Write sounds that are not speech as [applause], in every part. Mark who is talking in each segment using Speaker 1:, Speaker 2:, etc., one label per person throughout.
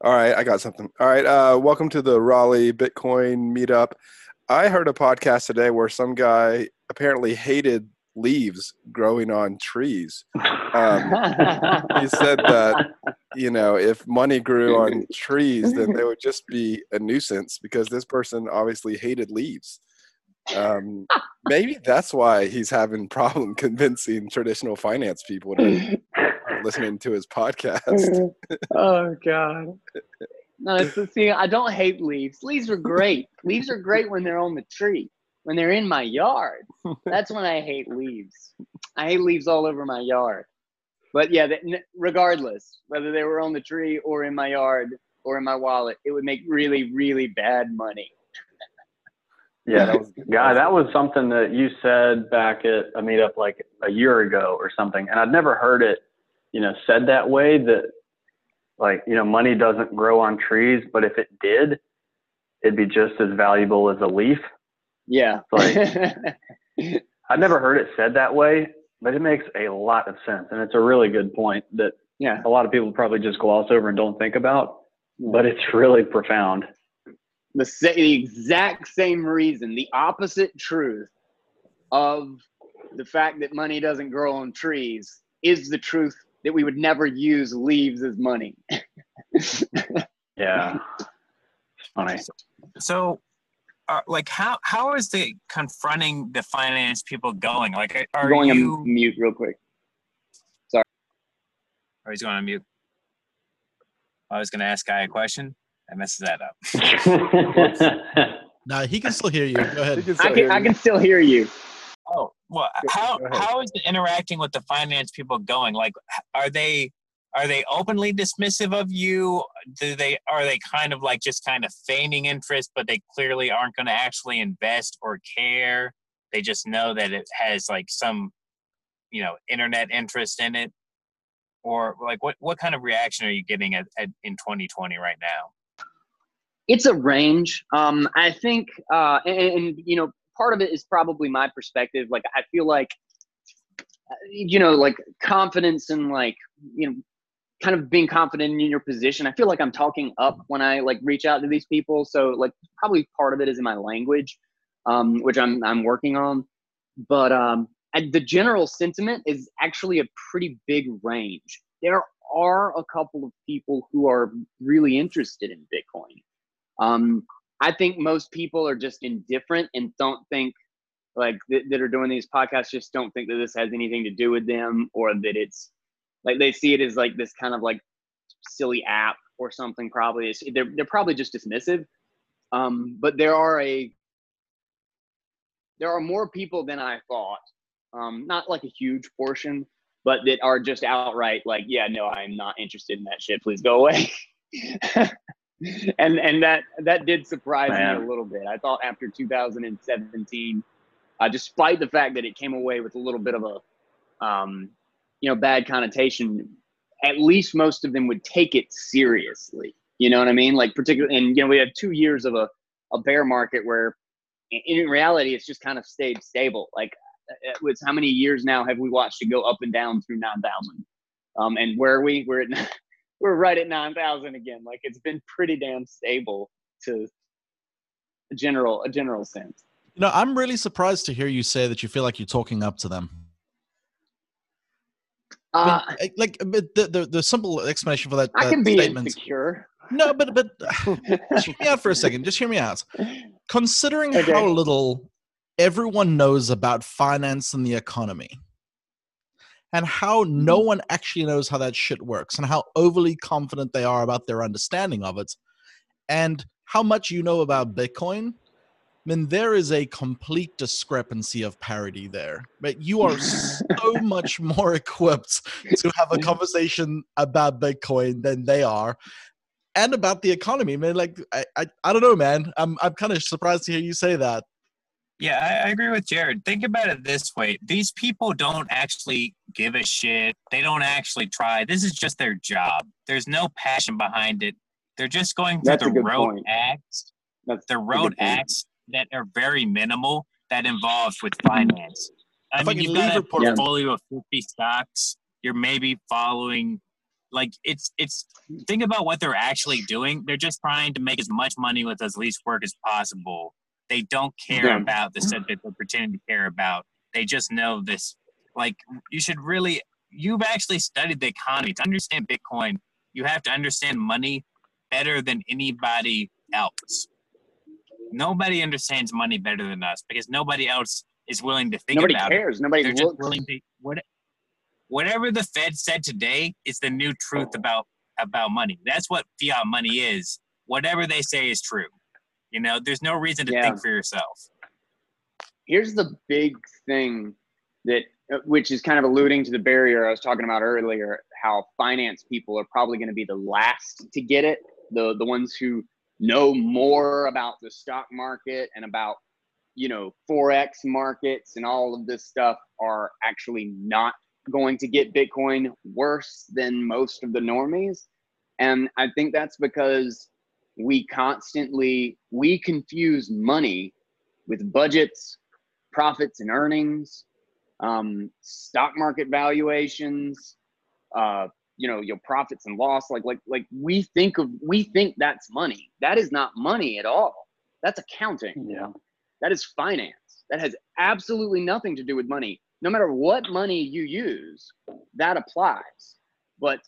Speaker 1: All right, I got something. All right, uh, welcome to the Raleigh Bitcoin meetup. I heard a podcast today where some guy apparently hated leaves growing on trees. Um, [laughs] he said that you know if money grew on trees, then they would just be a nuisance because this person obviously hated leaves. Um, maybe that's why he's having problem [laughs] convincing traditional finance people to start listening to his podcast. Mm-hmm. [laughs]
Speaker 2: oh God. No, it's the see. I don't hate leaves. Leaves are great. leaves are great when they're on the tree. When they're in my yard, that's when I hate leaves. I hate leaves all over my yard. But yeah, regardless whether they were on the tree or in my yard or in my wallet, it would make really, really bad money.
Speaker 3: Yeah, that was [laughs] guy. That was something that you said back at a meetup like a year ago or something, and I'd never heard it, you know, said that way. That like you know, money doesn't grow on trees, but if it did, it'd be just as valuable as a leaf.
Speaker 2: Yeah.
Speaker 3: Like [laughs] I'd never heard it said that way, but it makes a lot of sense, and it's a really good point that
Speaker 2: yeah
Speaker 3: a lot of people probably just gloss over and don't think about, but it's really profound
Speaker 2: the, sa- the exact same reason, the opposite truth of the fact that money doesn't grow on trees is the truth that we would never use leaves as money. [laughs]
Speaker 3: yeah. Funny.
Speaker 4: So, uh, like, how how is the confronting the finance people going? Like, are
Speaker 2: going
Speaker 4: you
Speaker 2: on mute real quick? Sorry.
Speaker 4: Or oh, he's going on mute. I was going to ask Guy a question. I messes that up. [laughs]
Speaker 5: nah, he can still hear you. Go ahead.
Speaker 2: Can I can, I can still hear you.
Speaker 4: Oh well, how how is the interacting with the finance people going? Like, are they are they openly dismissive of you? Do they are they kind of like just kind of feigning interest, but they clearly aren't going to actually invest or care? They just know that it has like some, you know, internet interest in it, or like what what kind of reaction are you getting at, at in 2020 right now?
Speaker 2: it's a range. Um, I think, uh, and, and, you know, part of it is probably my perspective. Like, I feel like, uh, you know, like confidence and like, you know, kind of being confident in your position. I feel like I'm talking up when I like reach out to these people. So like, probably part of it is in my language, um, which I'm I'm working on. But um, the general sentiment is actually a pretty big range. There are a couple of people who are really interested in Bitcoin. Um, I think most people are just indifferent and don't think like th- that are doing these podcasts just don't think that this has anything to do with them or that it's like they see it as like this kind of like silly app or something probably. It's, they're, they're probably just dismissive. Um, but there are a there are more people than i thought um, not like a huge portion but that are just outright like yeah no i'm not interested in that shit. Please go away [laughs] and and that that did surprise Man. me a little bit. I thought after 2017, uh, despite the fact that it came away with a little bit of a, um, you know, bad connotation, at least most of them would take it seriously. You know what I mean? Like particularly, and you know, we had two years of a a bear market where, in reality, it's just kind of stayed stable. Like, with how many years now have we watched it go up and down through 9,000? Um, and where are we? We're at we're right at 9,000 again. Like it's been pretty damn stable to a general a general sense.
Speaker 5: You know, I'm really surprised to hear you say that you feel like you're talking up to them.
Speaker 2: Uh,
Speaker 5: I mean, like the, the the simple explanation for that.
Speaker 2: I can be
Speaker 5: statement.
Speaker 2: insecure.
Speaker 5: No, but but [laughs] just hear me out for a second. Just hear me out. Considering okay. how little everyone knows about finance and the economy, and how no mm-hmm. one actually knows how that shit works and how overly confident they are about their understanding of it and how much you know about bitcoin I mean, there is a complete discrepancy of parity there. But you are [laughs] so much more equipped to have a conversation about Bitcoin than they are, and about the economy. I mean, like, I, I, I don't know, man. I'm, I'm kind of surprised to hear you say that.
Speaker 4: Yeah, I, I, agree with Jared. Think about it this way these people don't actually give a shit, they don't actually try. This is just their job. There's no passion behind it. They're just going through That's the road point. acts, That's the road acts that are very minimal that involves with finance. I if mean, I you've got a portfolio yeah. of 50 stocks. You're maybe following like it's it's think about what they're actually doing. They're just trying to make as much money with as least work as possible. They don't care yeah. about the mm-hmm. subject they're pretending to care about. They just know this. Like you should really you've actually studied the economy to understand Bitcoin. You have to understand money better than anybody else. Nobody understands money better than us because nobody else is willing to think
Speaker 2: nobody
Speaker 4: about
Speaker 2: cares.
Speaker 4: it.
Speaker 2: Nobody
Speaker 4: They're
Speaker 2: looks.
Speaker 4: willing to what whatever the Fed said today is the new truth about about money. That's what fiat money is. Whatever they say is true. You know, there's no reason to yeah. think for yourself.
Speaker 2: Here's the big thing that uh, which is kind of alluding to the barrier I was talking about earlier, how finance people are probably going to be the last to get it, the the ones who know more about the stock market and about you know forex markets and all of this stuff are actually not going to get bitcoin worse than most of the normies and i think that's because we constantly we confuse money with budgets profits and earnings um, stock market valuations uh, you know your profits and loss like like like we think of we think that's money. That is not money at all. That's accounting.
Speaker 3: Yeah.
Speaker 2: That is finance. That has absolutely nothing to do with money. No matter what money you use that applies. But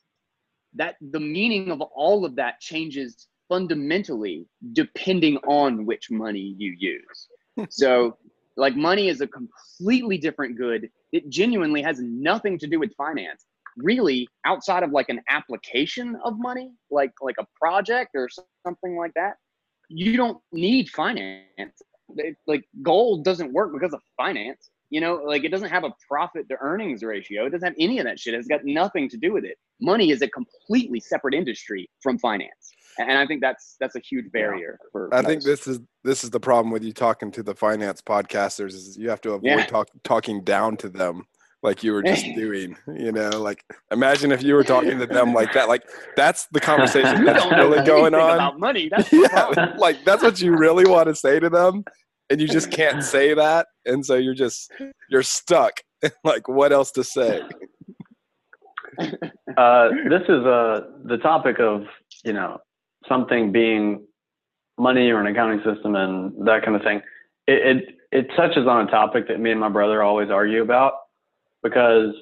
Speaker 2: that the meaning of all of that changes fundamentally depending on which money you use. So like money is a completely different good. It genuinely has nothing to do with finance. Really outside of like an application of money like like a project or something like that you don't need finance. It, like gold doesn't work because of finance you know? Like it doesn't have a profit to earnings ratio. It doesn't have any of that shit. It's got nothing to do with it. Money is a completely separate industry from finance and i think that's that's a huge barrier yeah. for
Speaker 1: i most. think this is this is the problem with you talking to the finance podcasters is you have to avoid yeah. talk, talking down to them like you were just [laughs] doing you know like imagine if you were talking to them like that like that's the conversation [laughs] that's really going on
Speaker 2: about money [laughs] that's
Speaker 1: yeah, like that's what you really want to say to them and you just can't say that and so you're just you're stuck like what else to say
Speaker 3: uh, this is uh, the topic of you know something being money or an accounting system and that kind of thing it, it it touches on a topic that me and my brother always argue about because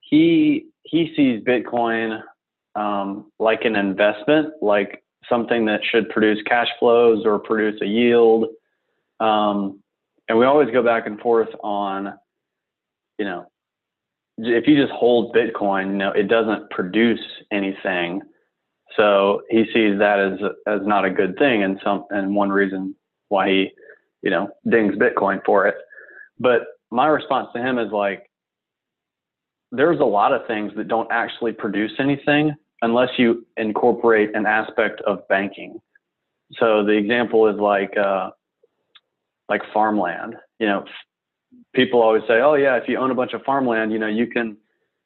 Speaker 3: he he sees Bitcoin um, like an investment, like something that should produce cash flows or produce a yield. Um, and we always go back and forth on, you know, if you just hold Bitcoin, you know, it doesn't produce anything. So he sees that as as not a good thing, and some and one reason why he, you know, dings Bitcoin for it. But my response to him is like, there's a lot of things that don't actually produce anything unless you incorporate an aspect of banking. So the example is like uh, like farmland. You know, people always say, "Oh yeah, if you own a bunch of farmland, you know, you can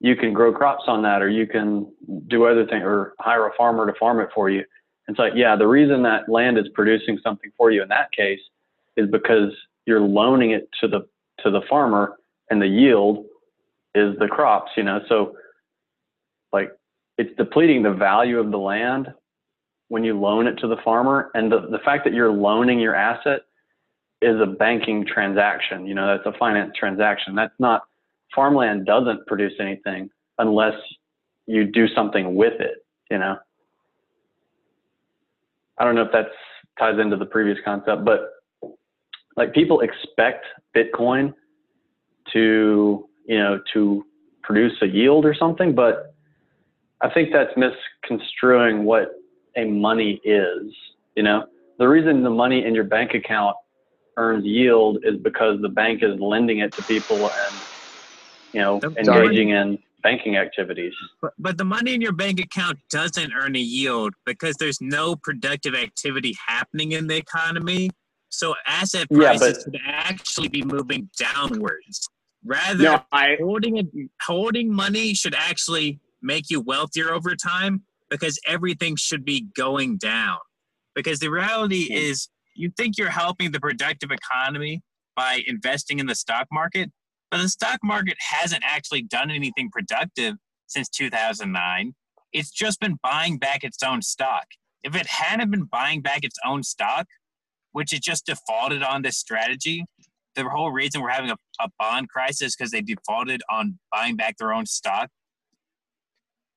Speaker 3: you can grow crops on that, or you can do other things, or hire a farmer to farm it for you." It's like, yeah, the reason that land is producing something for you in that case is because you're loaning it to the to the farmer, and the yield is the crops, you know. So like it's depleting the value of the land when you loan it to the farmer. And the, the fact that you're loaning your asset is a banking transaction, you know, that's a finance transaction. That's not farmland doesn't produce anything unless you do something with it, you know. I don't know if that ties into the previous concept, but like people expect Bitcoin to you know, to produce a yield or something. But I think that's misconstruing what a money is. You know, the reason the money in your bank account earns yield is because the bank is lending it to people and, you know, engaging in banking activities.
Speaker 4: But, but the money in your bank account doesn't earn a yield because there's no productive activity happening in the economy. So asset prices yeah, but, should actually be moving downwards. Rather, no, I, holding it, holding money should actually make you wealthier over time because everything should be going down. Because the reality hmm. is, you think you're helping the productive economy by investing in the stock market, but the stock market hasn't actually done anything productive since 2009. it's just been buying back its own stock. If it hadn't been buying back its own stock, which it just defaulted on this strategy, the whole reason we're having a, a bond crisis because they defaulted on buying back their own stock.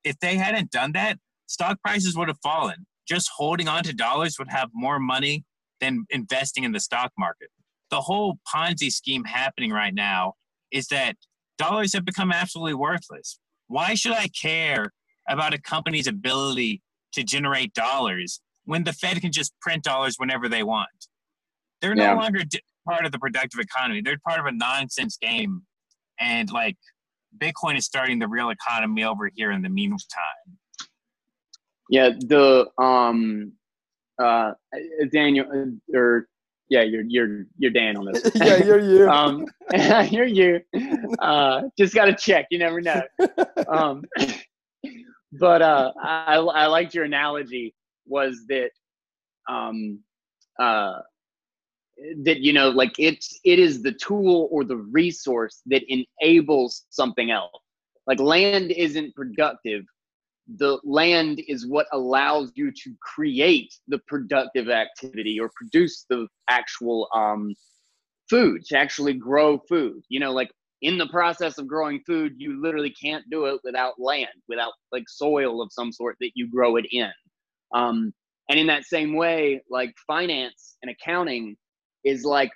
Speaker 4: If they hadn't done that, stock prices would have fallen. Just holding on to dollars would have more money than investing in the stock market. The whole Ponzi scheme happening right now is that dollars have become absolutely worthless. Why should I care about a company's ability to generate dollars when the Fed can just print dollars whenever they want? They're yeah. no longer part of the productive economy. They're part of a nonsense game. And like Bitcoin is starting the real economy over here in the meantime.
Speaker 2: Yeah, the um uh Daniel uh, or yeah, you're you're you're Dan on this. [laughs]
Speaker 1: yeah, you're you. [laughs]
Speaker 2: um, [laughs] you're you. Uh, just gotta check. You never know. Um, but uh, I I liked your analogy was that um uh that you know like it's it is the tool or the resource that enables something else like land isn't productive the land is what allows you to create the productive activity or produce the actual um, food to actually grow food. You know like in the process of growing food you literally can't do it without land without like soil of some sort that you grow it in. Um, and in that same way like finance and accounting is like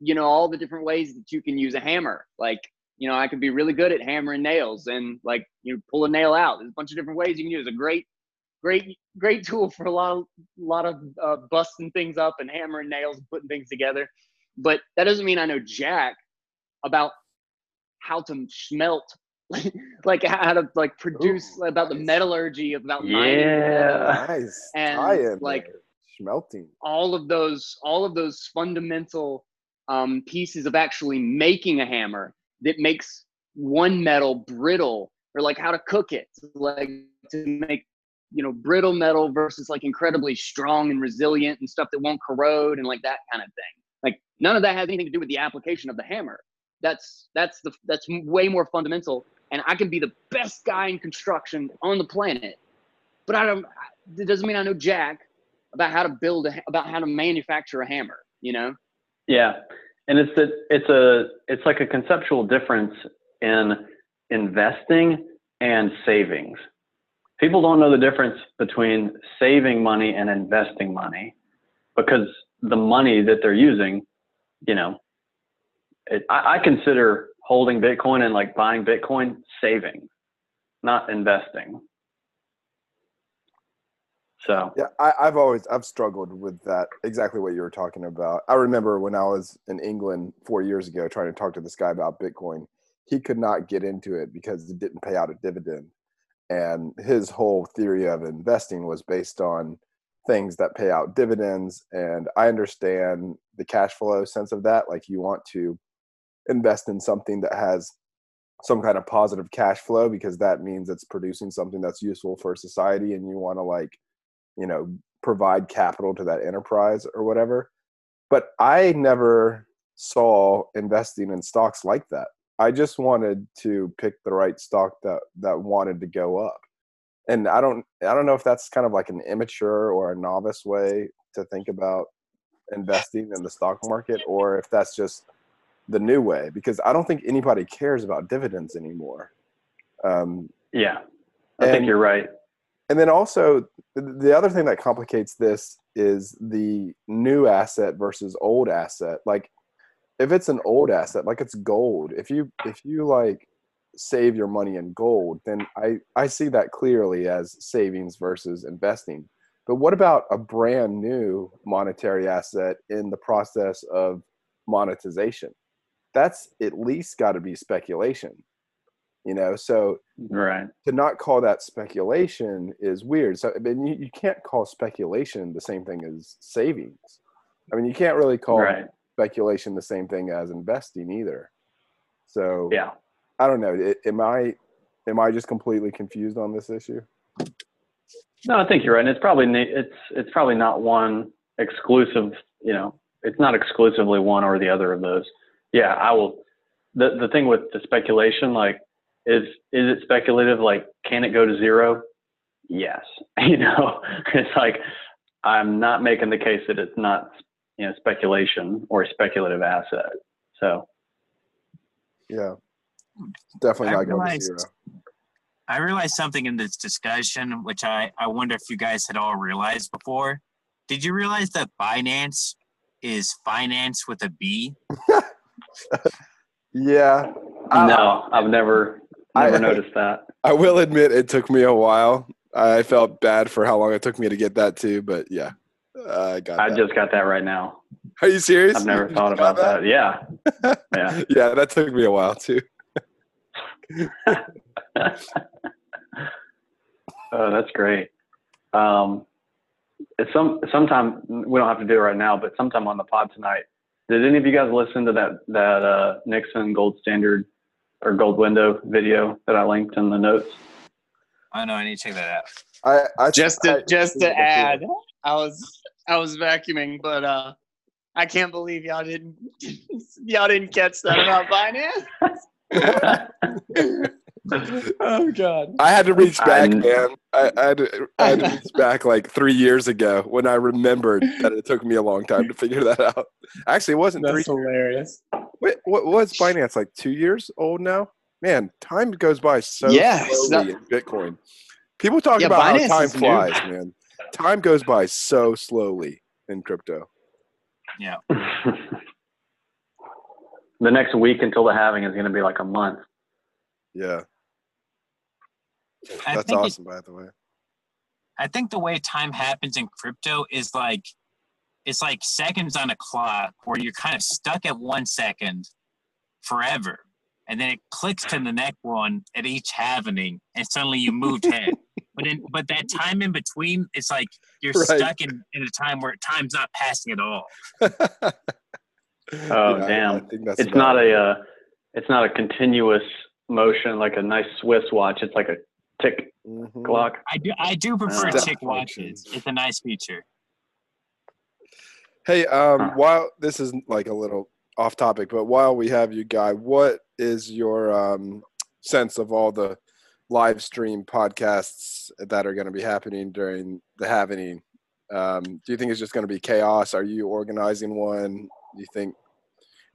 Speaker 2: you know all the different ways that you can use a hammer. Like you know i could be really good at hammering nails and like you know, pull a nail out. There's a bunch of different ways you can use a great great great tool for a lot of lot of uh, busting things up and hammering nails and putting things together. But that doesn't mean i know jack about how to smelt [laughs] like how to like produce Ooh, about the metallurgy of about
Speaker 3: yeah.
Speaker 1: nice.
Speaker 2: And like
Speaker 1: smelting.
Speaker 2: all of those all of those fundamental um, pieces of actually making a hammer that makes one metal brittle or like how to cook it like to make you know brittle metal versus like incredibly strong and resilient and stuff that won't corrode and like that kind of thing. Like none of that has anything to do with the application of the hammer. That's that's the that's way more fundamental and i can be the best guy in construction on the planet but i don't it doesn't mean i know jack about how to build a, about how to manufacture a hammer you know?
Speaker 3: Yeah and it's that it's a it's like a conceptual difference in investing and savings. People don't know the difference between saving money and investing money because the money that they're using you know it, I, I consider holding bitcoin and like buying bitcoin saving not investing so
Speaker 1: yeah, I, I've always I've struggled with that exactly what you were talking about. I remember when I was in England four years ago trying to talk to this guy about Bitcoin. He could not get into it because it didn't pay out a dividend, and his whole theory of investing was based on things that pay out dividends. And I understand the cash flow sense of that. Like you want to invest in something that has some kind of positive cash flow because that means it's producing something that's useful for society and you want to like you know provide capital to that enterprise or whatever. But i never saw investing in stocks like that. I just wanted to pick the right stock that that wanted to go up. And i don't i don't know if that's kind of like an immature or a novice way to think about investing in the stock market or if that's just the new way because i don't think anybody cares about dividends anymore. Um,
Speaker 3: yeah. I think you're right
Speaker 1: and then also the other thing that complicates this is the new asset versus old asset. Like if it's an old asset like it's gold. If you if you like save your money in gold then i i see that clearly as savings versus investing. But what about a brand new monetary asset in the process of monetization? That's at least got to be speculation you know? So
Speaker 3: right.
Speaker 1: to not call that speculation is weird. So I mean, you, you can't call speculation the same thing as savings. I mean you can't really call right. speculation the same thing as investing either. So
Speaker 3: yeah.
Speaker 1: I don't know. Am i am i just completely confused on this issue?
Speaker 3: No i think you're right. And it's probably it's it's probably not one exclusive you know it's not exclusively one or the other of those. Yeah i will the the thing with the speculation like is is it speculative? Like, can it go to zero? yes. [laughs] You know, it's like I'm not making the case that it's not you know speculation or speculative asset. So
Speaker 1: yeah, definitely not going to zero.
Speaker 4: I realized something in this discussion, which I, I wonder if you guys had all realized before. Did you realize that Binance is finance with a B? [laughs]
Speaker 1: yeah.
Speaker 3: No, I've never never I, [laughs] noticed that.
Speaker 1: I will admit it took me a while. I felt bad for how long it took me to get that too, but yeah, I got.
Speaker 3: I
Speaker 1: that.
Speaker 3: just got that right now.
Speaker 1: Are you serious?
Speaker 3: I've never thought about that? that. Yeah. [laughs]
Speaker 1: Yeah. yeah, that took me a while too. [laughs]
Speaker 3: oh, that's great. Um, it's some sometime we don't have to do it right now, but sometime on the pod tonight. Did any of you guys listen to that that uh, Nixon gold standard or gold window video that I linked in the notes?
Speaker 4: I know I need to check that out.
Speaker 1: I, I
Speaker 2: just to I, just to add, I was I was vacuuming, but uh, I can't believe y'all didn't [laughs] y'all didn't catch that about Binance. [laughs] [laughs] oh god!
Speaker 1: I had to reach back, I'm, man. I, I, had to, I had to reach back like three years ago when I remembered that it took me a long time to figure that out. Actually, it wasn't.
Speaker 2: That's
Speaker 1: three
Speaker 2: hilarious.
Speaker 1: Wait, what was Binance like? Two years old now? Man, time goes by so yeah, slowly in Bitcoin. People talk yeah, about Binance how time flies, new. man. Time goes by so slowly in crypto.
Speaker 4: Yeah. [laughs]
Speaker 3: the next week until the halving is going to be like a month.
Speaker 1: Yeah. That's awesome, it, by the way.
Speaker 4: I think the way time happens in crypto is like it's like seconds on a clock where you're kind of stuck at one second forever. And then it clicks to the next one at each halving, and suddenly you moved ahead. [laughs] but in but that time in between, it's like you're right. stuck in, in a time where time's not passing at all. [laughs]
Speaker 3: oh yeah, damn! it's not a uh, it's not a continuous motion like a nice Swiss watch. It's like a tick mm-hmm. clock.
Speaker 4: I do I do prefer uh, tick watches. It's a nice feature.
Speaker 1: Hey, um, huh. while this is like a little off topic, but while we have you, guy, what is your um, sense of all the live stream podcasts that are going to be happening during the halving? Um, do you think it's just going to be chaos? Are you organizing one? You think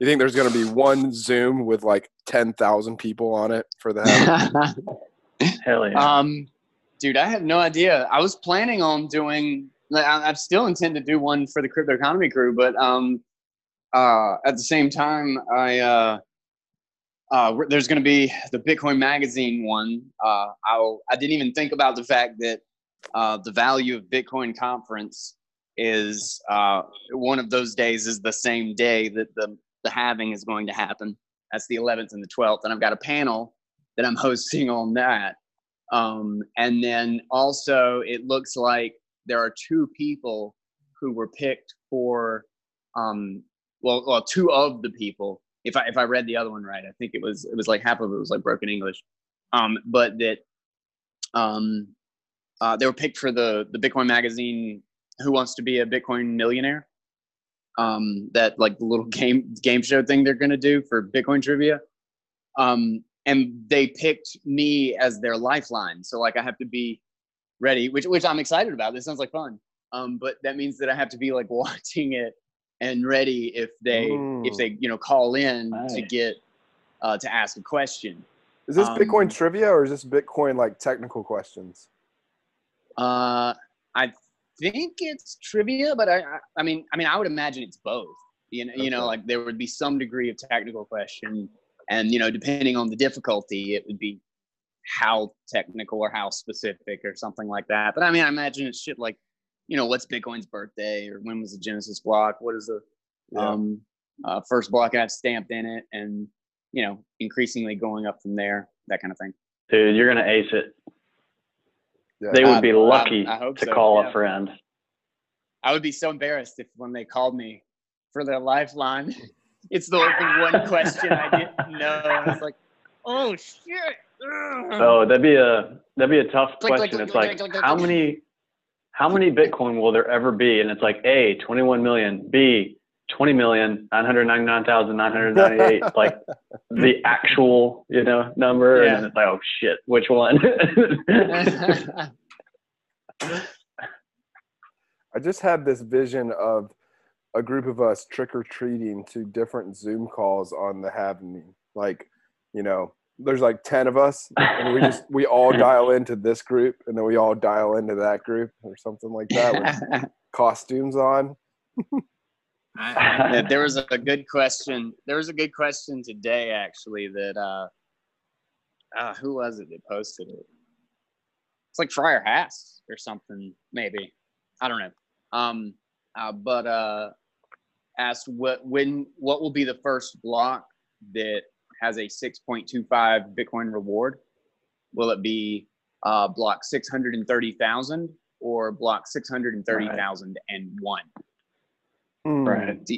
Speaker 1: you think there's going to be one Zoom with like ten thousand people on it for the [laughs]
Speaker 3: Hell yeah.
Speaker 2: Um, dude, I have no idea. I was planning on doing. I, I still intend to do one for the crypto economy crew, but um, uh, at the same time, I uh, uh, there's going to be the Bitcoin Magazine one. Uh, I'll, I didn't even think about the fact that uh, the value of Bitcoin conference is uh, one of those days is the same day that the the halving is going to happen. That's the 11th and the 12th, and I've got a panel that I'm [laughs] hosting on that. Um, and then also, it looks like there are two people who were picked for, um, well, well, two of the people. If I if I read the other one right, I think it was it was like half of it was like broken English, um, but that um, uh, they were picked for the the Bitcoin magazine. Who wants to be a Bitcoin millionaire? Um, that like the little [laughs] game game show thing they're gonna do for Bitcoin trivia. Um, and they picked me as their lifeline. So like I have to be ready, which which I'm excited about. This sounds like fun. Um, but that means that I have to be like [laughs] watching it and ready if they Ooh. if they you know call in nice. to get uh, to ask a question.
Speaker 1: Is this um, Bitcoin trivia or is this Bitcoin like technical questions?
Speaker 2: Uh, I think it's trivia, but I, I, I mean I mean I would imagine it's both. You know, okay. you know, like there would be some degree of technical question and you know depending on the difficulty it would be how technical or how specific or something like that but i mean i imagine it's shit like you know what's bitcoin's birthday or when was the genesis block what is the yeah. um, uh, first block i've stamped in it and you know increasingly going up from there that kind of thing
Speaker 3: dude you're gonna ace it yeah. they would be lucky I, I to so, call yeah. a friend
Speaker 2: i would be so embarrassed if when they called me for their lifeline it's the, the one question I didn't know. I was like, oh shit.
Speaker 3: Oh, that'd be a that'd be a tough click, question. Click, click, it's like how many how many Bitcoin will there ever be? And it's like A, 21 million, B, 20 million, 999,998, [laughs] like the actual, you know, number. Yeah. And it's like, oh shit, which one? [laughs]
Speaker 1: I just had this vision of a group of us trick or treating to different Zoom calls on the Halvening. Like, you know, there's like 10 of us and we just we all [laughs] dial into this group and then we all dial into that group or something like that with [laughs] costumes on.
Speaker 2: Yeah, there was a good question there was a good question today actually that uh, uh who was it that posted it? It's like friar haas or something maybe. I don't know. Um uh, but uh asked what when what will be the first block that has a 6.25 Bitcoin reward? Will it be uh, block 630,000 or block 630,001?
Speaker 3: Hmm. Right.
Speaker 2: Do,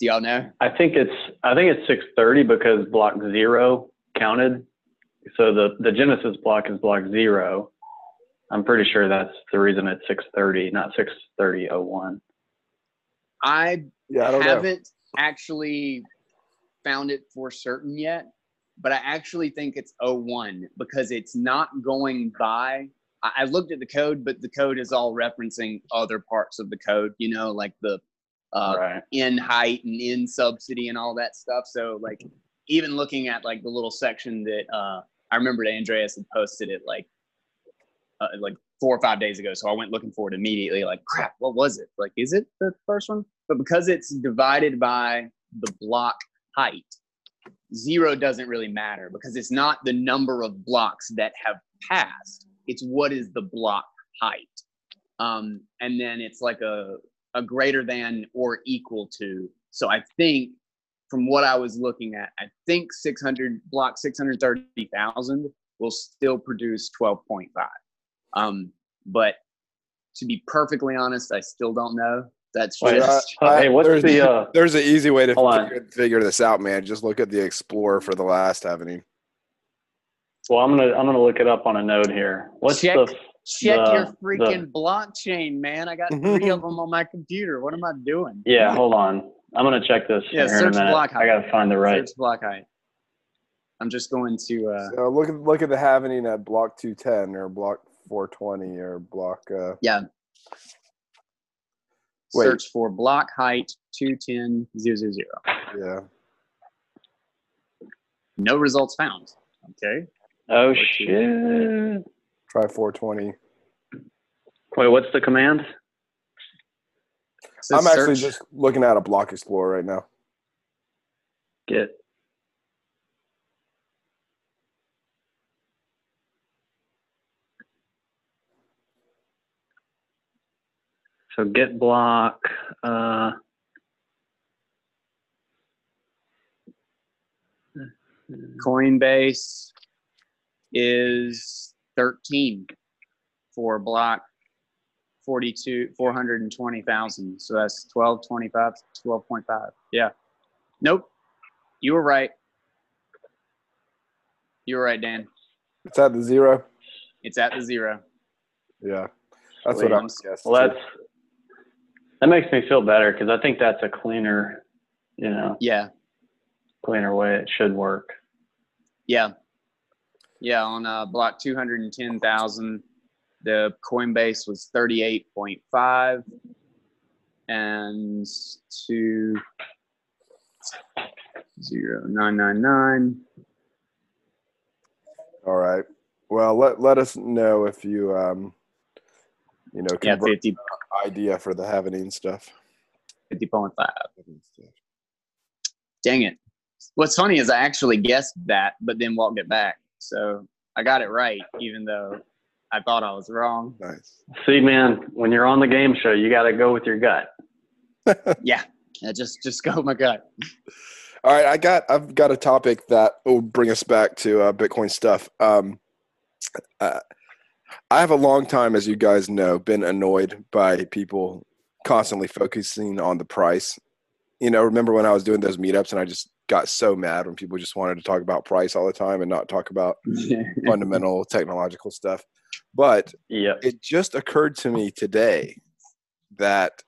Speaker 2: do y'all know?
Speaker 3: I think it's I think it's 630 because block zero counted. So the the Genesis block is block zero. I'm pretty sure that's the reason it's 630, not 63001.
Speaker 2: I, yeah, I haven't know. actually found it for certain yet, but I actually think it's 01 because it's not going by. I looked at the code, but the code is all referencing other parts of the code, you know, like the uh, right. nHeight and nSubsidy and all that stuff. So, like, even looking at like the little section that uh, I remembered Andreas had posted it like uh, like four or five days ago. So I went looking for it immediately. Like, crap, what was it? Like, is it the first one? But because it's divided by the block height, zero doesn't really matter because it's not the number of blocks that have passed. It's what is the block height. Um, and then it's like a, a greater than or equal to. So I think from what I was looking at, I think 600 block 630,000 will still produce 12.5. Um, but to be perfectly honest, I still don't know. That's just.
Speaker 3: Uh, hey, what's
Speaker 1: there's,
Speaker 3: the? Uh,
Speaker 1: there's an easy way to figure, figure, this out, man. Just look at the Explorer for the last Halvening.
Speaker 3: Well, I'm gonna I'm gonna look it up on a node here. What's
Speaker 2: check,
Speaker 3: the?
Speaker 2: Check the, your freaking the, blockchain, man. I got three of [laughs] them on my computer. What am I doing?
Speaker 3: Yeah, hold on. I'm gonna check this.
Speaker 2: Yeah, search block height.
Speaker 3: I gotta find the right.
Speaker 2: Search block height. I'm just going to. Uh,
Speaker 1: so look at look at the Halvening at block 210 or block 420 or block. Uh,
Speaker 2: yeah. Wait. Search for block height 210
Speaker 1: Yeah.
Speaker 2: No results found. Okay.
Speaker 3: Oh shit.
Speaker 1: Try 420.
Speaker 3: Wait, what's the command?
Speaker 1: I'm actually search. just looking at a block explorer right now.
Speaker 3: Get So get block. Uh,
Speaker 2: Coinbase is 13 for block 42, 420,000. So that's 1225, 12.5. Yeah. Nope. You were right. You were right, Dan.
Speaker 1: It's at the zero.
Speaker 2: It's at the zero.
Speaker 1: Yeah. That's what I'm guessing.
Speaker 3: That's that makes me feel better because I think that's a cleaner, you know.
Speaker 2: Yeah.
Speaker 3: Cleaner way it should work.
Speaker 2: Yeah. Yeah. On uh, block 210,000, the Coinbase was 38.5 and to zero nine nine nine.
Speaker 1: All right. Well, let let us know if you um you know
Speaker 2: yeah, 50
Speaker 1: idea for the Halvening stuff.
Speaker 2: 50.5. Dang it. What's funny is I actually guessed that, but then walked it back. So I got it right, even though I thought I was wrong.
Speaker 1: Nice.
Speaker 3: See, man, when you're on the game show, you got to go with your gut. [laughs]
Speaker 2: yeah. yeah, just just go with my gut.
Speaker 1: All right, I got I've got a topic that will bring us back to uh, Bitcoin stuff. Um, uh, I have a long time, as you guys know, been annoyed by people constantly focusing on the price. You know, remember when I was doing those meetups and I just got so mad when people just wanted to talk about price all the time and not talk about [laughs] fundamental technological stuff. But
Speaker 3: yeah.
Speaker 1: it just occurred to me today that,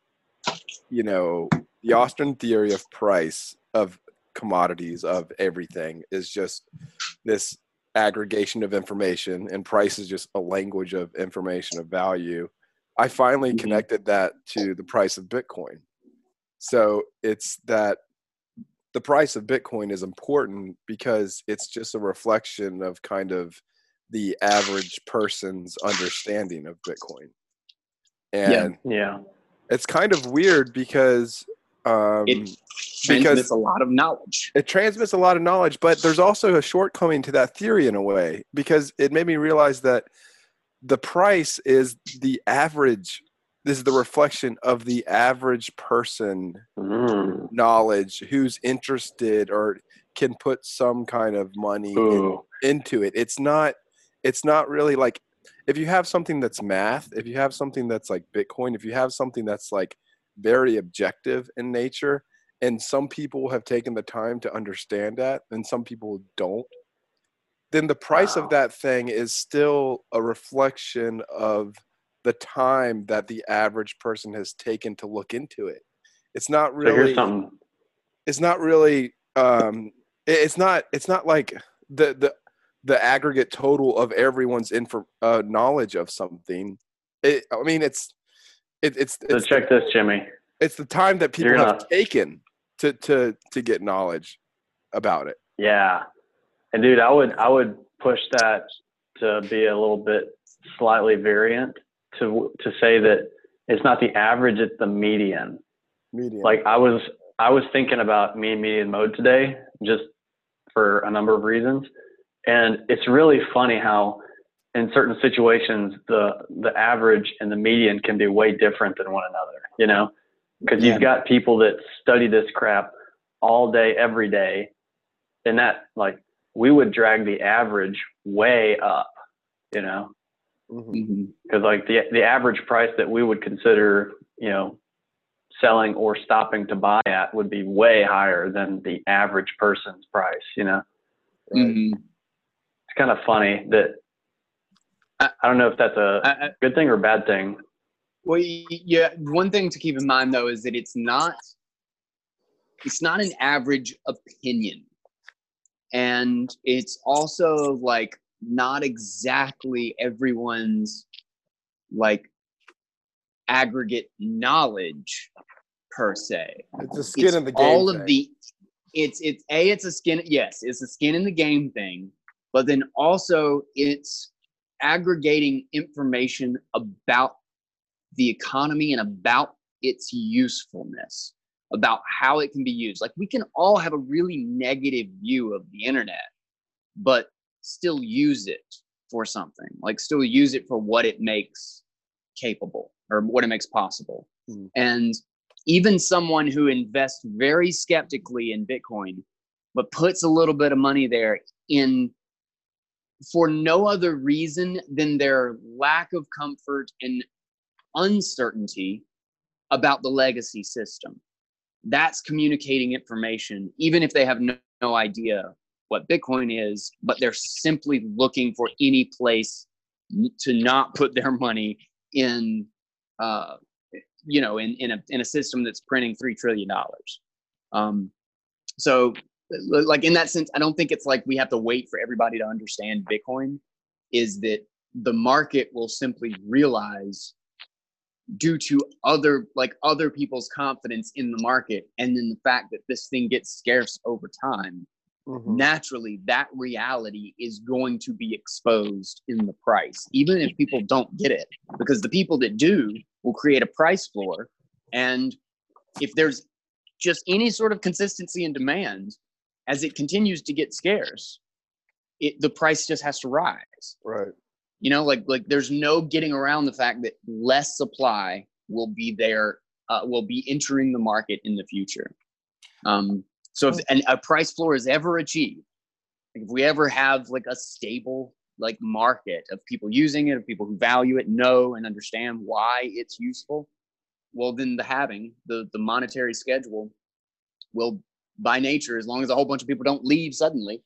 Speaker 1: you know, the Austrian theory of price of commodities of everything is just this aggregation of information and price is just a language of information of value i finally mm-hmm. connected that to the price of bitcoin so it's that the price of bitcoin is important because it's just a reflection of kind of the average person's understanding of bitcoin and
Speaker 3: yeah, yeah.
Speaker 1: it's kind of weird because um,
Speaker 2: it transmits a lot of knowledge.
Speaker 1: It transmits a lot of knowledge, but there's also a shortcoming to that theory in a way because it made me realize that the price is the average. This is the reflection of the average person mm. knowledge who's interested or can put some kind of money in, into it. It's not. It's not really like if you have something that's math. If you have something that's like Bitcoin. If you have something that's like very objective in nature and some people have taken the time to understand that and some people don't then the price wow. of that thing is still a reflection of the time that the average person has taken to look into it. It's not really
Speaker 3: so
Speaker 1: it's not really um it's not it's not like the the the aggregate total of everyone's info uh, knowledge of something. It, i mean it's it, it's,
Speaker 3: so
Speaker 1: it's
Speaker 3: check this, Jimmy.
Speaker 1: It's the time that people have taken to to to get knowledge about it.
Speaker 3: Yeah, and dude, I would I would push that to be a little bit slightly variant to to say that it's not the average, it's the median.
Speaker 1: Median.
Speaker 3: Like I was I was thinking about mean median mode today, just for a number of reasons, and it's really funny how in certain situations the the average and the median can be way different than one another you know because yeah. you've got people that study this crap all day every day and that like we would drag the average way up you know because mm-hmm. like the the average price that we would consider you know selling or stopping to buy at would be way higher than the average person's price you know
Speaker 2: mm-hmm.
Speaker 3: it's kind of funny that I don't know if that's a good thing or bad thing.
Speaker 2: Well, yeah. One thing to keep in mind though is that it's not it's not an average opinion, and it's also like not exactly everyone's like aggregate knowledge per se.
Speaker 1: It's a skin
Speaker 2: it's
Speaker 1: in the game.
Speaker 2: All
Speaker 1: thing.
Speaker 2: of the it's it's a it's a skin yes it's a skin in the game thing, but then also it's aggregating information about the economy and about its usefulness, about how it can be used. Like we can all have a really negative view of the internet, but still use it for something, like still use it for what it makes capable or what it makes possible. Mm-hmm. And even someone who invests very skeptically in Bitcoin, but puts a little bit of money there in for no other reason than their lack of comfort and uncertainty about the legacy system. That's communicating information, even if they have no, no idea what Bitcoin is, but they're simply looking for any place to not put their money in, uh, you know, in, in, a, in a system that's printing $3 trillion. Um, so like in that sense, I don't think it's like we have to wait for everybody to understand Bitcoin. Is that the market will simply realize due to other like other people's confidence in the market and then the fact that this thing gets scarce over time mm-hmm. naturally that reality is going to be exposed in the price even if people don't get it because the people that do will create a price floor and if there's just any sort of consistency in demand as it continues to get scarce, it the price just has to rise.
Speaker 1: Right.
Speaker 2: You know, like like there's no getting around the fact that less supply will be there, uh, will be entering the market in the future. Um, so if an, a price floor is ever achieved, if we ever have like a stable like market of people using it, of people who value it, know and understand why it's useful, well then the having the the monetary schedule will by nature, as long as a whole bunch of people don't leave suddenly,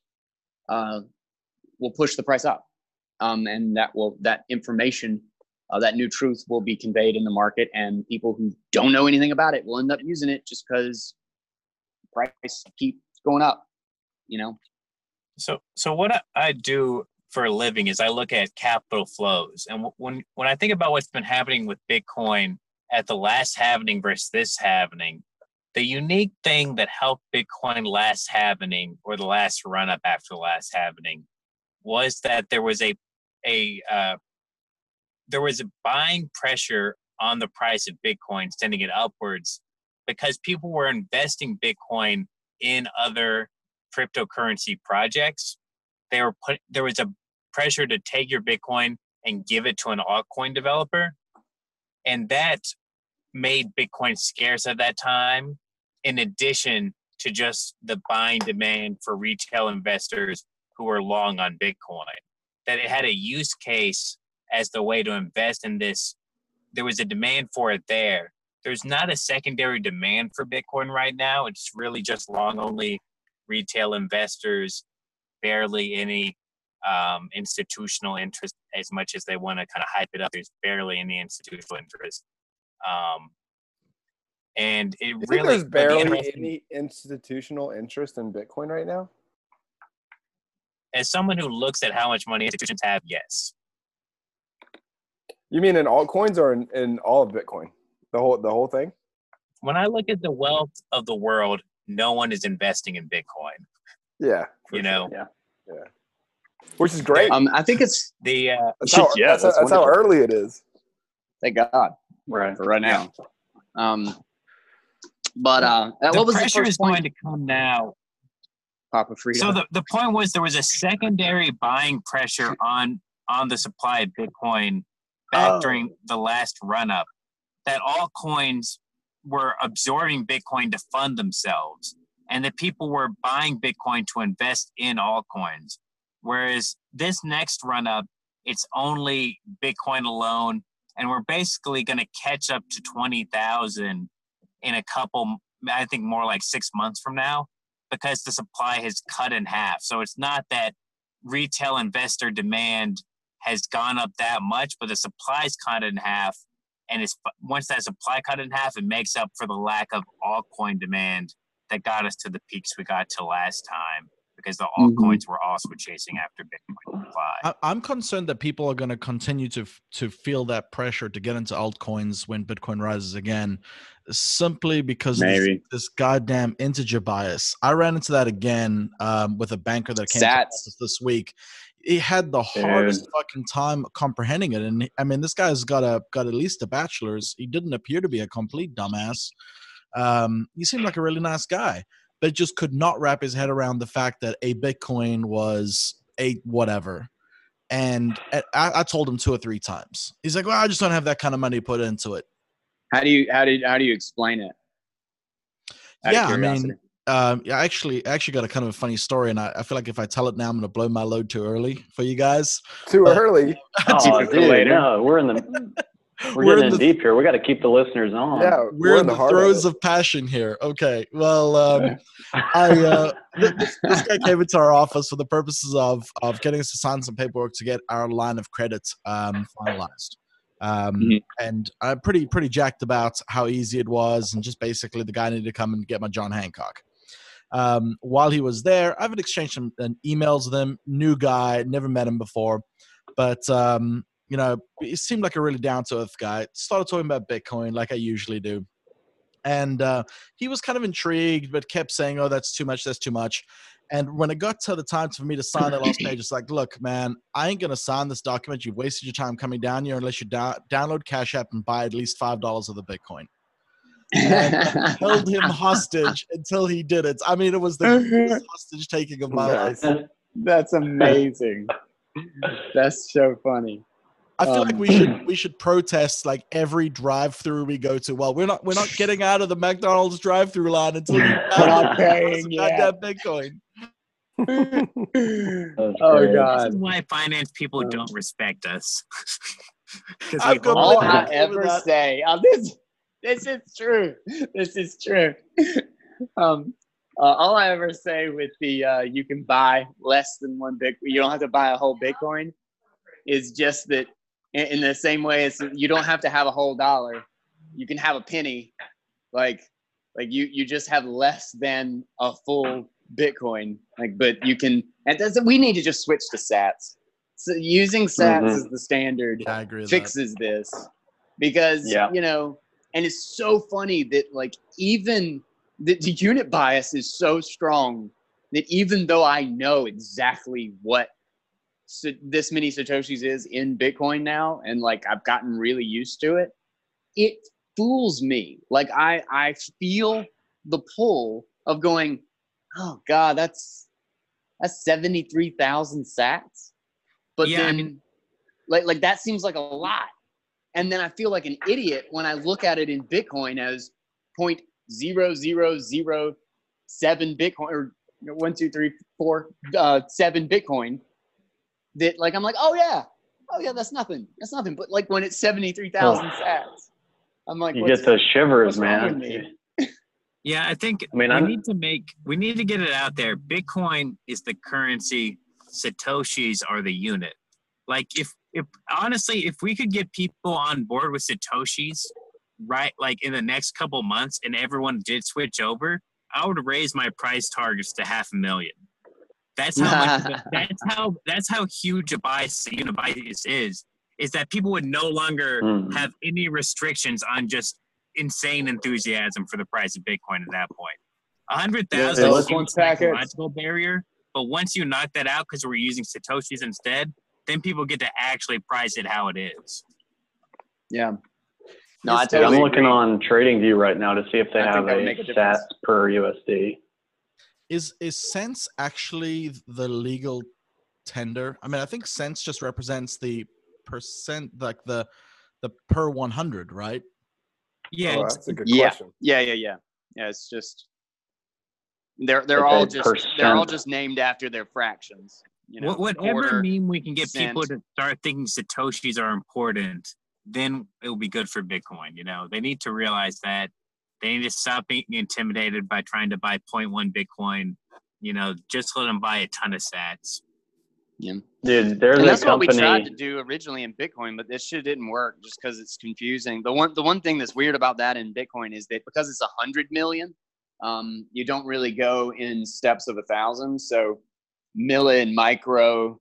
Speaker 2: uh, will push the price up. Um, and that will that information, uh, that new truth will be conveyed in the market, and people who don't know anything about it will end up using it just because price keeps going up. You know.
Speaker 4: So, so what I do for a living is I look at capital flows, and when when I think about what's been happening with Bitcoin at the last halvening versus this halvening, the unique thing that helped Bitcoin last happening or the last run up after the last happening was that there was a a uh, there was a buying pressure on the price of Bitcoin, sending it upwards, because people were investing Bitcoin in other cryptocurrency projects. They were put there was a pressure to take your Bitcoin and give it to an altcoin developer, and that made Bitcoin scarce at that time. In addition to just the buying demand for retail investors who are long on Bitcoin, that it had a use case as the way to invest in this. There was a demand for it there. There's not a secondary demand for Bitcoin right now. It's really just long only retail investors, barely any um, institutional interest as much as they want to kind of hype it up. There's barely any institutional interest. Um, and it
Speaker 1: you
Speaker 4: really
Speaker 1: there's barely any institutional interest in Bitcoin right now.
Speaker 4: As someone who looks at how much money institutions have, yes.
Speaker 1: You mean in altcoins or in, in all of Bitcoin? The whole the whole thing?
Speaker 4: When I look at the wealth of the world, no one is investing in Bitcoin.
Speaker 1: Yeah.
Speaker 4: You know.
Speaker 3: Yeah.
Speaker 1: Yeah. Which is great.
Speaker 6: Um, I think it's
Speaker 4: The uh,
Speaker 1: that's how,
Speaker 6: yeah,
Speaker 1: that's,
Speaker 6: that's
Speaker 1: that's how early it is.
Speaker 6: thank God
Speaker 3: Right.
Speaker 6: for right now. Um, but uh,
Speaker 4: the
Speaker 6: what was the
Speaker 4: pressure
Speaker 6: first
Speaker 4: is
Speaker 6: point?
Speaker 4: going to come now
Speaker 6: Papa Frito.
Speaker 4: So the, the point was there was a secondary buying pressure on on the supply of Bitcoin back
Speaker 6: Oh.
Speaker 4: during the last run up that altcoins were absorbing Bitcoin to fund themselves and that people were buying Bitcoin to invest in altcoins. Whereas this next run up, it's only Bitcoin alone, and we're basically going to catch up to 20,000 in a couple, I think more like six months from now because the supply has cut in half. So it's not that retail investor demand has gone up that much, but the supply's cut in half. And it's once that supply cut in half, it makes up for the lack of altcoin demand that got us to the peaks we got to last time because the
Speaker 6: Mhm.
Speaker 4: altcoins were also chasing after Bitcoin supply.
Speaker 5: I, I'm concerned that people are going to continue to to feel that pressure to get into altcoins when Bitcoin rises again, simply because of this, this goddamn integer bias. I ran into that again um, with a banker that came to
Speaker 6: Sats.
Speaker 5: office this week. He had the hardest fucking time comprehending it, and I mean, this guy's got a got at least a bachelor's. He didn't appear to be a complete dumbass. Um, he seemed like a really nice guy, but just could not wrap his head around the fact that a Bitcoin was a whatever. And I, I told him two or three times. He's like, "Well, I just don't have that kind of money put into it."
Speaker 6: How do you how do how do you explain it? Out
Speaker 5: yeah, I mean, um, yeah, I actually, I actually got a kind of a funny story, and I, I feel like if I tell it now, I'm going to blow my load too early for you guys.
Speaker 1: Too
Speaker 5: But-
Speaker 1: early. [laughs]
Speaker 3: Oh,
Speaker 6: Keep
Speaker 3: dude,
Speaker 6: later.
Speaker 3: no, we're in the [laughs] we're,
Speaker 5: We're
Speaker 3: getting
Speaker 5: in
Speaker 3: in
Speaker 5: the-
Speaker 3: deep here. We got to keep the listeners on.
Speaker 1: Yeah,
Speaker 5: We're, in the,
Speaker 1: heart of
Speaker 5: throes
Speaker 1: it.
Speaker 5: of, passion here. Okay, well, um, I uh, [laughs] this, this guy came into our office for the purposes of of getting us to sign some paperwork to get our line of credit um, finalized. Um,
Speaker 6: Mhm.
Speaker 5: And I'm pretty pretty jacked about how easy it was, and just basically the guy needed to come and get my John Hancock. Um, while he was there, I've exchanged some uh, emails with him. New guy, never met him before, but um, you know, he seemed like a really down to earth guy. Started talking about Bitcoin like I usually do and uh, he was kind of intrigued but kept saying oh that's too much that's too much and when it got to the time for me to sign that last page it's like look man i ain't gonna sign this document you've wasted your time coming down here unless you da- download cash app and buy at least five dollars of the bitcoin [laughs] held him hostage until he did it i mean it was the hostage taking of my life
Speaker 6: That's amazing. That's so funny.
Speaker 5: I feel like
Speaker 6: Um,
Speaker 5: we should we should protest like every drive-through we go to. Well, we're not we're not getting out of the McDonald's drive-through line until
Speaker 6: We're not
Speaker 5: download
Speaker 6: paying
Speaker 5: some Bitcoin. [laughs]
Speaker 6: Oh
Speaker 3: great.
Speaker 4: This
Speaker 6: God.
Speaker 4: is why finance people
Speaker 6: Um,
Speaker 4: don't respect us. [laughs]
Speaker 5: I've got
Speaker 6: All I ever say, uh, this, this is true. This is true. [laughs] um, uh, all I ever say with the uh, you can buy less than one Bitcoin, you don't have to buy a whole Bitcoin, is just that in, in the same way as you don't have to have a whole dollar, you can have a penny, like like you you just have less than a full Bitcoin, like but you can
Speaker 2: And that's, we need to just switch to Sats. So using Sats mm-hmm. as the standard
Speaker 5: yeah, I agree
Speaker 2: fixes that. this because yeah. you know, and it's so funny that like even the, the unit bias is so strong that even though I know exactly what so this many satoshis is in bitcoin now and like i've gotten really used to it it fools me. Like i i feel the pull of going oh god that's that's 73000 sats. But yeah, then I mean, like like that seems like a lot. And then i feel like an idiot when i look at it in bitcoin as point zero zero zero seven bitcoin or one two three four uh, seven bitcoin that like I'm like, oh yeah, oh yeah, that's nothing, that's nothing. But like when it's seventy three thousand oh. sats, I'm like,
Speaker 3: you get the shivers, man. [laughs]
Speaker 4: yeah, I think I mean, we I'm, need to make we need to get it out there. Bitcoin is the currency. Satoshis are the unit. Like if if honestly, if we could get people on board with Satoshis, right, like in the next couple months, and everyone did switch over, I would raise my price targets to half a million. That's [laughs] how much, that's how that's how huge a bias unit bias is. Is that people would no longer mm. have any restrictions on just insane enthusiasm for the price of Bitcoin at that point. A hundred thousand yeah, is a psychological barrier, but once you knock that out because we're using satoshis instead, then people get to actually price it how it is.
Speaker 2: Yeah.
Speaker 3: No, I totally I'm looking agree. on TradingView right now to see if they I have a, a sats per USD
Speaker 5: is is cents actually the legal tender? I mean, I think cents just represents the percent, like the the per one hundred, right?
Speaker 2: Yeah, oh, that's a good yeah. question. Yeah, yeah, yeah, yeah. It's just they're they're it's all just percent. they're all just named after their fractions. You know,
Speaker 4: whatever quarter, meme we can get cent. people to start thinking satoshis are important, then it will be good for Bitcoin. You know, they need to realize that they need to stop being intimidated by trying to buy 0.1 Bitcoin. You know, just let them buy a ton of sats.
Speaker 2: Yeah.
Speaker 3: Dude, there's
Speaker 2: and that's
Speaker 3: company...
Speaker 2: what we tried to do originally in Bitcoin, but this shit didn't work just because it's confusing. The one the one thing that's weird about that in Bitcoin is that because it's a hundred million, um, you don't really go in steps of a thousand. So milli and micro,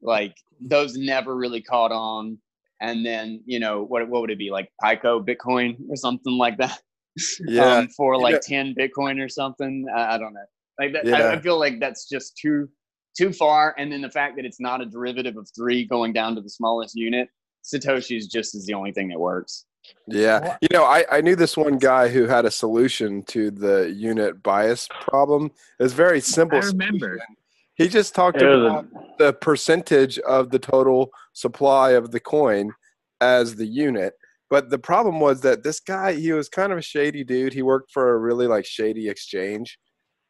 Speaker 2: like those never really caught on. And then, you know, what what would it be like Pico Bitcoin or something like that? [laughs]
Speaker 1: yeah. Um,
Speaker 2: for like yeah. 10 Bitcoin or something. I, I don't know. Like that, yeah. I, I, feel like that's just too too far. And then the fact that it's not a derivative of three going down to the smallest unit, Satoshi is just is the only thing that works.
Speaker 1: Yeah. You know, I, I knew this one guy who had a solution to the unit bias problem. It was very simple. I
Speaker 4: remember.
Speaker 1: Solution. He just talked about the percentage of the total supply of the coin as the unit but the problem was that this guy, he was kind of a shady dude. He worked for a really like shady exchange,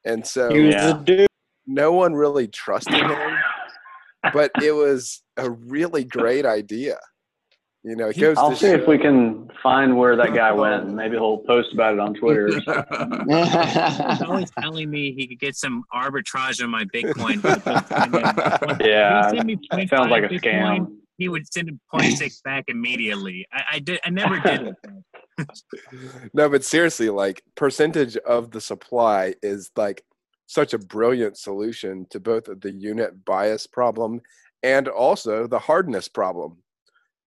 Speaker 1: and so yeah. no one really trusted him. but [laughs] it was a really great idea. You know, it goes.
Speaker 3: I'll see show. if we can find where that guy went. And [laughs] maybe he'll post about it on Twitter. [laughs]
Speaker 4: He's always telling me he could get some arbitrage on my Bitcoin.
Speaker 3: yeah, sounds like a Bitcoin. scam
Speaker 4: he would send a point six back immediately. I, I did. I never did it. [laughs]
Speaker 1: no, but seriously, like percentage of the supply is like such a brilliant solution to both the unit bias problem and also the hardness problem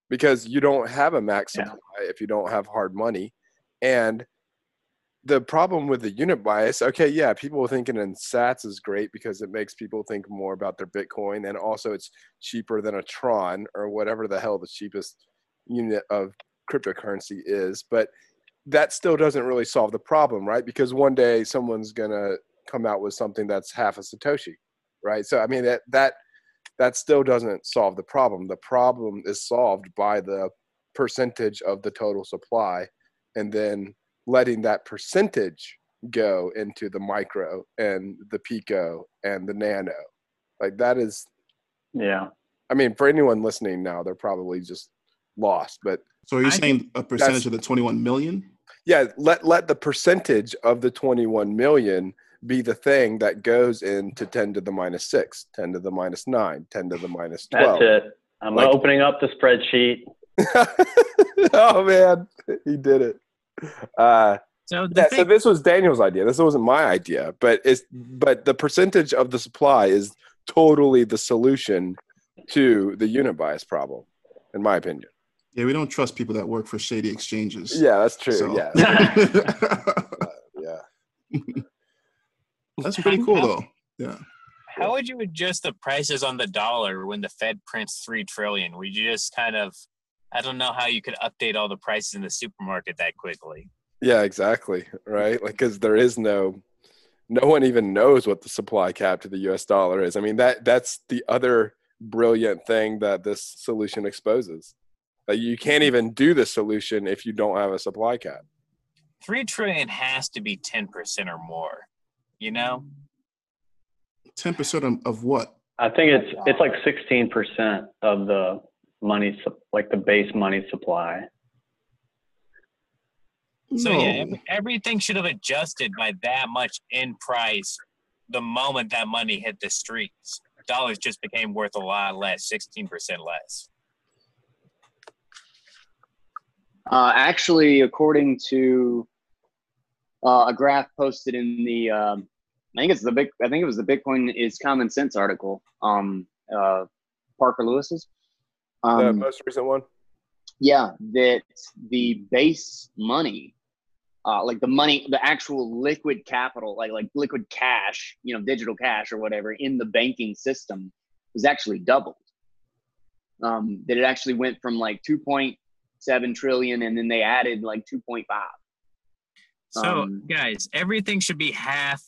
Speaker 1: because you don't have a max supply yeah. if you don't have hard money and the problem with the unit bias, okay, yeah, people thinking in sats is great because it makes people think more about their Bitcoin and also it's cheaper than a Tron or whatever the hell the cheapest unit of cryptocurrency is. But that still doesn't really solve the problem, right? Because one day someone's gonna come out with something that's half a Satoshi, right? So I mean that that that still doesn't solve the problem. The problem is solved by the percentage of the total supply and then letting that percentage go into the micro and the pico and the nano. Like that is
Speaker 3: yeah.
Speaker 1: I mean for anyone listening now they're probably just lost but
Speaker 7: so you're I saying a percentage of the 21 million?
Speaker 1: Yeah let let the percentage of the 21 million be the thing that goes into 10 to the minus 6 10 to the minus 9 10 to the minus 12
Speaker 3: that's it. I'm like, opening up the spreadsheet. [laughs]
Speaker 1: Oh man he did it [laughs] uh, so yeah, thing- so this was Daniel's idea. This wasn't my idea, but it's but the percentage of the supply is totally the solution to the unit bias problem, in my opinion.
Speaker 7: Yeah, we don't trust people that work for shady exchanges.
Speaker 1: Yeah, that's true. So. Yeah. [laughs] [laughs]
Speaker 7: yeah. That's pretty cool though. Yeah.
Speaker 4: How would you adjust the prices on the dollar when the Fed prints three trillion? Would you just kind of I don't know how you could update all the prices in the supermarket that quickly.
Speaker 1: Yeah, exactly. Right. Like, because there is no, no one even knows what the supply cap to the U.S. dollar is. I mean, that that's the other brilliant thing that this solution exposes. Like, you can't even do the solution if you don't have a supply cap.
Speaker 4: Three trillion has to be ten percent or more. You know.
Speaker 7: Ten percent of what?
Speaker 3: I think it's it's like sixteen percent of the money, like the base money supply.
Speaker 4: So no. yeah, everything should have adjusted by that much in price the moment that money hit the streets. Dollars just became worth a lot less, sixteen percent less.
Speaker 2: Uh, actually, according to uh, a graph posted in the, um, I think it's the big, I think it was the Bitcoin is Common Sense article, um, uh, Parker Lewis's.
Speaker 1: Um, the most recent one.
Speaker 2: Yeah, that the base money, uh, like the money, the actual liquid capital, like like liquid cash, you know, digital cash or whatever, in the banking system, was actually doubled. Um, that it actually went from like 2.7 trillion, and then they added like 2.5.
Speaker 4: So, um, guys, everything should be half.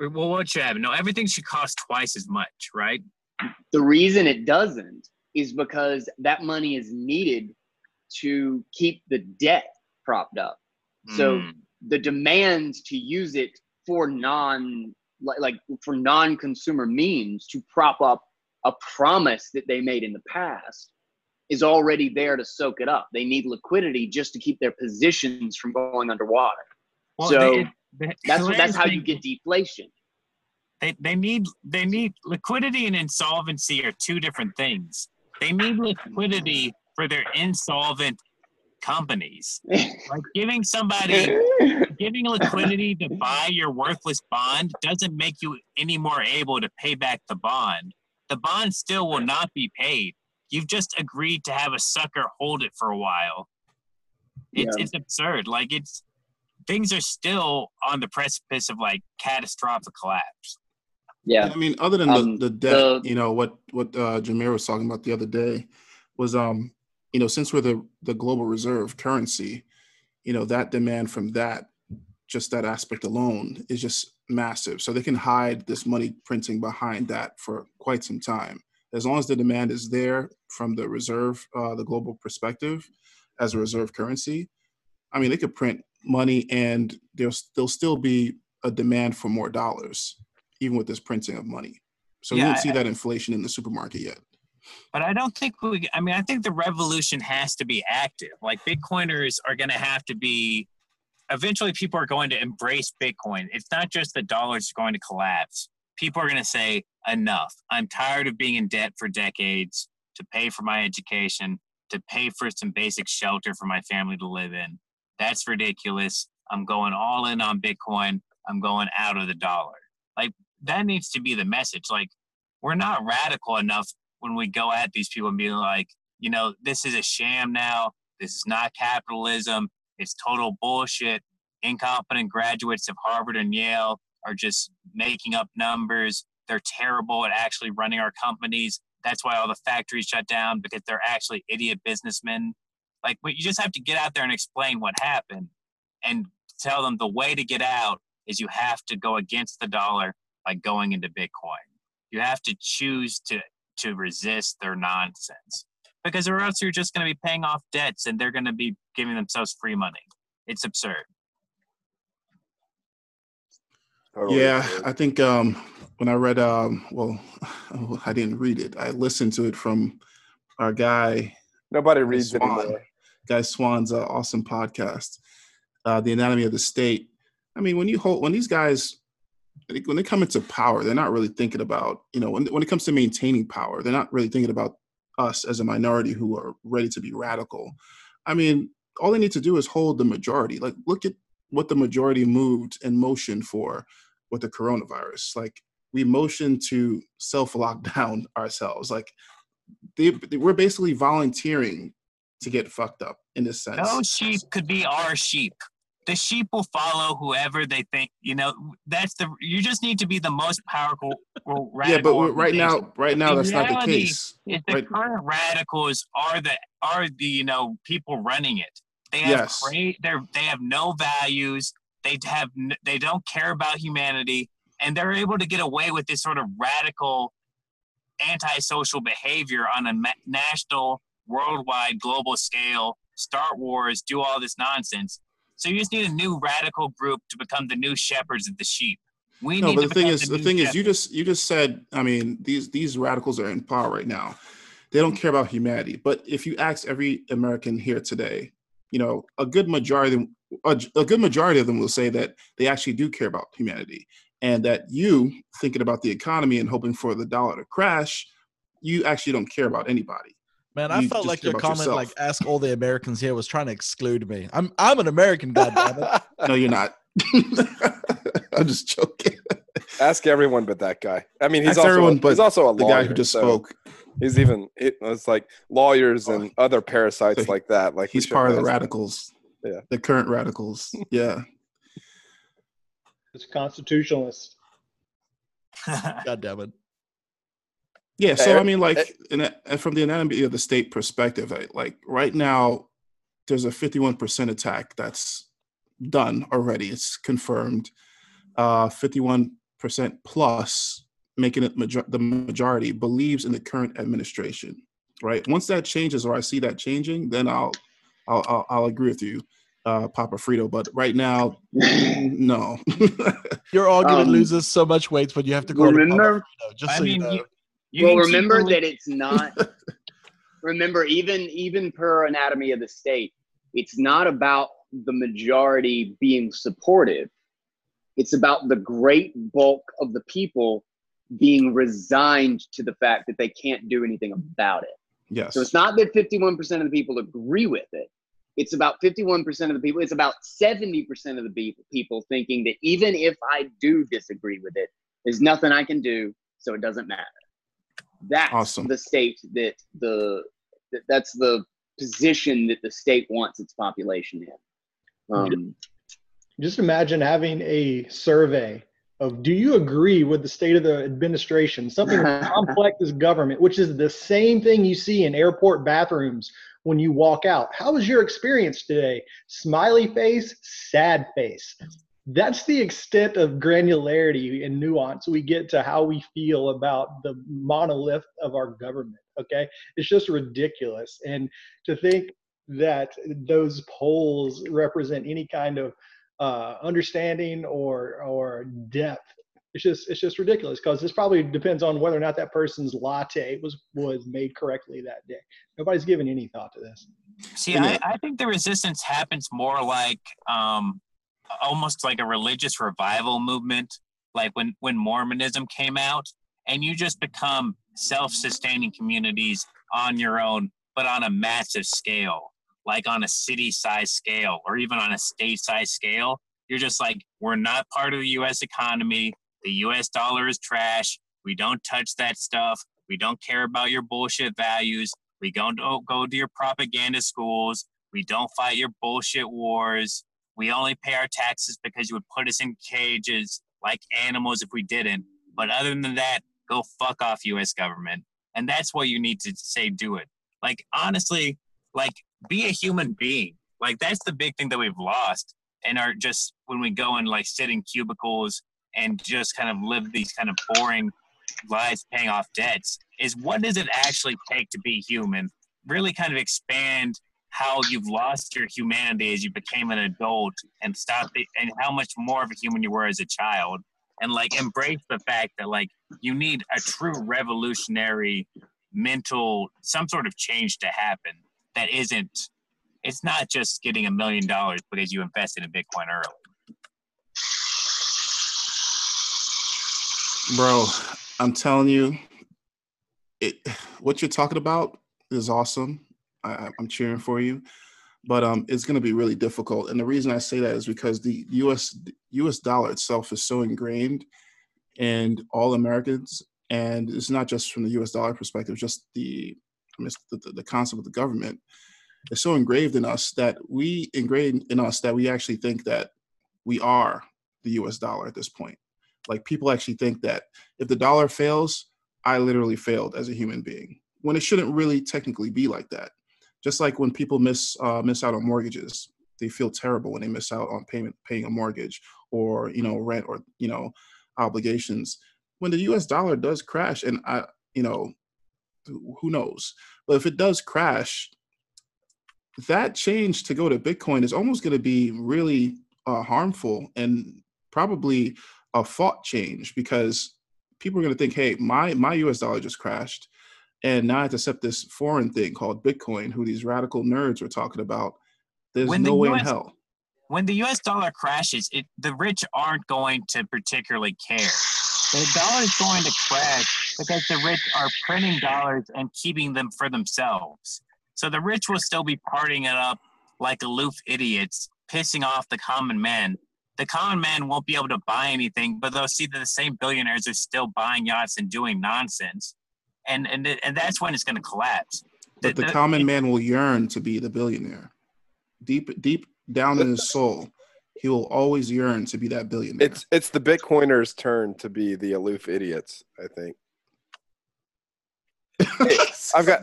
Speaker 4: Well, what should happen? No, everything should cost twice as much, right?
Speaker 2: The reason it doesn't is because that money is needed to keep the debt propped up. Mm. So hmm. the demand to use it for non like, like for non-consumer means to prop up a promise that they made in the past is already there to soak it up. They need liquidity just to keep their positions from going underwater. Well, so they, they, that's that's how you get deflation.
Speaker 4: They, they need they need liquidity and insolvency are two different things. They need liquidity for their insolvent companies. like giving somebody giving liquidity to buy your worthless bond doesn't make you any more able to pay back the bond. The bond still will not be paid. You've just agreed to have a sucker hold it for a while. It's yeah. it's absurd. Like it's things are still on the precipice of like catastrophic collapse.
Speaker 2: Yeah.
Speaker 7: I mean, other than um, the, the debt, the, you know, what what uh Jameer was talking about the other day was um, you know, since we're the the global reserve currency, you know, that demand from that, just that aspect alone is just massive. So they can hide this money printing behind that for quite some time. As long as the demand is there from the reserve, uh, the global perspective, as a reserve currency, I mean, they could print money and there's there'll still be a demand for more dollars even with this printing of money. So yeah, we don't see that inflation in the supermarket yet.
Speaker 4: But I don't think we, I mean, I think the revolution has to be active. Like Bitcoiners are going to have to be, eventually, people are going to embrace Bitcoin. It's not just the dollars going to collapse. People are going to say, enough. I'm tired of being in debt for decades to pay for my education, to pay for some basic shelter for my family to live in. That's ridiculous. I'm going all in on Bitcoin. I'm going out of the dollar. Like that needs to be the message. Like, we're not radical enough when we go at these people and be like, you know, this is a sham now. This is not capitalism. It's total bullshit. Incompetent graduates of Harvard and Yale are just making up numbers. They're terrible at actually running our companies. That's why all the factories shut down because they're actually idiot businessmen. Like, but you just have to get out there and explain what happened and tell them the way to get out is you have to go against the dollar by going into Bitcoin. You have to choose to to resist their nonsense because or else you're just going to be paying off debts and they're going to be giving themselves free money. It's absurd.
Speaker 7: Yeah, I think um, when I read, um, well, [laughs] I didn't read it. I listened to it from our guy.
Speaker 1: Nobody reads Swan, it anymore.
Speaker 7: Guy Swan's uh, awesome podcast, uh, "The Anatomy of the State." I mean, when you hold when these guys when they come into power, they're not really thinking about, you know, when, when it comes to maintaining power, they're not really thinking about us as a minority who are ready to be radical. I mean, all they need to do is hold the majority. Like, look at what the majority moved in motion for with the coronavirus. Like, we motion to self lockdown [laughs] ourselves. Like they, they, we're basically volunteering to get fucked up in this sense.
Speaker 4: No sheep could be our sheep. The sheep will follow whoever they think. You know, that's the. You just need to be the most powerful. Radical. [laughs]
Speaker 7: Yeah, but right now, right now, that's not the case. The
Speaker 4: right. current radicals are the are the you know people running it. They have yes. great. They're they have no values. They have they don't care about humanity, and they're able to get away with this sort of radical, antisocial behavior on a national worldwide, global scale, start wars, do all this nonsense. So you just need a new radical group to become the new shepherds of the sheep.
Speaker 7: We no, but the thing is, the, the thing shepherds. is, you just you just said, I mean, these these radicals are in power right now. They don't care about humanity. But if you ask every American here today, you know, a good majority a, a good majority of them will say that they actually do care about humanity, and that you thinking about the economy and hoping for the dollar to crash, you actually don't care about anybody.
Speaker 5: Man, I felt like your comment, yourself. like "ask all the Americans here," was trying to exclude me. I'm I'm an American, [laughs] goddammit.
Speaker 7: no, you're not. [laughs] I'm just joking.
Speaker 1: Ask everyone but that guy. I mean, he's Ask also everyone, but he's also a the lawyer,
Speaker 7: guy who just so spoke.
Speaker 1: He's even it, it's like lawyers oh. and oh. other parasites so like that. Like
Speaker 7: he's part of the radicals. Yeah, the current radicals. Yeah,
Speaker 8: it's constitutionalist. [laughs]
Speaker 5: God damn it.
Speaker 7: Yeah, so I mean, like, in a, from the anatomy of the state perspective, like right now, there's a 51% attack that's done already. It's confirmed. Uh, 51% plus, making it major- the majority, believes in the current administration. Right. Once that changes, or I see that changing, then I'll I'll I'll, I'll agree with you, uh, Papa Frito. But right now, no. [laughs]
Speaker 5: Your argument um, loses so much weight when you have to go. Remember,
Speaker 2: to just I so mean, you know. You, you well, remember that it's not. [laughs] remember, even even per anatomy of the state, it's not about the majority being supportive. It's about the great bulk of the people being resigned to the fact that they can't do anything about it.
Speaker 7: Yes.
Speaker 2: So it's not that 51% of the people agree with it. It's about 51% of the people. It's about 70% of the people thinking that even if I do disagree with it, there's nothing I can do, so it doesn't matter. That's awesome. the state that the that, that's the position that the state wants its population in. Um,
Speaker 8: Just imagine having a survey of do you agree with the state of the administration, something as [laughs] complex as government, which is the same thing you see in airport bathrooms when you walk out. How was your experience today? Smiley face, sad face that's the extent of granularity and nuance we get to how we feel about the monolith of our government okay? It's just ridiculous. And to think that those polls represent any kind of uh, understanding or or depth it's just it's just ridiculous because this probably depends on whether or not that person's latte was was made correctly that day. Nobody's given any thought to this.
Speaker 4: See I, I think the resistance happens more like um almost like a religious revival movement, like when when Mormonism came out, and you just become self-sustaining communities on your own, but on a massive scale, like on a city-size scale or even on a state-size scale. You're just like, we're not part of the U.S. economy. The U.S. dollar is trash. We don't touch that stuff. We don't care about your bullshit values. We don't oh, go to your propaganda schools. We don't fight your bullshit wars. We only pay our taxes because you would put us in cages like animals if we didn't. But other than that, go fuck off, US government. And that's what you need to say, do it. Like, honestly, like, be a human being. Like, that's the big thing that we've lost and are just when we go and like sit in cubicles and just kind of live these kind of boring lives paying off debts is what does it actually take to be human? Really kind of expand how you've lost your humanity as you became an adult and stop it, and how much more of a human you were as a child. And like embrace the fact that like you need a true revolutionary mental some sort of change to happen that isn't it's not just getting a million dollars because you invested in bitcoin early.
Speaker 7: Bro i'm telling you it what you're talking about is awesome I, am cheering for you, but um, it's going to be really difficult. And the reason I say that is because the U.S. U.S. dollar itself is so ingrained and all Americans. And it's not just from the U.S. dollar perspective, just the the, the concept of the government is so engraved in us that we ingrained in us that we actually think that we are the US dollar at this point. Like people actually think that if the dollar fails, I literally failed as a human being. When it shouldn't really technically be like that. Just like when people miss uh, miss out on mortgages, they feel terrible when they miss out on payment paying a mortgage or you know rent or you know obligations. When the U.S. dollar does crash, and I you know who knows, but if it does crash, that change to go to Bitcoin is almost going to be really uh, harmful and probably a fought change because people are going to think, hey, my my U.S. dollar just crashed, and now I have to accept this foreign thing called Bitcoin, who these radical nerds were talking about. There's when no the way US, in hell.
Speaker 4: When the U.S. dollar crashes, it the rich aren't going to particularly care. The dollar is going to crash because the rich are printing dollars and keeping them for themselves. So the rich will still be partying it up like aloof idiots, pissing off the common man the common man won't be able to buy anything, but they'll see that the same billionaires are still buying yachts and doing nonsense, and and and that's when it's going to collapse.
Speaker 7: But the, the, the common man will yearn to be the billionaire, deep deep down in his soul. He will always yearn to be that billionaire.
Speaker 1: It's it's the Bitcoiners' turn to be the aloof idiots. I think. hey, [laughs] I've got,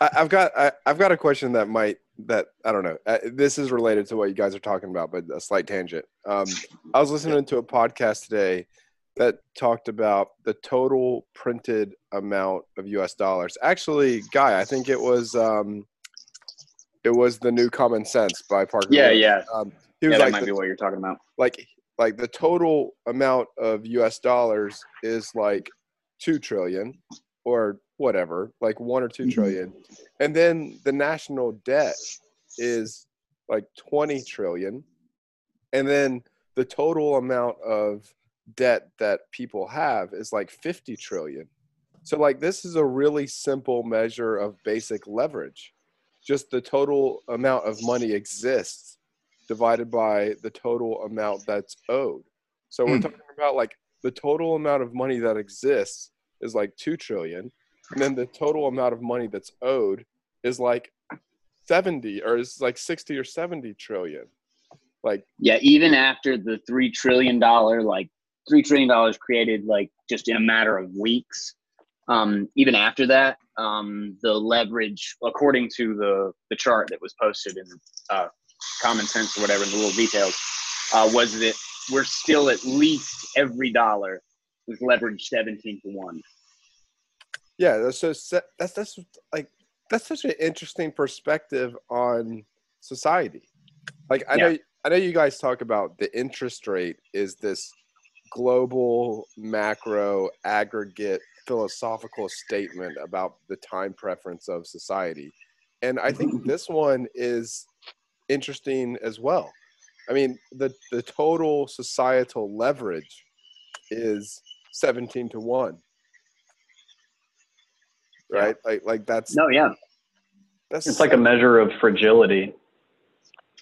Speaker 1: I, have got, I, have got a question that might that I don't know. Uh, this is related to what you guys are talking about, but a slight tangent. Um, I was listening to a podcast today that talked about the total printed amount of U.S. dollars. Actually, Guy, I think it was um, it was the new Common Sense by Parker.
Speaker 2: Yeah, Lewis. yeah. Um, he was yeah, like that might the, be what you're talking about.
Speaker 1: Like, like the total amount of U.S. dollars is like two trillion, or whatever, like one or 2 mm-hmm. trillion, And then the national debt is like 20 trillion. And then the total amount of debt that people have is like 50 trillion. So like this is a really simple measure of basic leverage. Just the total amount of money exists divided by the total amount that's owed. So we're mm. talking about like the total amount of money that exists is like 2 trillion and then the total amount of money that's owed is like 70 or is like 60 or 70 trillion like
Speaker 2: yeah even after the 3 trillion dollar like 3 trillion dollars created like just in a matter of weeks. Um, even after that um, the leverage according to the the chart that was posted in uh, common sense or whatever in the little details uh, was that we're still at least every dollar was leveraged 17 to 1
Speaker 1: yeah that's just that's that's like that's such an interesting perspective on society. Like i yeah. know i know you guys talk about the interest rate is this global macro aggregate philosophical statement about the time preference of society and i think mm-hmm. this one is interesting as well i mean the the total societal leverage is 17 to 1 right? Yeah. Like like that's
Speaker 2: no, yeah.
Speaker 3: That's it's like a measure of fragility.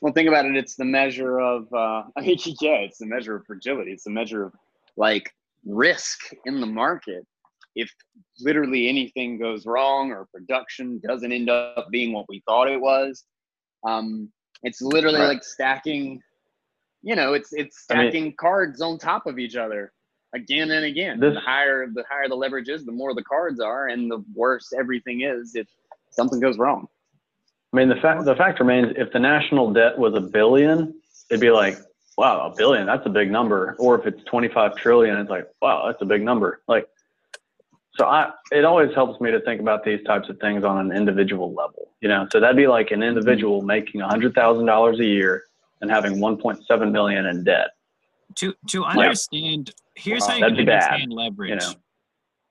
Speaker 2: Well, think about it. It's the measure of. Uh, [laughs] I mean, yeah, it's the measure of fragility. It's the measure of like risk in the market. If literally anything goes wrong or production doesn't end up being what we thought it was, um, it's literally right. like stacking. You know, it's it's stacking I mean, cards on top of each other again and again. This, the higher the higher the leverage is, the more the cards are, and the worse everything is if something goes wrong.
Speaker 3: I mean, the fact the fact remains, if the national debt was a billion, it'd be like, wow, a billion, that's a big number. Or if it's 25 trillion, it's like, wow, that's a big number. Like, so I, it always helps me to think about these types of things on an individual level, you know. So that'd be like an individual making a hundred thousand dollars a year and having 1.7 million in debt.
Speaker 4: To to understand here's wow, how you can understand bad, leverage. You know?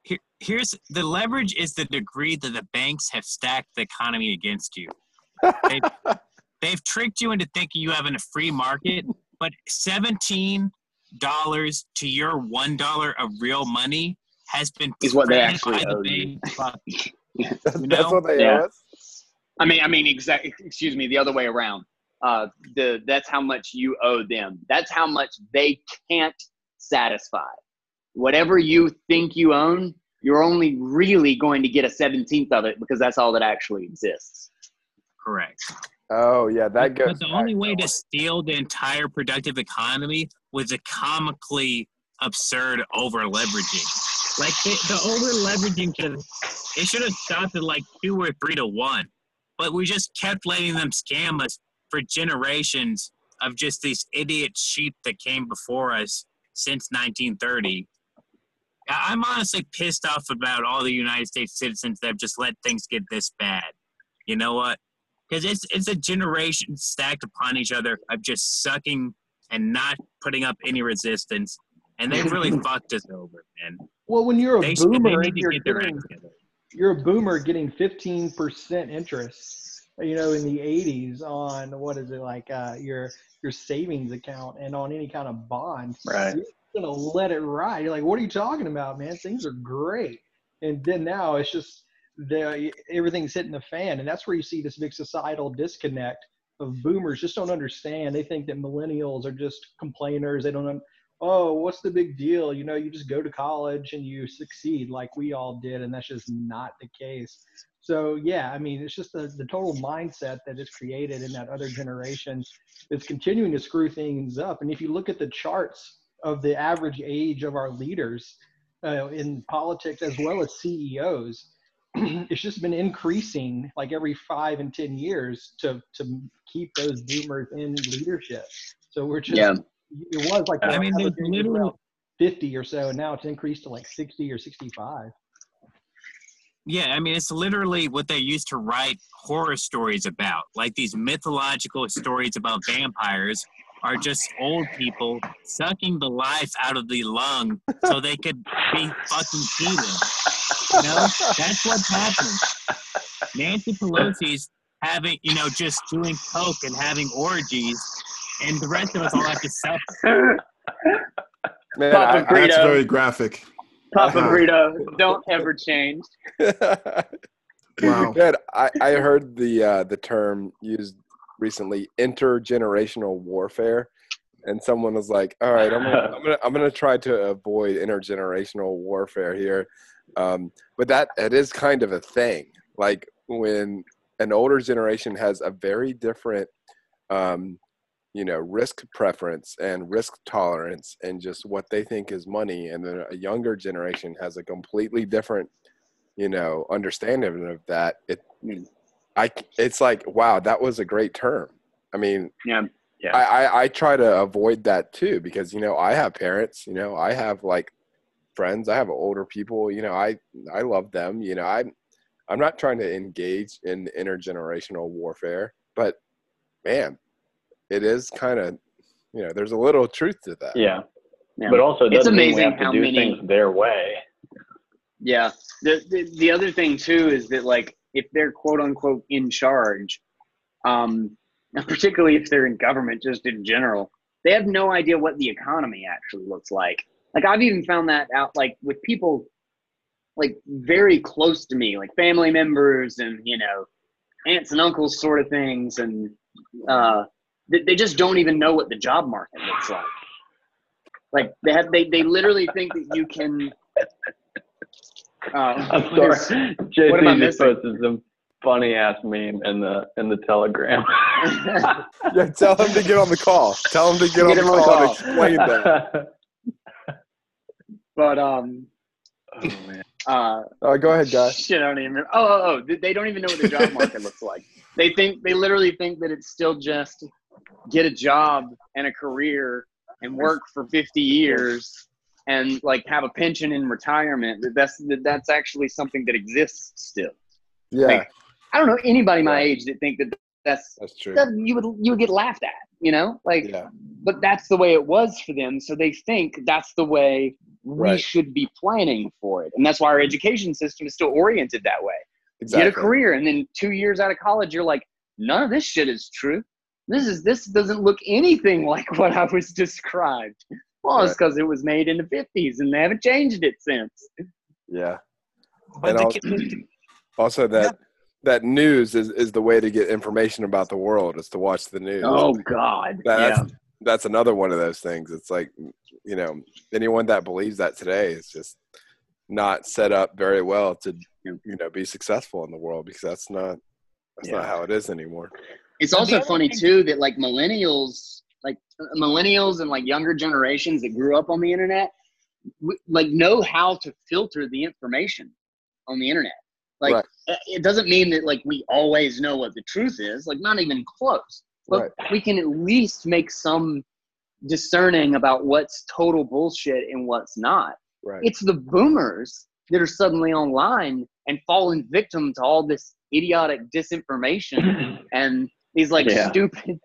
Speaker 4: Here, here's the leverage is the degree that the banks have stacked the economy against you. They've, they've tricked you into thinking you have in a free market, but seventeen dollars to your one dollar of real money has been
Speaker 2: is what they actually owe the [laughs]
Speaker 1: you. That's what they yeah. owe us.
Speaker 2: I mean, I mean, exactly. Excuse me, the other way around. Uh, the that's how much you owe them. That's how much they can't satisfy. whatever you think you own, you're only really going to get a 17th of it because that's all that actually exists.
Speaker 4: Correct.
Speaker 1: Oh yeah, that goes.
Speaker 4: But the only way to steal the entire productive economy was a comically absurd over leveraging. Like the, the over leveraging should it should have stopped at like two or three to one, but we just kept letting them scam us for generations of just these idiot sheep that came before us since 1930. I'm honestly pissed off about all the United States citizens that have just let things get this bad. You know what? Because it's it's a generation stacked upon each other of just sucking and not putting up any resistance, and they really fucked us over, man.
Speaker 8: Well, when you're a they boomer, should, you're, getting, you're a boomer getting 15% interest, you know, in the 80s on what is it like uh, your your savings account and on any kind of bond.
Speaker 3: Right.
Speaker 8: You're gonna let it ride. You're like, what are you talking about, man? Things are great. And then now it's just the everything's hitting the fan, and that's where you see this big societal disconnect of boomers just don't understand. They think that millennials are just complainers. They don't. Know, oh, what's the big deal? You know, you just go to college and you succeed like we all did, and that's just not the case. So yeah, I mean, it's just the, the total mindset that is created in that other generation is continuing to screw things up. And if you look at the charts of the average age of our leaders uh, in politics as well as CEOs, [clears throat] it's just been increasing like every five and ten years to to keep those boomers in leadership. So we're just yeah. it was like
Speaker 4: I mean, literally
Speaker 8: 50 or so, and now it's increased to like 60 or 65.
Speaker 4: Yeah, I mean, it's literally what they used to write horror stories about, like these mythological stories about vampires are just old people sucking the life out of the lung so they could be fucking healing. You know, that's what's happening. Nancy Pelosi's having, you know, just doing coke and having orgies, and the rest of us all have to suffer.
Speaker 7: Man, I, that's very graphic.
Speaker 2: Papa Burrito, don't ever change. [laughs]
Speaker 1: wow. Man, I, I heard the uh, the term used recently, intergenerational warfare, and someone was like, "All right, I'm gonna, I'm gonna, I'm gonna try to avoid intergenerational warfare here," um, but that it is kind of a thing. Like when an older generation has a very different um, you know risk preference and risk tolerance and just what they think is money and then a younger generation has a completely different you know understanding of that it i it's like wow that was a great term i mean
Speaker 2: yeah yeah
Speaker 1: I, I i try to avoid that too because you know i have parents you know i have like friends i have older people you know i i love them you know i i'm i'm not trying to engage in intergenerational warfare but man it is kind of you know there's a little truth to that.
Speaker 3: Yeah, yeah. but also it it's amazing how many things their way.
Speaker 2: Yeah, the, the the other thing too is that like if they're quote unquote in charge, um, particularly if they're in government, just in general, they have no idea what the economy actually looks like. Like I've even found that out like with people like very close to me, like family members and you know aunts and uncles sort of things, and uh, they just don't even know what the job market looks like. Like they have, they, they literally think that you can.
Speaker 3: Uh, I'm sorry. JC just posted some funny ass meme in the in the telegram. [laughs]
Speaker 1: yeah, tell him to get on the call. Tell him to get, get on, the call, call and explain that. [laughs]
Speaker 2: But um,
Speaker 1: oh [laughs] man. Uh, oh, go ahead, guys. [laughs]
Speaker 2: Shit, I don't even. Oh, oh, oh, they don't even know what the job [laughs] market looks like. They think they literally think that it's still just get a job and a career and work for 50 years and like have a pension in retirement that that's that that's actually something that exists still
Speaker 1: yeah like,
Speaker 2: i don't know anybody my age that think that that's
Speaker 1: that's true
Speaker 2: that you would you would get laughed at you know like yeah. but that's the way it was for them so they think that's the way we right. should be planning for it and that's why our education system is still oriented that way exactly. get a career and then two years out of college you're like none of this shit is true this is this doesn't look anything [laughs] like what I was described. Well, right. it's because it was made in the fifties and they haven't changed it since.
Speaker 1: Yeah. and also, also, that yeah. that news is, is the way to get information about the world is to watch the news.
Speaker 2: Oh God.
Speaker 1: That's yeah. That's another one of those things. It's like you know, anyone that believes that today is just not set up very well to you know be successful in the world because that's not that's yeah. not how it is anymore.
Speaker 2: It's also funny too that like millennials, like millennials and like younger generations that grew up on the internet, like know how to filter the information on the internet. Like right. it doesn't mean that like we always know what the truth is, like not even close. But right. we can at least make some discerning about what's total bullshit and what's not. Right. It's the boomers that are suddenly online and falling victim to all this idiotic disinformation [clears throat] and these like yeah. stupid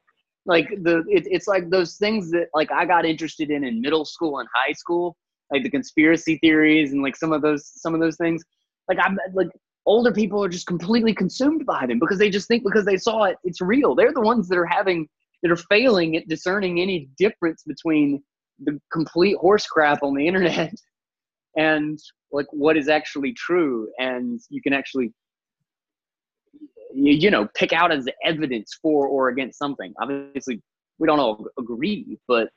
Speaker 2: like the it, it's like those things that like i got interested in in middle school and high school like the conspiracy theories and like some of those some of those things like i'm like older people are just completely consumed by them because they just think because they saw it it's real. They're the ones that are having that are failing at discerning any difference between the complete horse crap on the [laughs] internet and like what is actually true. And you can actually you know pick out as evidence for or against something. Obviously we don't all agree but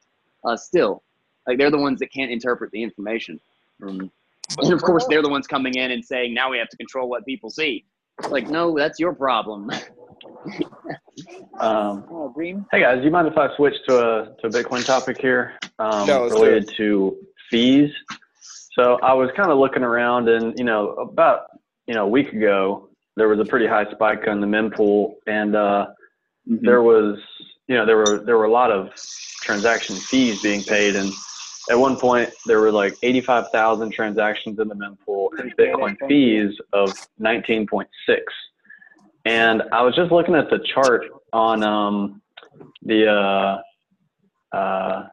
Speaker 2: uh, still like they're the ones that can't interpret the information um, and of course they're the ones coming in and saying now we have to control what people see. Like no that's your problem. [laughs]
Speaker 3: Um, oh, hey guys, do you mind if I switch to a to a Bitcoin topic here? Um, no, related to fees? So I was kind of looking around, and you know, about you know a week ago, there was a pretty high spike on the mempool, and uh, mm-hmm. there was you know there were there were a lot of transaction fees being paid, and at one point there were like 85,000 transactions in the mempool and Bitcoin fees of 19.6. And I was just looking at the chart on um, the uh, uh,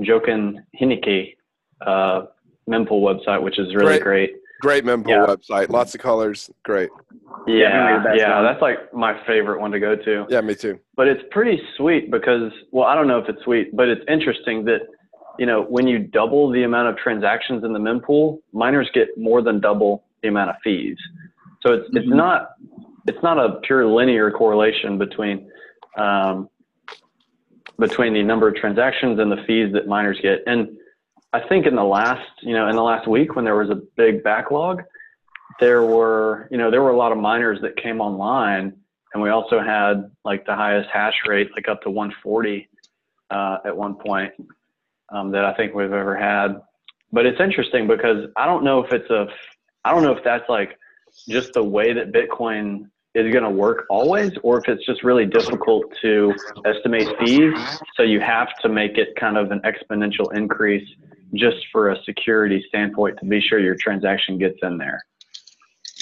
Speaker 3: Jochen Hoenicke uh, mempool website, which is really great.
Speaker 1: Great, great mempool yeah. website. Lots of colors. Great.
Speaker 3: Yeah, yeah, yeah that's like my favorite one to go to.
Speaker 1: Yeah, me too.
Speaker 3: But it's pretty sweet because, well, I don't know if it's sweet, but it's interesting that, you know, when you double the amount of transactions in the mempool, miners get more than double the amount of fees. So it's mm-hmm. it's not it's not a pure linear correlation between um, between the number of transactions and the fees that miners get. And I think in the last, you know, in the last week when there was a big backlog, there were, you know, there were a lot of miners that came online, and we also had like the highest hash rate, like up to 140 uh, at one point um, that I think we've ever had. But it's interesting because I don't know if it's a, I don't know if that's like just the way that Bitcoin is going to work always, or if it's just really difficult to estimate fees. So you have to make it kind of an exponential increase just for a security standpoint to be sure your transaction gets in there?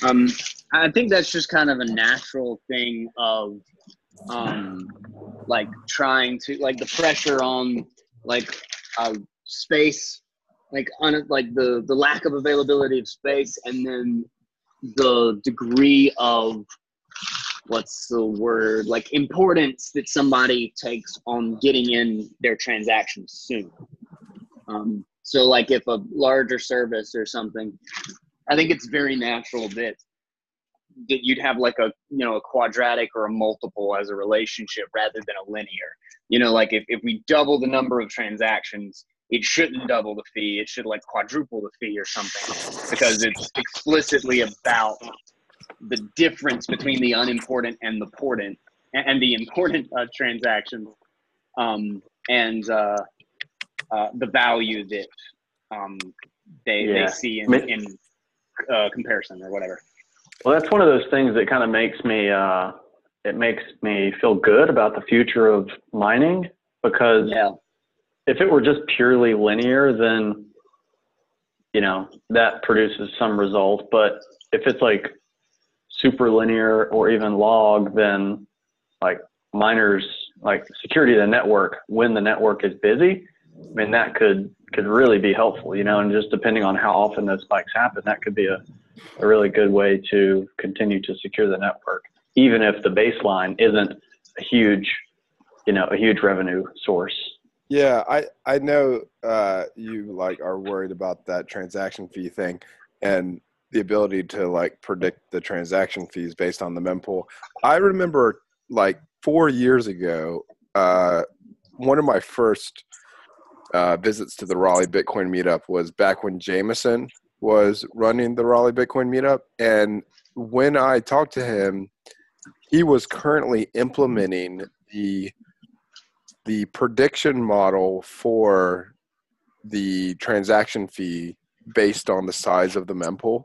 Speaker 2: Um, I think that's just kind of a natural thing of um, like trying to like the pressure on like uh, space, like on like the the lack of availability of space, and then the degree of what's the word like importance that somebody takes on getting in their transactions soon. Um, so like if a larger service or something, I think it's very natural that that you'd have like a you know a quadratic or a multiple as a relationship rather than a linear. You know, like if, if we double the number of transactions, it shouldn't double the fee. It should like quadruple the fee or something because it's explicitly about the difference between the unimportant and the important and the important uh, transactions um, and uh, uh, the value that um, they yeah. they see in, in uh, comparison or whatever.
Speaker 3: Well, that's one of those things that kind of makes me uh, it makes me feel good about the future of mining because yeah. if it were just purely linear, then you know that produces some result. But if it's like super linear or even log, then like miners like security of the network when the network is busy I mean, that could could really be helpful, you know, and just depending on how often those spikes happen, that could be a, a really good way to continue to secure the network, even if the baseline isn't a huge, you know, a huge revenue source.
Speaker 1: Yeah, I I know uh, you like are worried about that transaction fee thing, and the ability to like predict the transaction fees based on the mempool. I remember like four years ago, uh, one of my first uh, visits to the Raleigh Bitcoin meetup was back when Jameson was running the Raleigh Bitcoin meetup. And when I talked to him, he was currently implementing the the prediction model for the transaction fee based on the size of the mempool.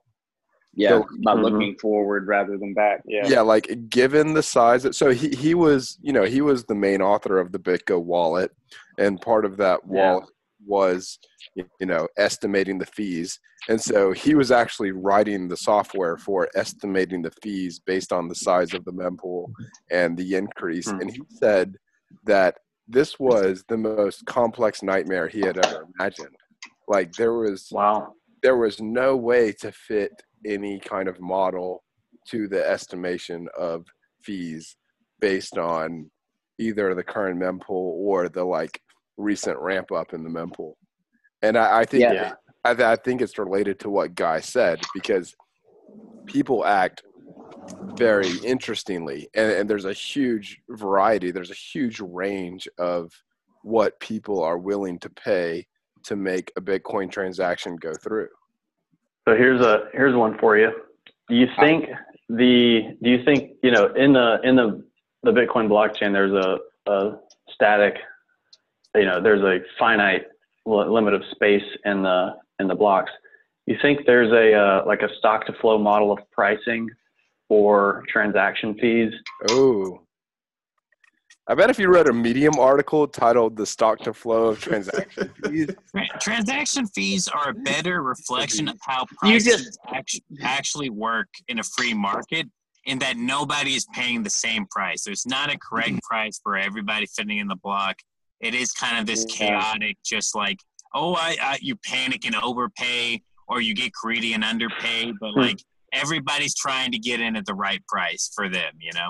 Speaker 2: Yeah, so, by mm-hmm. looking forward rather than back. Yeah.
Speaker 1: Yeah, like given the size so he he was, you know, he was the main author of the BitGo wallet and part of that wallet yeah. Was you know estimating the fees. And so he was actually writing the software for estimating the fees based on the size of the mempool and the increase. Mm-hmm. and he said that this was the most complex nightmare he had ever imagined. Like there was
Speaker 3: wow.
Speaker 1: there was no way to fit any kind of model to the estimation of fees based on either the current mempool or the like recent ramp up in the mempool and i, I think yeah. I, I think it's related to what guy said because people act very interestingly and, and there's a huge variety there's a huge range of what people are willing to pay to make a bitcoin transaction go through.
Speaker 3: So here's a here's one for you. Do you think the do you think you know in the in the the bitcoin blockchain there's a, a static you know there's a finite limit of space in the in the blocks you think there's a uh, like a stock to flow model of pricing for transaction fees.
Speaker 1: Oh. I bet if you read a Medium article titled "The Stock to Flow of Transaction [laughs] Fees,"
Speaker 4: transaction fees are a better reflection of how prices actually, actually work in a free market, in that nobody is paying the same price. There's not a correct mm-hmm. price for everybody fitting in the block. It is kind of this chaotic, just like oh, I, I you panic and overpay, or you get greedy and underpay, but hmm. like everybody's trying to get in at the right price for them, you know?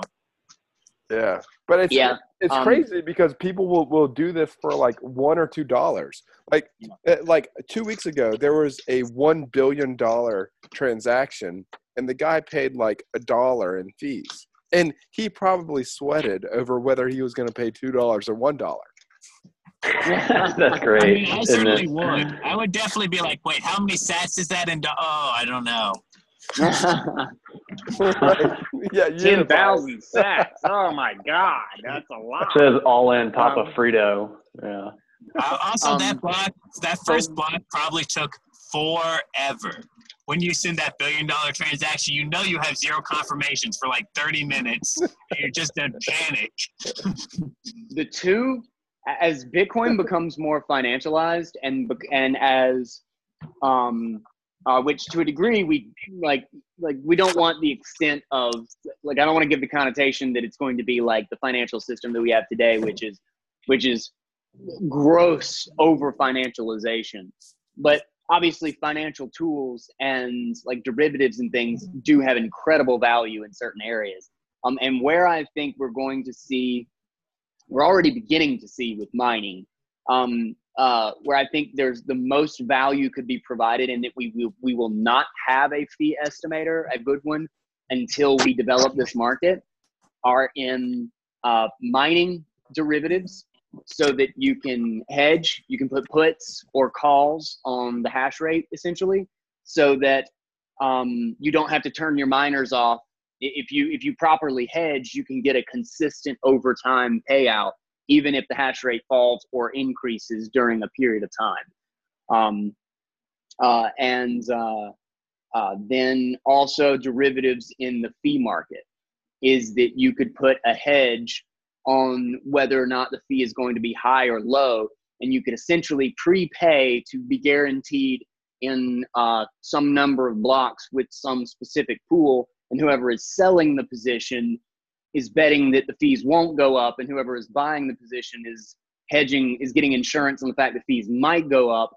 Speaker 1: Yeah. But it's yeah. it's um, crazy because people will, will do this for like one or two dollars. Like eh, like two weeks ago there was a one billion dollar transaction and the guy paid like a dollar in fees. And he probably sweated over whether he was gonna pay two dollars or one dollar. [laughs]
Speaker 3: That's great. I, mean,
Speaker 4: I certainly would. I would definitely be like, wait, how many sats is that in? Do- oh, I don't know. [laughs]
Speaker 2: yeah, ten thousand sats. Oh my god, that's a lot.
Speaker 3: It says all in top um, of Frito. Yeah.
Speaker 4: Uh, also, um, that block, that first block probably took forever. When you send that billion dollar transaction, you know you have zero confirmations for like 30 minutes. you're just in panic.
Speaker 2: the two, as Bitcoin [laughs] becomes more financialized and and as um, uh, which to a degree we like like we don't want the extent of like I don't want to give the connotation that it's going to be like the financial system that we have today, which is which is gross over financialization. But obviously financial tools and like derivatives and things do have incredible value in certain areas. Um, and where I think we're going to see, we're already beginning to see with mining, um, uh, where I think there's the most value could be provided, and that we will, we will not have a fee estimator, a good one, until we develop this market, are in uh, mining derivatives, so that you can hedge, you can put puts or calls on the hash rate, essentially, so that um, you don't have to turn your miners off. If you if you properly hedge, you can get a consistent overtime payout even if the hash rate falls or increases during a period of time. Um, uh, and uh, uh, then also derivatives in the fee market is that you could put a hedge on whether or not the fee is going to be high or low, and you could essentially prepay to be guaranteed in uh, some number of blocks with some specific pool, and whoever is selling the position is betting that the fees won't go up, and whoever is buying the position is hedging, is getting insurance on the fact the fees might go up.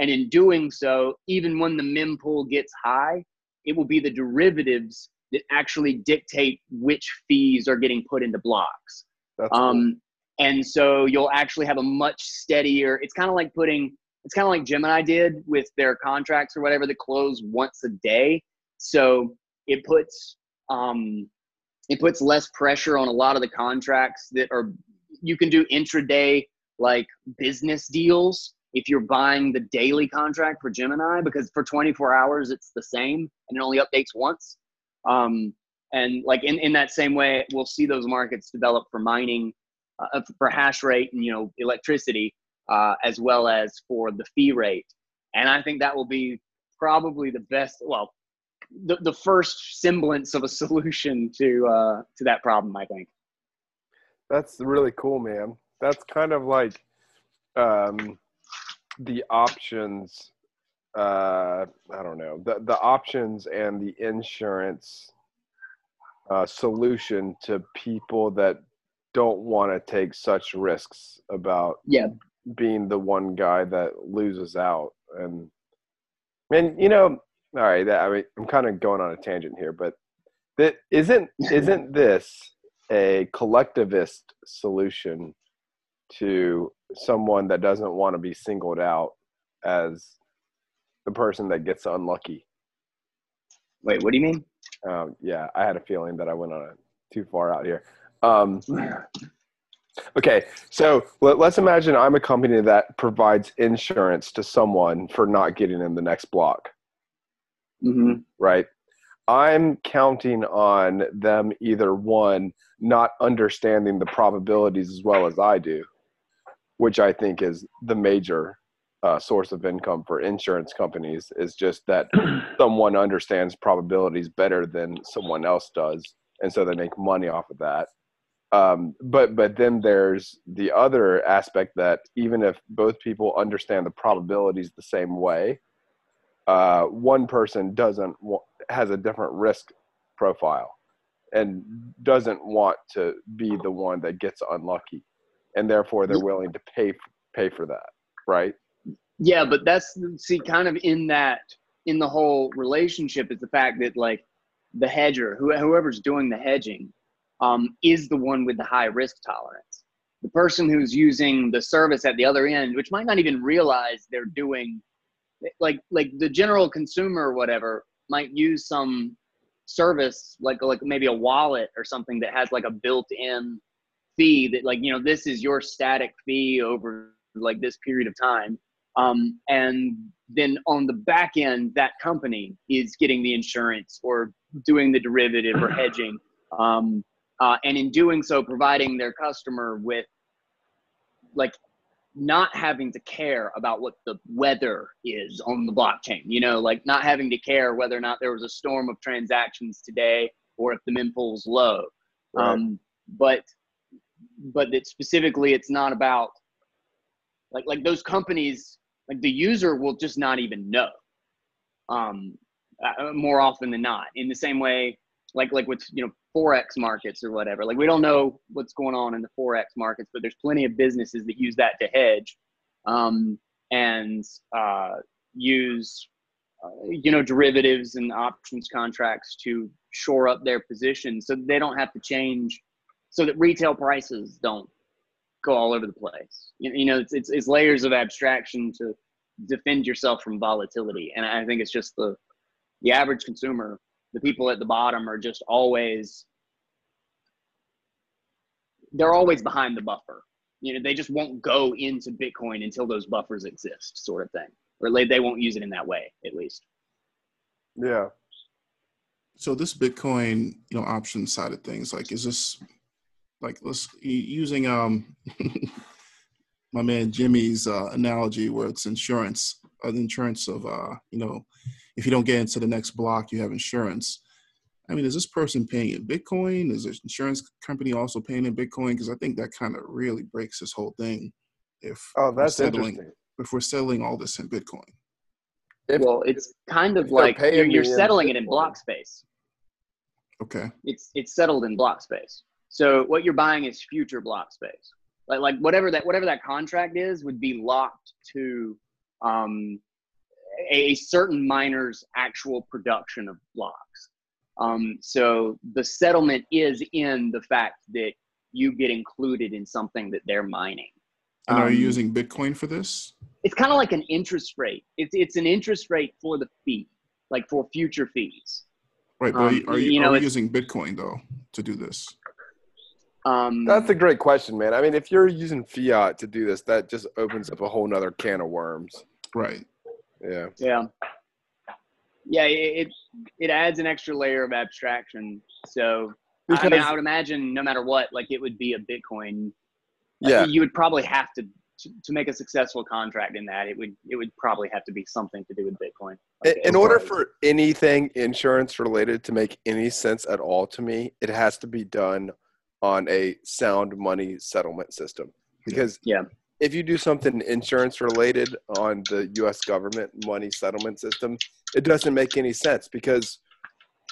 Speaker 2: And in doing so, even when the mempool gets high, it will be the derivatives that actually dictate which fees are getting put into blocks. Um. And so you'll actually have a much steadier. It's kind of like putting. It's kind of like Gemini did with their contracts or whatever that close once a day. So it puts um, it puts less pressure on a lot of the contracts that are you can do intraday like business deals if you're buying the daily contract for Gemini, because for 24 hours it's the same and it only updates once. Um, and like in, in that same way, we'll see those markets develop for mining, uh, for hash rate and you know electricity, uh, as well as for the fee rate. And I think that will be probably the best. Well, the, the first semblance of a [laughs] solution to uh, to that problem. I think.
Speaker 1: That's really cool, man. That's kind of like um, the options. Uh, I don't know the the options and the insurance uh, solution to people that don't want to take such risks about
Speaker 2: yeah
Speaker 1: being the one guy that loses out and and you know all right that, i mean i'm kind of going on a tangent here but that isn't isn't this a collectivist solution to someone that doesn't want to be singled out as the person that gets unlucky?
Speaker 2: Wait what do you mean?
Speaker 1: Um, yeah i had a feeling that i went on a too far out here. Um, Okay, so let, us imagine I'm a company that provides insurance to someone for not getting in the next block.
Speaker 2: Mm-hmm.
Speaker 1: Right? I'm counting on them either one, not understanding the probabilities as well as I do, which I think is the major uh, source of income for insurance companies, is just that [clears throat] someone understands probabilities better than someone else does. And so they make money off of that um, but but then there's the other aspect that even if both people understand the probabilities the same way uh, one person doesn't has a different risk profile and doesn't want to be the one that gets unlucky. And therefore they're willing to pay pay for that right?
Speaker 2: Yeah but that's see kind of in that in the whole relationship is the fact that like the hedger whoever's doing the hedging um, is the one with the high risk tolerance. The person who's using the service at the other end, which might not even realize they're doing, like like the general consumer or whatever, might use some service like like maybe a wallet or something that has like a built-in fee that like you know this is your static fee over like this period of time. Um, and then on the back end that company is getting the insurance or doing the derivative or [clears throat] hedging um, uh, and in doing so providing their customer with like not having to care about what the weather is on the blockchain you know like not having to care whether or not there was a storm of transactions today or if the mempool's low right. um, but but that specifically it's not about like like those companies like the user will just not even know um uh, more often than not in the same way like like with you know forex markets or whatever. Like we don't know what's going on in the forex markets, but there's plenty of businesses that use that to hedge um, and uh, use uh, you know derivatives and options contracts to shore up their position so they don't have to change so that retail prices don't go all over the place. You, you know, it's, it's, it's layers of abstraction to defend yourself from volatility, and I think it's just the the average consumer the people at the bottom are just always they're always behind the buffer. You know, they just won't go into Bitcoin until those buffers exist, sort of thing, or they, they won't use it in that way, at least.
Speaker 1: Yeah.
Speaker 7: So this Bitcoin, you know, option side of things, like, is this like let's using um [laughs] my man Jimmy's uh, analogy where it's insurance, uh, the insurance of uh, you know, if you don't get into the next block, you have insurance. I mean, is this person paying in Bitcoin? Is this insurance company also paying in Bitcoin? Because I think that kind of really breaks this whole thing. If
Speaker 1: oh, that's
Speaker 7: settling,
Speaker 1: interesting.
Speaker 7: If we're settling all this in Bitcoin.
Speaker 2: If, well, it's kind of like you're, you're settling it in block space.
Speaker 7: Okay.
Speaker 2: It's it's settled in block space. So what you're buying is future block space. Like like whatever that whatever that contract is would be locked to um, a, a certain miner's actual production of blocks. Um, so the settlement is in the fact that you get included in something that they're mining.
Speaker 7: And are you um, using Bitcoin for this?
Speaker 2: It's kind of like an interest rate. It's it's an interest rate for the fee, like for future fees.
Speaker 7: Right, but um, are you, are you, you know, are using Bitcoin though to do this?
Speaker 2: Um,
Speaker 1: That's a great question, man. I mean, if you're using fiat to do this, that just opens up a whole nother can of worms.
Speaker 7: Right.
Speaker 1: Yeah.
Speaker 2: Yeah. Yeah, it it adds an extra layer of abstraction. So because, I mean, I would imagine no matter what, like it would be a Bitcoin.
Speaker 1: Yeah.
Speaker 2: You would probably have to, to, to make a successful contract in that. It would it would probably have to be something to do with Bitcoin.
Speaker 1: Like in, in order for anything insurance related to make any sense at all to me, it has to be done on a sound money settlement system. Because
Speaker 2: yeah
Speaker 1: if you do something insurance related on the US government money settlement system, it doesn't make any sense because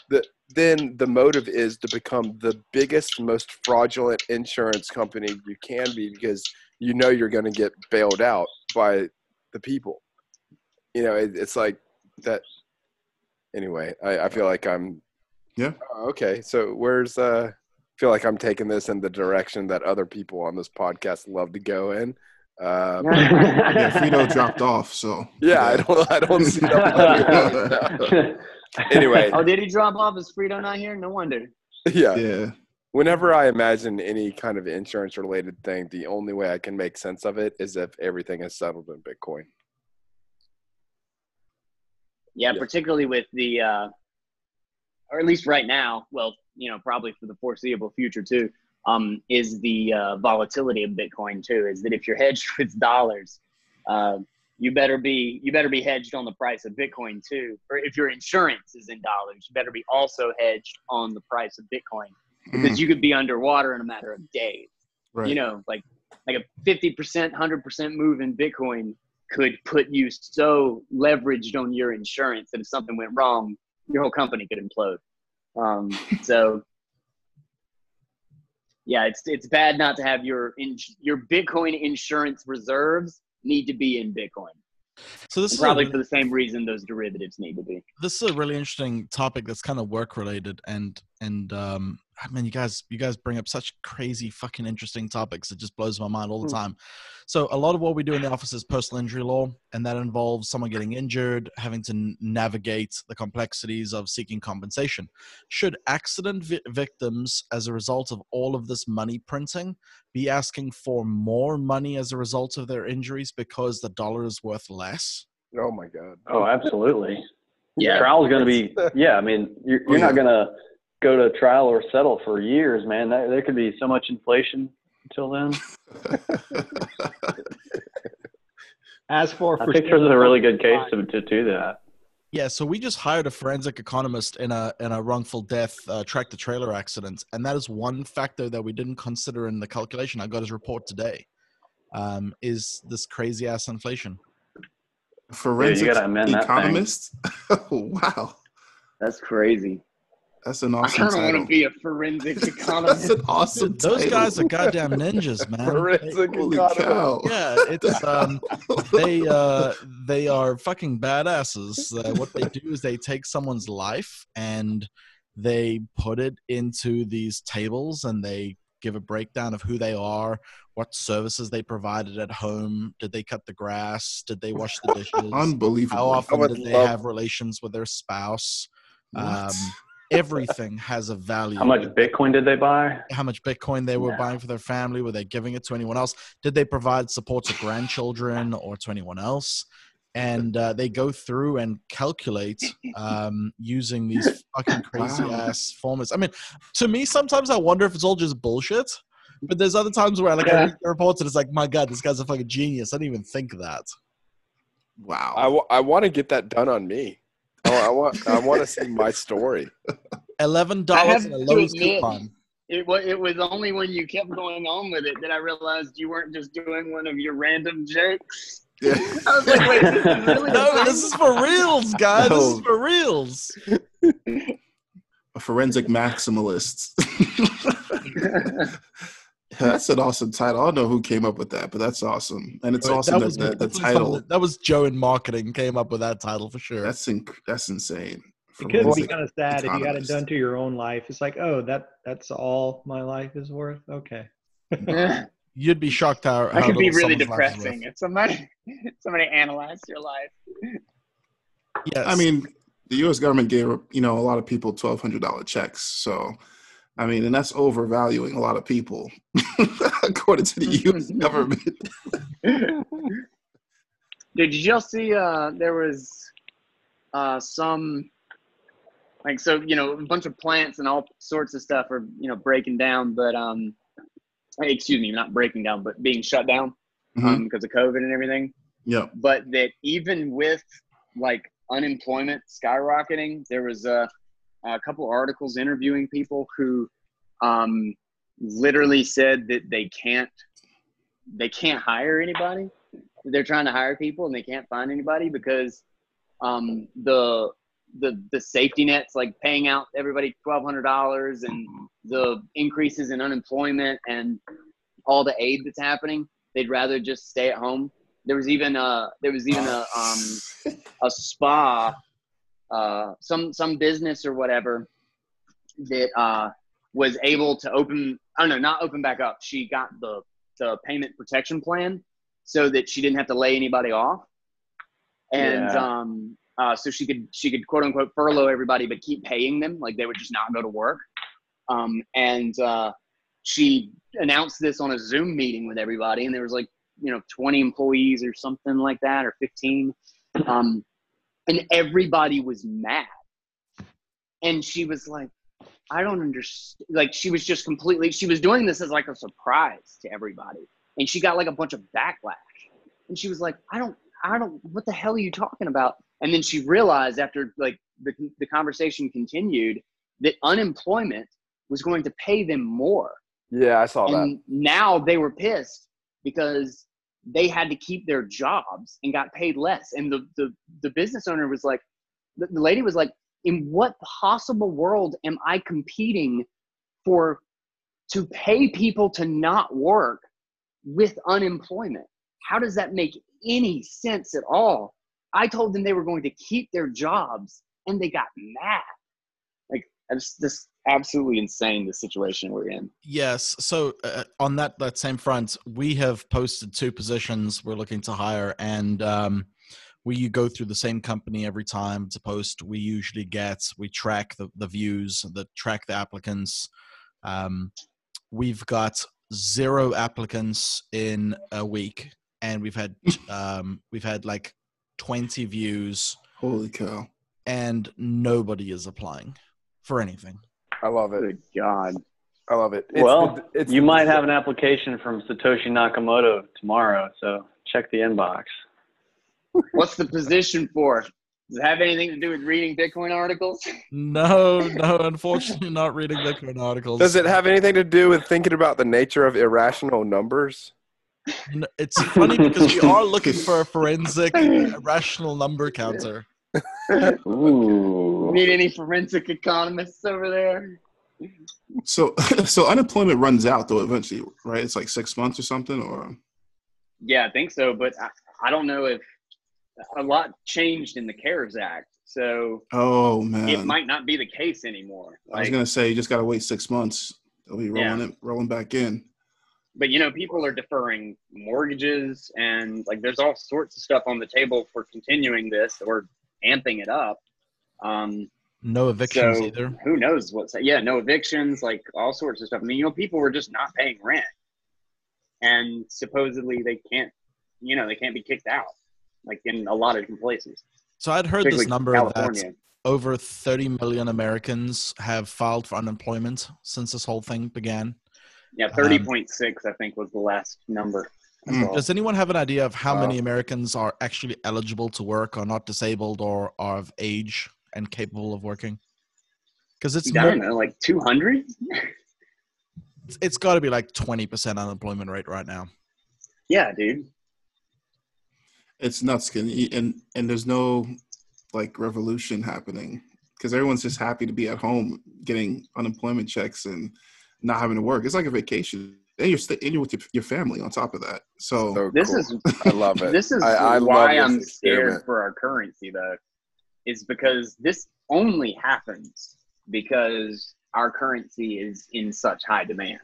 Speaker 1: the then the motive is to become the biggest, most fraudulent insurance company you can be because you know you're going to get bailed out by the people. You know, it, it's like that. Anyway, I, I feel like I'm.
Speaker 7: Yeah.
Speaker 1: Oh, okay, so where's uh? I feel like I'm taking this in the direction that other people on this podcast love to go in.
Speaker 7: Um, [laughs] yeah, Frito dropped off, so
Speaker 1: yeah, yeah. I don't, I don't see that. [laughs] [laughs] anyway,
Speaker 2: oh, did he drop off? Is Frito not here? No wonder.
Speaker 1: Yeah,
Speaker 7: yeah.
Speaker 1: Whenever I imagine any kind of insurance-related thing, the only way I can make sense of it is if everything is settled in Bitcoin.
Speaker 2: Yeah, yeah. particularly with the, uh, or at least right now. Well, you know, probably for the foreseeable future too um, is the uh, volatility of Bitcoin too. Is that if you're hedged [laughs] with dollars, uh, you better be you better be hedged on the price of Bitcoin too. Or if your insurance is in dollars, you better be also hedged on the price of Bitcoin because mm. you could be underwater in a matter of days. Right. You know, like like a fifty percent, hundred percent move in Bitcoin could put you so leveraged on your insurance that if something went wrong, your whole company could implode. Um, so yeah, it's it's bad not to have your in, your Bitcoin insurance reserves need to be in Bitcoin.
Speaker 5: So this is
Speaker 2: probably for the same reason those derivatives need to be.
Speaker 5: This is a really interesting topic that's kind of work related and and um I mean you guys you guys bring up such crazy fucking interesting topics. It just blows my mind all the hmm. time. So a lot of what we do in the office is personal injury law and that involves someone getting injured, having to navigate the complexities of seeking compensation. Should accident vi- victims as a result of all of this money printing be asking for more money as a result of their injuries because the dollar is worth less?
Speaker 1: Oh my god.
Speaker 3: Oh, absolutely. Yeah. [laughs] Trial's going to be yeah, I mean, you're, you're not going to go to trial or settle for years, man. There, there could be so much inflation until then. [laughs]
Speaker 8: As for,
Speaker 3: I think there's a really good case to, to do that.
Speaker 5: Yeah, so we just hired a forensic economist in a in a wrongful death uh, tractor trailer accident, and that is one factor that we didn't consider in the calculation. I got his report today. Um, is this crazy ass inflation?
Speaker 7: Forensic yeah, economist. [laughs] wow,
Speaker 2: that's crazy.
Speaker 7: That's an awesome.
Speaker 2: I kind of want to be a forensic [laughs] economist.
Speaker 7: That's an awesome.
Speaker 5: Dude, those guys are [laughs] goddamn ninjas, man.
Speaker 1: forensic they, economist.
Speaker 5: Yeah, it's um, they uh, they are fucking badasses. Uh, what they do is they take someone's life and they put it into these tables and they give a breakdown of who they are, what services they provided at home, did they cut the grass, did they wash the dishes,
Speaker 7: unbelievable.
Speaker 5: How often did they love- have relations with their spouse? Um, everything has a value.
Speaker 3: How much Bitcoin did they buy?
Speaker 5: How much Bitcoin they were yeah. buying for their family? Were they giving it to anyone else? Did they provide support to grandchildren or to anyone else? And uh, they go through and calculate um, using these [laughs] fucking crazy wow. ass formulas. I mean, to me, sometimes I wonder if it's all just bullshit. But there's other times where like yeah. I read the reports and it's like, my God, this guy's a fucking genius. I didn't even think of that.
Speaker 7: Wow.
Speaker 1: I, w- I want to get that done on me. Oh, I want I want to see my story.
Speaker 5: Eleven dollars in a Lowe's coupon.
Speaker 2: It was it was only when you kept going on with it that I realized you weren't just doing one of your random jokes. Yeah. [laughs] I was like, wait, this is really
Speaker 5: No, this is for reals, guys. No. This is for reals.
Speaker 7: A forensic maximalist. [laughs] That's an awesome title. I don't know who came up with that, but that's awesome, and it's Wait, awesome that, was, that the, the title.
Speaker 5: That was Joe in marketing came up with that title for sure.
Speaker 7: That's inc- that's insane.
Speaker 8: It could be kind of sad if you got it done to your own life. It's like, oh, that that's all my life is worth. Okay. [laughs]
Speaker 5: You'd be shocked how,
Speaker 2: how that could be really depressing if somebody [laughs] somebody analyzed your life.
Speaker 7: Yes. I mean, the U.S. government gave you know a lot of people twelve hundred dollar checks, so I mean, and that's overvaluing a lot of people, [laughs] according to the U.S. [laughs] government.
Speaker 2: Did you just see? Uh, there was uh, some like so you know a bunch of plants and all sorts of stuff are you know breaking down, but um, excuse me, not breaking down, but being shut down mm-hmm. um, because of COVID and everything.
Speaker 7: Yeah.
Speaker 2: But that even with like unemployment skyrocketing, there was a, a couple articles interviewing people who um, literally said that they can't they can't hire anybody. They're trying to hire people and they can't find anybody because um, the the the safety nets like paying out everybody twelve hundred dollars and the increases in unemployment and all the aid that's happening. They'd rather just stay at home there was even a there was even a um, a spa, uh, some some business or whatever that uh, was able to open. I don't know, not open back up. She got the the payment protection plan so that she didn't have to lay anybody off, and yeah. um, uh, so she could she could quote unquote furlough everybody, but keep paying them like they would just not go to work. Um, and uh, she announced this on a Zoom meeting with everybody, and there was like you know 20 employees or something like that or 15 um, and everybody was mad. And she was like i don't understand like she was just completely she was doing this as like a surprise to everybody. And she got like a bunch of backlash. And she was like i don't i don't what the hell are you talking about? And then she realized after like the, the conversation continued that unemployment was going to pay them more.
Speaker 1: Yeah i saw
Speaker 2: and
Speaker 1: that
Speaker 2: now they were pissed because they had to keep their jobs and got paid less. And the the, the business owner was like, the, the lady was like, in what possible world am I competing for to pay people to not work with unemployment? How does that make any sense at all? I told them they were going to keep their jobs and they got mad. Like, it's just absolutely insane the situation we're in.
Speaker 5: Yes. So uh, on that that same front, we have posted two positions we're looking to hire, and um, we go through the same company every time to post. We usually get we track the the views, the track the applicants. Um, we've got zero applicants in a week, and we've had [laughs] um, we've had like twenty views.
Speaker 7: Holy cow!
Speaker 5: And nobody is applying for anything.
Speaker 1: I love it.
Speaker 2: Good God.
Speaker 1: I love it.
Speaker 3: It's well, the, it's you the, might have an application from Satoshi Nakamoto tomorrow, so check the inbox.
Speaker 2: What's the position for? Does it have anything to do with reading Bitcoin articles?
Speaker 5: No, no, unfortunately, not reading Bitcoin articles.
Speaker 1: Does it have anything to do with thinking about the nature of irrational numbers?
Speaker 5: It's funny because we are looking for a forensic irrational number counter.
Speaker 2: Ooh. Need any forensic economists over there?
Speaker 7: So, [laughs] so unemployment runs out though eventually, right? It's like six months or something, or
Speaker 2: yeah, I think so. But I, I don't know if a lot changed in the CARES Act, so
Speaker 7: oh man,
Speaker 2: it might not be the case anymore.
Speaker 7: Like, I was gonna say you just gotta wait six months. They'll be rolling yeah. it, rolling back in.
Speaker 2: But you know, people are deferring mortgages, and like there's all sorts of stuff on the table for continuing this or amping it up. Um,
Speaker 5: no evictions so either.
Speaker 2: Who knows what's yeah, no evictions, like all sorts of stuff. I mean, you know, people were just not paying rent, and supposedly they can't, you know, they can't be kicked out, like in a lot of different places.
Speaker 5: So I'd heard this number California. that over 30 million Americans have filed for unemployment since this whole thing began.
Speaker 2: Yeah, 30.6 um, I think was the last number.
Speaker 5: Mm. Does anyone have an idea of how uh, many Americans are actually eligible to work, or not disabled, or are of age and capable of working? Because it's
Speaker 2: I don't know, like two hundred.
Speaker 5: it's, it's got to be like twenty percent unemployment rate right now.
Speaker 2: Yeah, dude.
Speaker 7: It's nuts, and and and there's no like revolution happening because everyone's just happy to be at home getting unemployment checks and not having to work. It's like a vacation and you're and you're with your, your family on top of that. So,
Speaker 1: so
Speaker 2: this
Speaker 1: cool.
Speaker 2: is [laughs]
Speaker 1: I love it.
Speaker 2: This is I, I why I'm scared for our currency though, is because this only happens because our currency is in such high demand.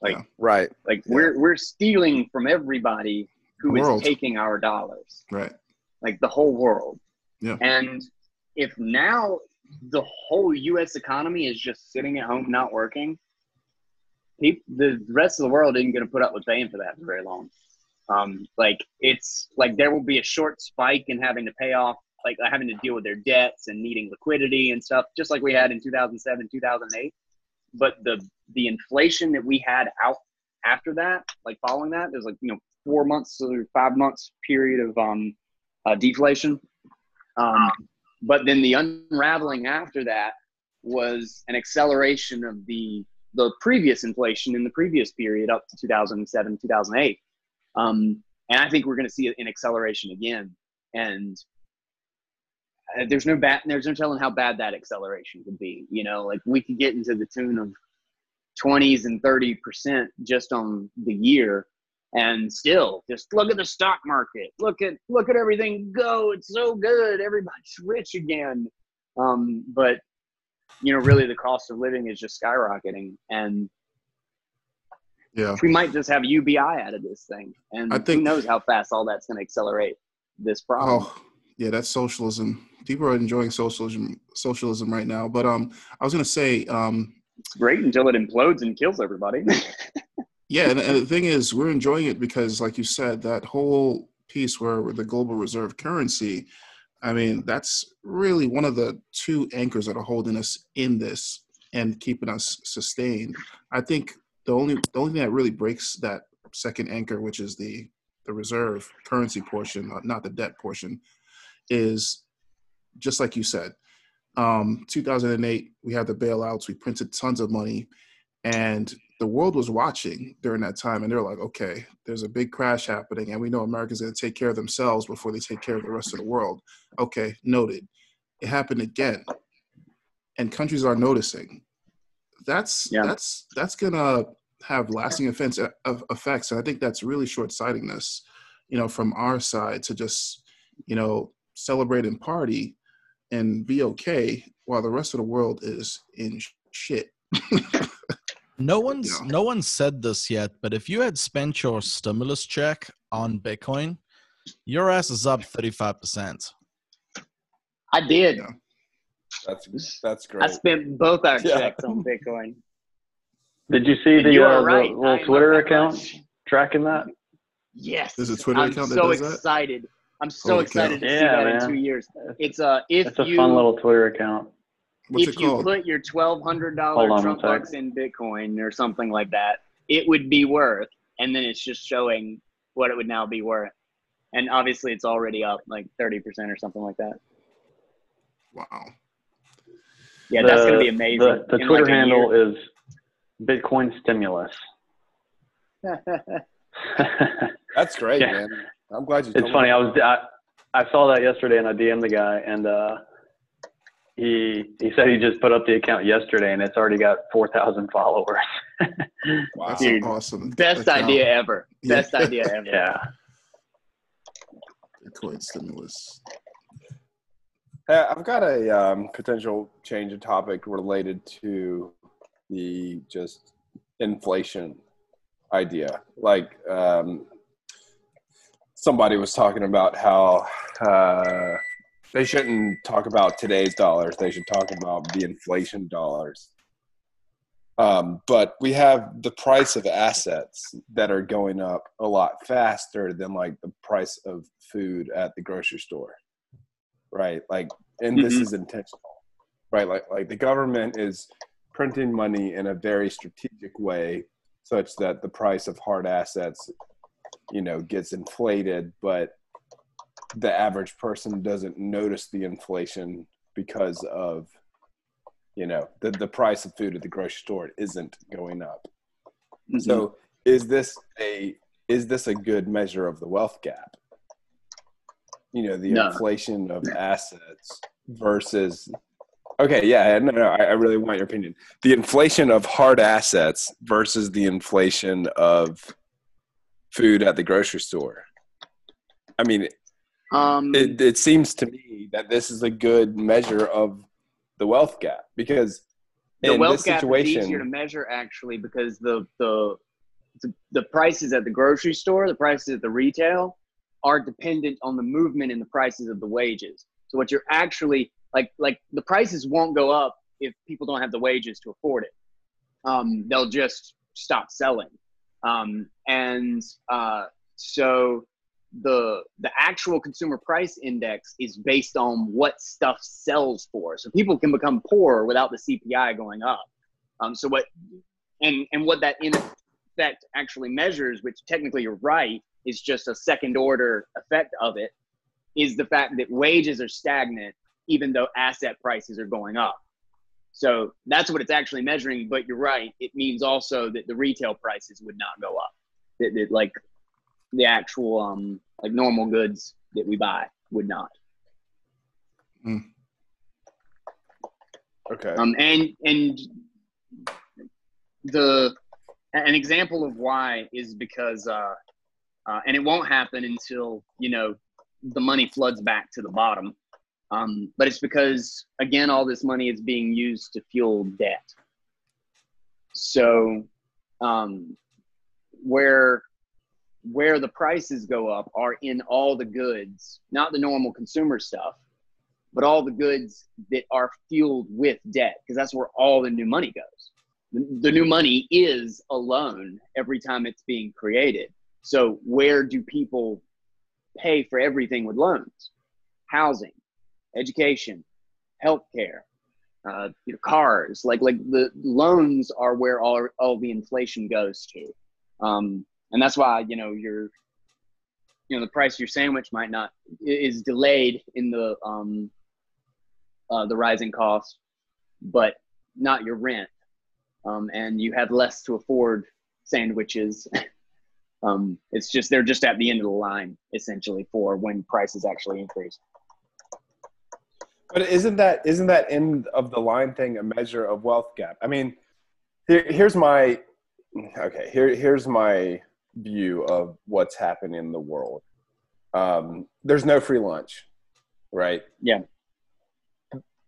Speaker 2: Like
Speaker 1: yeah. right,
Speaker 2: like yeah. we're we're stealing from everybody who world. is taking our dollars.
Speaker 7: Right.
Speaker 2: Like the whole world.
Speaker 7: Yeah.
Speaker 2: And if now the whole U.S. economy is just sitting at home, not working, people, the rest of the world isn't going to put up with paying for that for very long. Um, like it's like there will be a short spike in having to pay off, like having to deal with their debts and needing liquidity and stuff, just like we had in 2007, 2008. But the the inflation that we had out after that, like following that, there's like you know four months or five months period of um, uh, deflation. Um, but then the unraveling after that was an acceleration of the the previous inflation in the previous period up to 2007 2008 um, and i think we're going to see an acceleration again. And uh, there's no bad there's no telling how bad that acceleration could be you know? Like we could get into the tune of 20s and 30 percent just on the year. And still just look at the stock market. Look at look at everything go it's so good everybody's rich again. Um, but you know really the cost of living is just skyrocketing. And
Speaker 7: yeah.
Speaker 2: we might just have ubi out of this thing. And I think, who knows how fast all that's going to accelerate this problem.
Speaker 7: Oh yeah that's socialism. People are enjoying socialism socialism right now. But um i was going to say um
Speaker 2: it's great until it implodes and kills everybody. [laughs]
Speaker 7: Yeah, and, and, the thing is, we're enjoying it because, like you said, that whole piece where the global reserve currency, I mean, that's really one of the two anchors that are holding us in this and keeping us sustained. I think the only the only thing that really breaks that second anchor, which is the the reserve currency portion, uh, not the debt portion, is just like you said. Um, 2008, we had the bailouts. We printed tons of money, and the world was watching during that time and they're like okay there's a big crash happening and we know america's going to take care of themselves before they take care of the rest of the world. Okay noted. It happened again and countries are noticing. That's yeah. that's that's going to have lasting offense, uh, effects and i think that's really short-sightedness you know from our side to just you know celebrate and party and be okay while the rest of the world is in shit [laughs]
Speaker 5: No one's yeah. no one said this yet, but if you had spent your stimulus check on Bitcoin, your ass is up thirty five percent.
Speaker 2: I did.
Speaker 1: Yeah. That's that's great.
Speaker 2: I spent both our yeah. checks on Bitcoin.
Speaker 3: Did you see the, uh, right. the little Twitter account much. tracking that?
Speaker 2: Yes.
Speaker 7: There's a Twitter
Speaker 2: I'm
Speaker 7: account
Speaker 2: so
Speaker 7: that does
Speaker 2: excited.
Speaker 7: That?
Speaker 2: I'm so Holy excited cow. to see that man. in two years. It's uh if
Speaker 3: it's a
Speaker 2: you,
Speaker 3: fun little Twitter account.
Speaker 7: What's
Speaker 2: if you put your twelve hundred dollar Trump bucks in Bitcoin or something like that, it would be worth, and then it's just showing what it would now be worth. And obviously, it's already up like thirty percent or something like that.
Speaker 7: Wow.
Speaker 2: Yeah, the, that's gonna be amazing.
Speaker 3: The, the Twitter like handle year. is Bitcoin stimulus. [laughs] [laughs]
Speaker 1: that's great, yeah. man. I'm glad you.
Speaker 3: It's funny. Me. I was I, I saw that yesterday and I DM'd the guy and uh, he he said he just put up the account yesterday and it's already got 4,000 followers. [laughs]
Speaker 7: wow, Dude, awesome.
Speaker 2: Best account. idea ever. Best yeah. idea [laughs] ever.
Speaker 3: Yeah.
Speaker 7: Bitcoin stimulus.
Speaker 1: Hey, I've got a um, potential change of topic related to the just inflation idea. Like um, somebody was talking about how uh, they shouldn't talk about today's dollars. They should talk about the inflation dollars. Um, but we have the price of assets that are going up a lot faster than like the price of food at the grocery store, right? Like, and this mm-hmm. is intentional, right? Like, like the government is printing money in a very strategic way, such that the price of hard assets, you know, gets inflated, but the average person doesn't notice the inflation because of you know the, the price of food at the grocery store isn't going up mm-hmm. so is this a is this a good measure of the wealth gap you know the no. inflation of assets versus okay yeah no, no I, I really want your opinion the inflation of hard assets versus the inflation of food at the grocery store i mean
Speaker 2: um,
Speaker 1: it, it seems to me that this is a good measure of the wealth gap because
Speaker 2: the wealth gap is easier to measure actually because the, the the prices at the grocery store, the prices at the retail, are dependent on the movement in the prices of the wages. So what you're actually like like the prices won't go up if people don't have the wages to afford it. Um, they'll just stop selling. Um, and uh, so the the actual consumer price index is based on what stuff sells for. So people can become poor without the CPI going up. Um, so what and and what that in effect actually measures, which technically you're right, is just a second order effect of it, is the fact that wages are stagnant even though asset prices are going up. So that's what it's actually measuring. But you're right; it means also that the retail prices would not go up. That, that like the actual um like normal goods that we buy would not.
Speaker 1: Mm. Okay.
Speaker 2: Um and and the an example of why is because uh, uh and it won't happen until you know the money floods back to the bottom. Um, but it's because again all this money is being used to fuel debt. So um, where where the prices go up are in all the goods, not the normal consumer stuff, but all the goods that are fueled with debt, because that's where all the new money goes. The, new money is a loan every time it's being created. So where do people pay for everything with loans? Housing, education, healthcare, uh, you know, cars. Like like the loans are where all all the inflation goes to. Um, and that's why you know your you know the price of your sandwich might not is delayed in the um uh, the rising cost but not your rent. Um, and you have less to afford sandwiches. [laughs] Um, it's just they're just at the end of the line essentially for when prices actually increase.
Speaker 1: But isn't that isn't that end of the line thing a measure of wealth gap? I mean here, here's my okay here here's my view of what's happening in the world. Um, there's no free lunch, right?
Speaker 2: Yeah.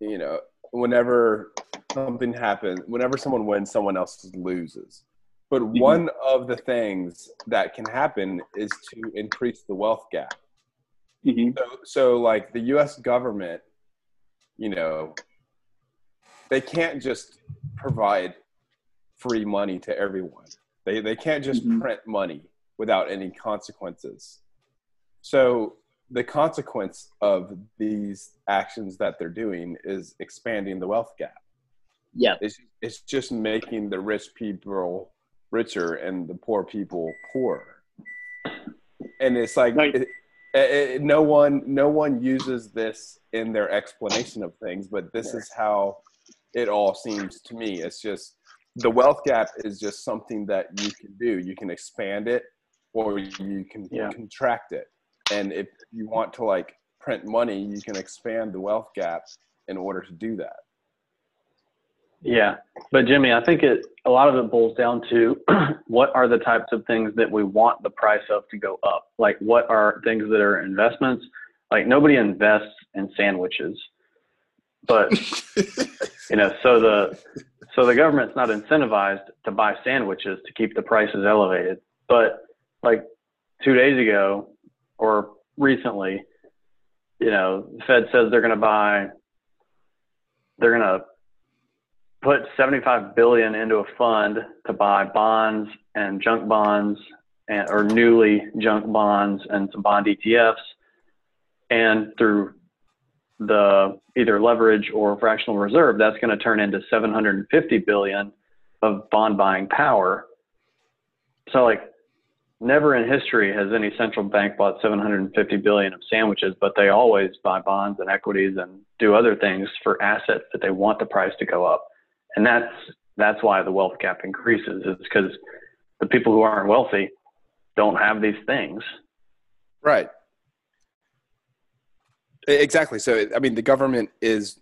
Speaker 1: You know, whenever something happens, whenever someone wins, someone else loses. But mm-hmm. one of the things that can happen is to increase the wealth gap. Mm-hmm. So, so, like the U.S. government, you know, they can't just provide free money to everyone. They they can't just mm-hmm. print money without any consequences. So the consequence of these actions that they're doing is expanding the wealth gap.
Speaker 2: Yeah.
Speaker 1: It's, it's just making the rich people richer and the poor people poorer. And it's like right. it, it, no one no one uses this in their explanation of things, but this is how it all seems to me. It's just the wealth gap is just something that you can do. You can expand it or you can yeah. contract it. And if you want to like print money, you can expand the wealth gap in order to do that.
Speaker 3: Yeah, but Jimmy, I think it a lot of it boils down to [clears throat] what are the types of things that we want the price of to go up. Like what are things that are investments? Like nobody invests in sandwiches, but [laughs] you know, so the so the government's not incentivized to buy sandwiches to keep the prices elevated. But like two days ago or recently, you know, the Fed says they're going to buy, they're going to put 75 billion into a fund to buy bonds and junk bonds and, or newly junk bonds and some bond ETFs. And through the either leverage or fractional reserve, that's going to turn into 750 billion of bond buying power. So like never in history has any central bank bought 750 billion of sandwiches, but they always buy bonds and equities and do other things for assets that they want the price to go up. And that's that's why the wealth gap increases is because the people who aren't wealthy don't have these things.
Speaker 1: Right. Exactly. So I mean the government is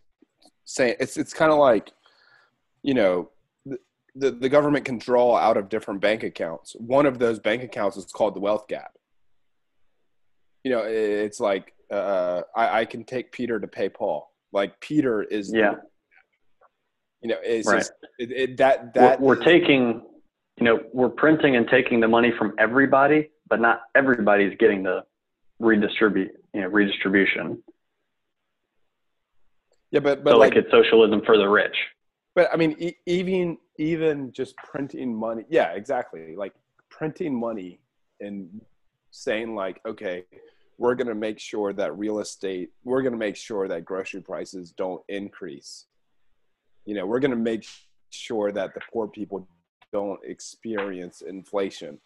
Speaker 1: saying it's it's kind of like you know the, the government can draw out of different bank accounts. One of those bank accounts is called the wealth gap. You know, it's like uh, I, I can take Peter to pay Paul. Like Peter is,
Speaker 3: yeah.
Speaker 1: The, you know, it's right. just it, it, that that
Speaker 3: we're, we're taking, you know, we're printing and taking the money from everybody, but not everybody's getting the redistribute, you know, redistribution.
Speaker 1: Yeah, but but
Speaker 3: so like, like it's socialism for the rich.
Speaker 1: But I mean, e- even even just printing money. Yeah, exactly. Like printing money and saying like, okay, we're going to make sure that real estate, we're going to make sure that grocery prices don't increase. You know, we're going to make sure that the poor people don't experience inflation.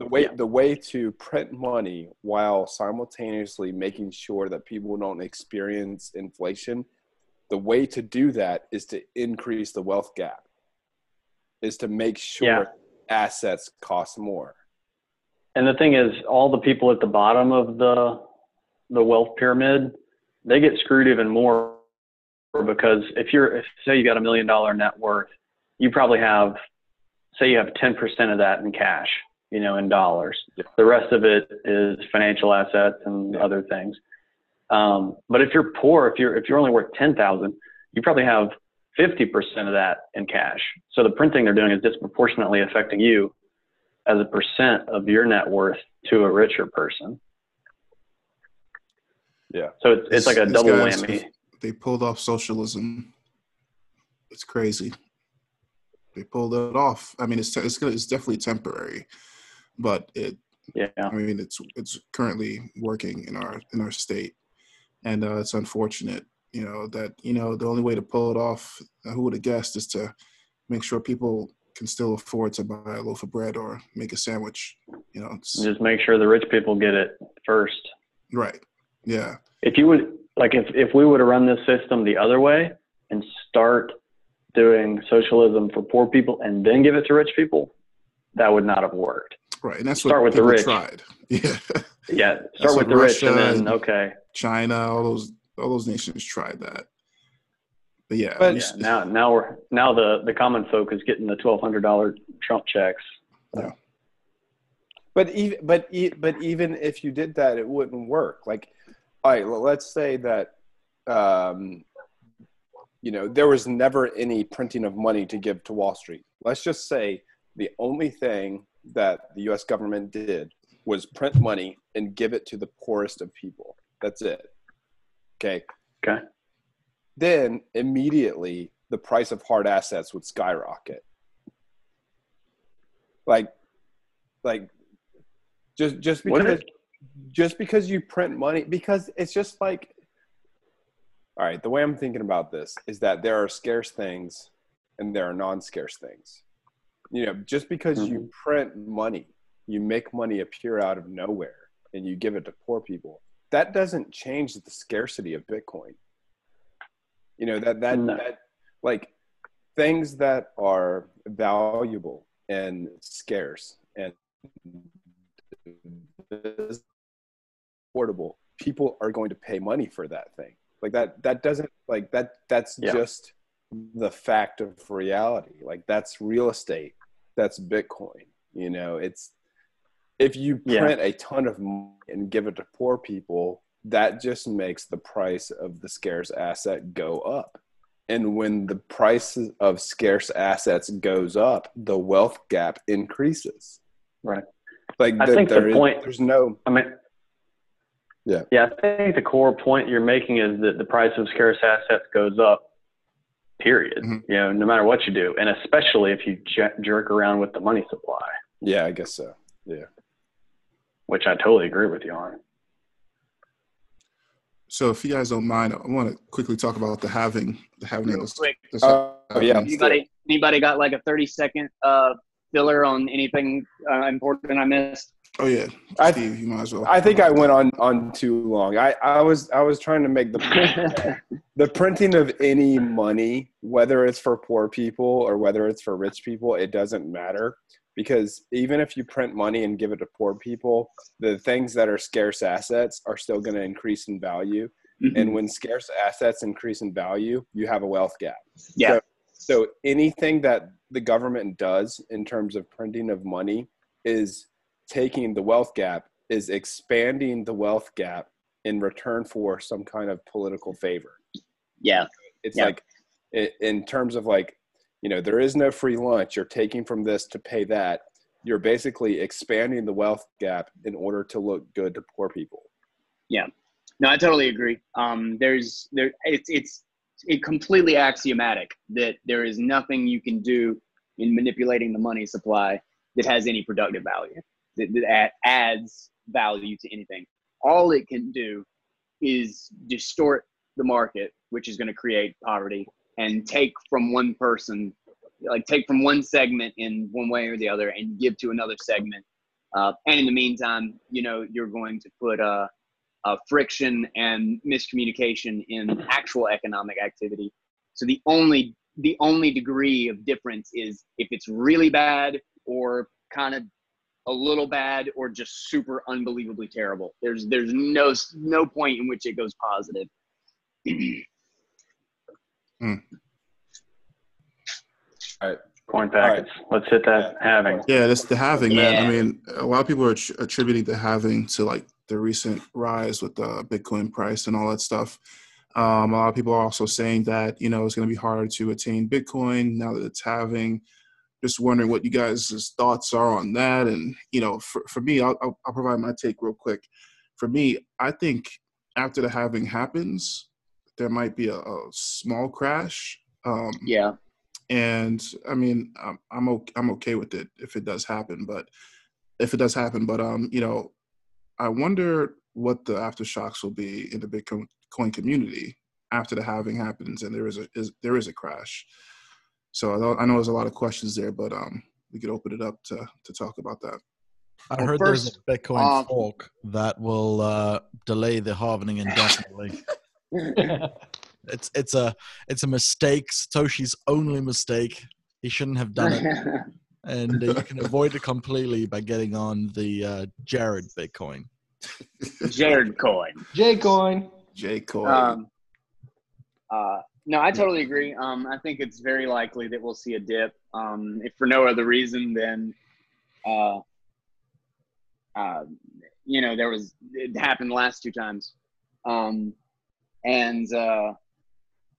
Speaker 1: The way yeah. the way to print money while simultaneously making sure that people don't experience inflation, the way to do that is to increase the wealth gap. Is to make sure yeah. assets cost more.
Speaker 3: And the thing is, all the people at the bottom of the the wealth pyramid, they get screwed even more because if you're if, say you got a million dollar net worth, you probably have say you have 10% of that in cash, you know, in dollars. Yeah. The rest of it is financial assets and yeah. other things. Um, but if you're poor, if you're if you're only worth 10,000, you probably have 50% of that in cash. So the printing they're doing is disproportionately affecting you as a percent of your net worth to a richer person.
Speaker 1: Yeah.
Speaker 3: So it's, it's like a double whammy.
Speaker 7: They pulled off socialism. It's crazy. They pulled it off. I mean, it's it's it's definitely temporary, but it.
Speaker 3: Yeah. I
Speaker 7: mean, it's it's currently working in our in our state, and uh, it's unfortunate. You know that you know the only way to pull it off. Who would have guessed is to make sure people can still afford to buy a loaf of bread or make a sandwich. You know,
Speaker 3: just make sure the rich people get it first.
Speaker 7: Right. Yeah.
Speaker 3: If you would like, if if we would have run this system the other way and start doing socialism for poor people and then give it to rich people, that would not have worked.
Speaker 7: Right, and that's start what with the rich. Tried. [laughs] Yeah.
Speaker 3: Yeah. Start with the Russia rich, and then okay.
Speaker 7: China, all those all those nations tried that. But yeah,
Speaker 3: but yeah, now now we're now the the common folk is getting the twelve hundred dollar Trump checks.
Speaker 7: Yeah.
Speaker 1: But even but but even if you did that, it wouldn't work. Like, all right, let's say that, um, you know, there was never any printing of money to give to Wall Street. Let's just say the only thing that the U.S. government did was print money and give it to the poorest of people. That's it. Okay.
Speaker 3: Okay
Speaker 1: then immediately the price of hard assets would skyrocket. Like, like just just because just because you print money because it's just like all right the way i'm thinking about this is that there are scarce things and there are non-scarce things you know just because mm-hmm. you print money you make money appear out of nowhere and you give it to poor people that doesn't change the scarcity of bitcoin. You know that that no. that like things that are valuable and scarce and affordable people are going to pay money for that thing. Like that that doesn't like that that's yeah. just the fact of reality. Like that's real estate. That's bitcoin. You know it's if you print yeah. a ton of money and give it to poor people that just makes the price of the scarce asset go up. And when the price of scarce assets goes up, the wealth gap increases.
Speaker 3: Right.
Speaker 1: Like
Speaker 3: I the, think the point.
Speaker 1: There's no.
Speaker 3: I mean.
Speaker 1: Yeah.
Speaker 3: Yeah, I think the core point you're making is that the price of scarce assets goes up. Period. Mm-hmm. You know, no matter what you do, and especially if you j- jerk around with the money supply.
Speaker 1: Yeah, I guess so. Yeah.
Speaker 3: Which I totally agree with you on.
Speaker 7: So if you guys don't mind, I want to quickly talk about the halving, The halving.
Speaker 2: Real
Speaker 7: this,
Speaker 2: quick.
Speaker 7: This,
Speaker 1: uh, uh, yeah.
Speaker 2: Anybody, anybody got like a thirty second uh, filler on anything uh, important I missed?
Speaker 7: Oh yeah,
Speaker 1: I, Steve, you might as well. I think I went on on too long. I, I was I was trying to make the [laughs] the printing of any money, whether it's for poor people or whether it's for rich people, it doesn't matter because even if you print money and give it to poor people, the things that are scarce assets are still going to increase in value. Mm-hmm. And when scarce assets increase in value, you have a wealth gap.
Speaker 2: Yeah.
Speaker 1: So, so anything that the government does in terms of printing of money is taking the wealth gap, is expanding the wealth gap in return for some kind of political favor.
Speaker 2: Yeah.
Speaker 1: It's
Speaker 2: yeah.
Speaker 1: like in terms of like you know there is no free lunch. You're taking from this to pay that. You're basically expanding the wealth gap in order to look good to poor people.
Speaker 2: Yeah. No i totally agree. Um there's there it's it's it completely axiomatic that there is nothing you can do in manipulating the money supply that has any productive value that, that adds value to anything. All it can do is distort the market, which is going to create poverty, and take from one person, like take from one segment in one way or the other, and give to another segment. Uh, and in the meantime, you know, you're going to put a, a friction and miscommunication in actual economic activity. So the only the only degree of difference is if it's really bad or kind of a little bad or just super unbelievably terrible. There's there's no no point in which it goes positive. [clears throat]
Speaker 3: mm. All right. Point packets. Right. Let's hit that halving.
Speaker 7: Yeah, that's the halving, man. Yeah. I mean, a lot of people are attributing the halving to like the recent rise with the Bitcoin price and all that stuff. Um, a lot of people are also saying that you know it's going to be harder to attain Bitcoin now that it's halving just wondering what you guys' thoughts are on that. And you know, for, for me, I'll, I'll, I'll provide my take real quick. For me, I think after the halving happens, there might be a, a small crash.
Speaker 2: Um, yeah.
Speaker 7: And I mean, I'm I'm okay, I'm okay with it if it does happen, but if it does happen, but um, you know, I wonder what the aftershocks will be in the Bitcoin community after the halving happens and there is a is there is a crash. So I know, there's a lot of questions there, but um, we could open it up to to talk about that.
Speaker 5: I well, heard first, there's a Bitcoin um, fork that will uh, delay the halving indefinitely. [laughs] it's it's a it's a mistake. Satoshi's only mistake. He shouldn't have done it, [laughs] and uh, you can avoid it completely by getting on the uh, Jared Bitcoin.
Speaker 2: Jared coin.
Speaker 8: J coin.
Speaker 7: J coin. Um,
Speaker 2: uh, no, I totally agree. Um, I think it's very likely that we'll see a dip. Um, if for no other reason than, uh, uh, you know, there was it happened the last two times, um, and uh,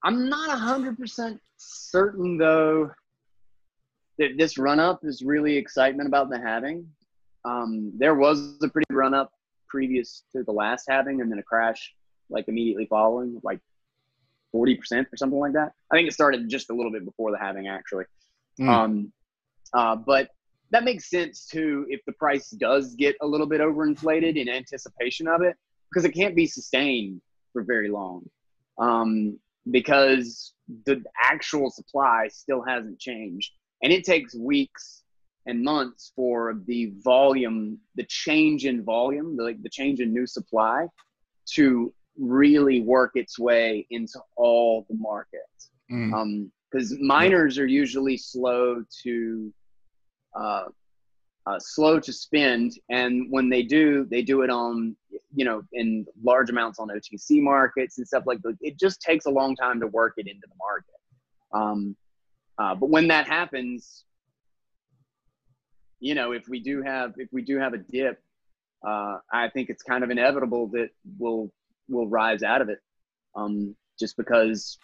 Speaker 2: I'm not hundred percent certain though that this run up is really excitement about the halving. Um, there was a pretty run up previous to the last halving, and then a crash like immediately following, like 40% or something like that. I think it started just a little bit before the halving, actually. Mm. Um, uh, but that makes sense too if the price does get a little bit overinflated in anticipation of it, because it can't be sustained for very long. Um, because the actual supply still hasn't changed. And it takes weeks and months for the volume, the change in volume, the, like the change in new supply to really work its way into all the markets. Mm. Um, because miners are usually slow to uh, uh, slow to spend, and when they do, they do it on you know in large amounts on OTC markets and stuff like that. It just takes a long time to work it into the market. Um, uh, but when that happens, you know, if we do have if we do have a dip, uh, I think it's kind of inevitable that we'll we'll rise out of it. Um, just because,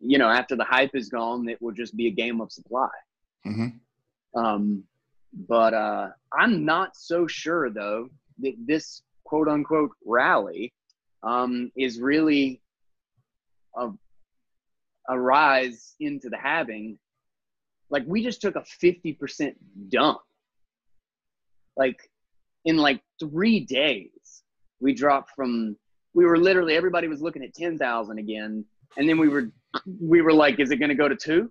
Speaker 2: you know, after the hype is gone, it will just be a game of supply. Mm-hmm. Um, but uh, I'm not so sure though that this quote unquote rally um, is really a, a rise into the halving. Like we just took a 50% dump. Like in like three days, we dropped from we were literally everybody was looking at ten thousand again, and then we were we were like, is it going to go to two?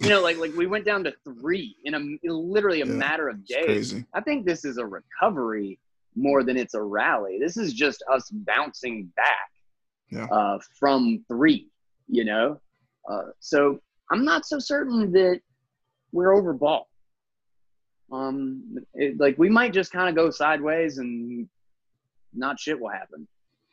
Speaker 2: You know, like like we went down to three in a in literally a yeah, matter of days. I think this is a recovery more than it's a rally. This is just us bouncing back yeah. uh, from three. You know, uh, so I'm not so certain that we're overbought. Um, it, like we might just kind of go sideways and not shit will happen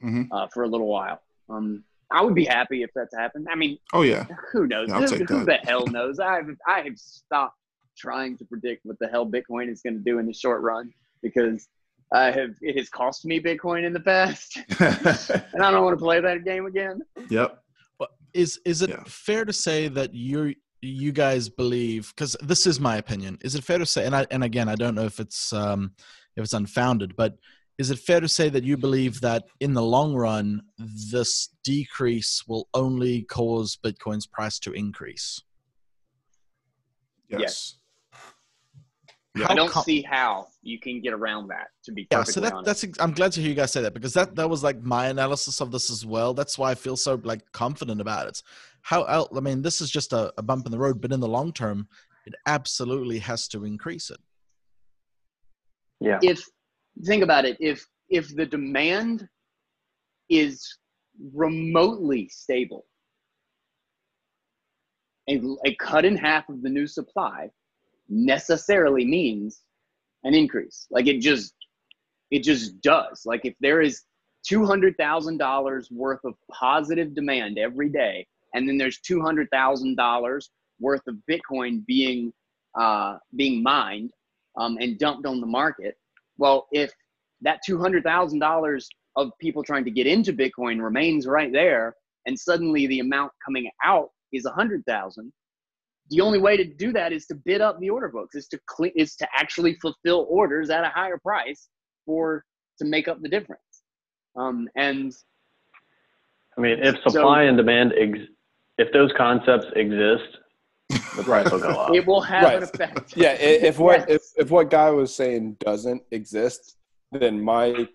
Speaker 2: mm-hmm. uh, for a little while. Um, I would be happy if that's happened. I mean,
Speaker 7: oh yeah,
Speaker 2: who knows? Yeah, who, who the hell knows? I've I have stopped trying to predict what the hell Bitcoin is going to do in the short run because I have it has cost me Bitcoin in the past, [laughs] [laughs] and I don't want to play that game again.
Speaker 7: Yep.
Speaker 5: But is is it yeah. fair to say that you you guys believe? Because this is my opinion. Is it fair to say? And I and again, I don't know if it's um, if it's unfounded, but is it fair to say that you believe that in the long run, this decrease will only cause Bitcoin's price to increase?
Speaker 7: Yes. yes.
Speaker 2: I don't com- see how you can get around that. To be yeah, so that,
Speaker 5: honest. that's I'm glad to hear you guys say that because that that was like my analysis of this as well. That's why I feel so like confident about it. How I mean, this is just a, a bump in the road, but in the long term, it absolutely has to increase it.
Speaker 2: Yeah. If think about it, if if the demand is remotely stable, a, a cut in half of the new supply necessarily means an increase. Like it just it just does. Like if there is two hundred thousand dollars worth of positive demand every day, and then there's two hundred thousand dollars worth of Bitcoin being uh, being mined um, and dumped on the market. Well, if that two hundred thousand dollars of people trying to get into Bitcoin remains right there, and suddenly the amount coming out is a hundred thousand, the only way to do that is to bid up the order books is to clean is to actually fulfill orders at a higher price for to make up the difference. Um, and
Speaker 3: i mean if supply so, and demand ex- if those concepts exist the price will go up
Speaker 2: it will have right. an effect
Speaker 1: yeah if what yes. if, if what guy was saying doesn't exist then my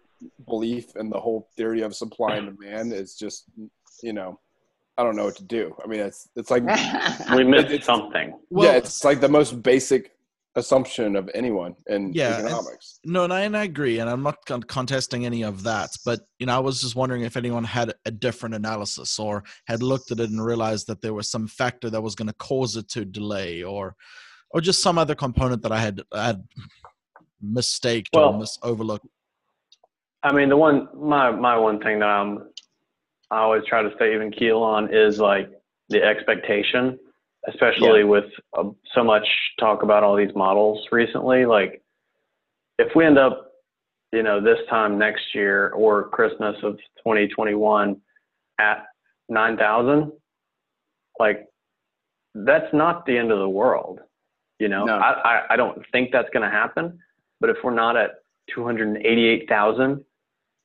Speaker 1: belief in the whole theory of supply and demand is just you know I don't know what to do. I mean, it's it's like [laughs]
Speaker 3: we missed it's, something.
Speaker 1: Well, yeah, it's like the most basic assumption of anyone in yeah, economics.
Speaker 5: no, and I, and I agree, and I'm not contesting any of that. But you know, I was just wondering if anyone had a different analysis or had looked at it and realized that there was some factor that was going to cause it to delay, or or just some other component that I had had mistaked well, or mis overlooked.
Speaker 3: I mean, the one my my one thing that I'm I always try to stay even keel on is like the expectation, especially yeah. with uh, so much talk about all these models recently. Like, if we end up, you know, this time next year or Christmas of 2021 at 9,000, like, that's not the end of the world. You know, no. I, I, I don't think that's going to happen. But if we're not at 288,000,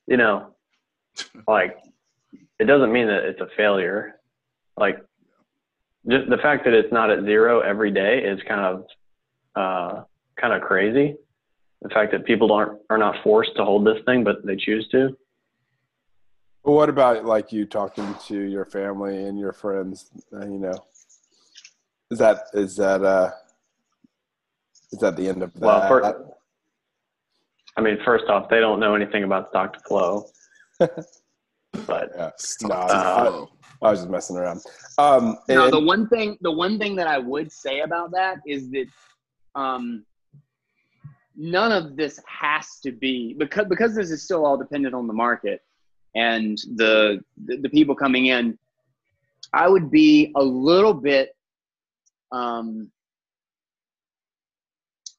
Speaker 3: you know, [laughs] like it doesn't mean that it's a failure. Like just the fact that it's not at zero every day is kind of uh, kind of crazy. The fact that people aren't are not forced to hold this thing, but they choose to.
Speaker 1: Well, what about like you talking to your family and your friends? Uh, you know, is that is that uh is that the end of that? Well, for,
Speaker 3: I mean, first off, they don't know anything about stock to flow. But yeah, no,
Speaker 1: uh, I, I, was just messing around. Um,
Speaker 2: and, no, the one thing, the one thing that I would say about that is that um, none of this has to be because because this is still all dependent on the market and the, the, the people coming in. I would be a little bit. Um,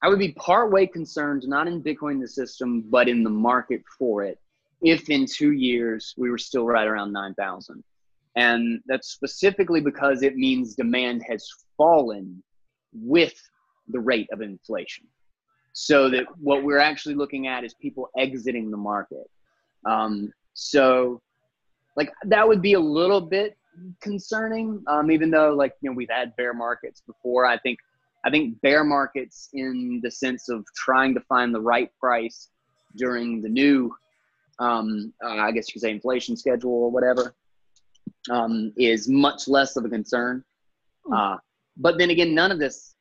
Speaker 2: I would be part way concerned, not in Bitcoin the system, but in the market for it if in two years we were still right around 9,000. And that's specifically because it means demand has fallen with the rate of inflation. So that what we're actually looking at is people exiting the market. Um, so, like, that would be a little bit concerning, um, even though, like, you know, we've had bear markets before. I think, I think bear markets in the sense of trying to find the right price during the new um, uh, I guess you could say inflation schedule or whatever, um, is much less of a concern. Hmm. Uh, but then again, none of this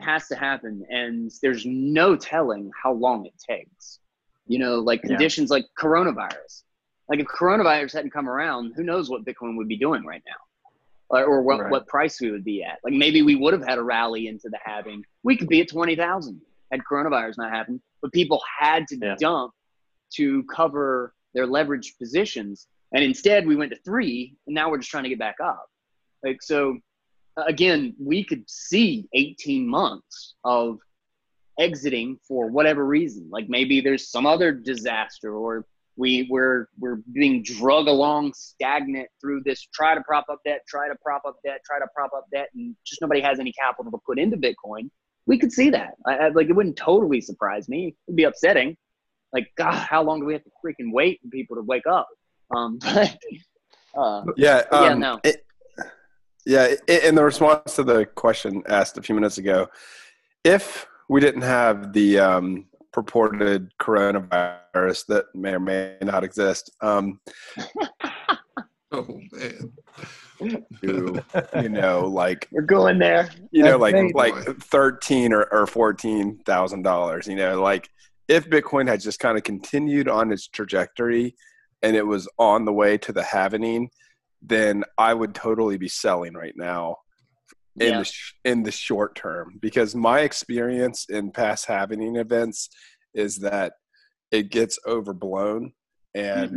Speaker 2: has to happen, and there's no telling how long it takes. You know, like conditions yeah. like coronavirus. Like if coronavirus hadn't come around, who knows what Bitcoin would be doing right now, or, or what, right. what price we would be at. Like maybe we would have had a rally into the halving. We could be at twenty thousand had coronavirus not happened, but people had to yeah. dump to cover their leveraged positions. And instead, we went to three, and now we're just trying to get back up. Like, so again, we could see 18 months of exiting for whatever reason. Like maybe there's some other disaster, or we we're we're being drug along stagnant through this try to prop up debt, try to prop up debt, try to prop up debt, and just nobody has any capital to put into Bitcoin. We could see that. I, I, like it wouldn't totally surprise me. It'd be upsetting, like God, how long do we have to freaking wait for people to wake up? Um, [laughs] but
Speaker 1: uh, yeah, um, yeah, no. It, yeah, in the response to the question asked a few minutes ago, if we didn't have the um, purported coronavirus that may or may not exist, um, [laughs] oh man, you, you know, like
Speaker 2: we're going there.
Speaker 1: You know, like like thirteen or, or fourteen thousand dollars. You know, like if Bitcoin had just kind of continued on its trajectory and it was on the way to the halvening, then I would totally be selling right now in yeah. the sh- in the short term because my experience in past halvening events is that it gets overblown and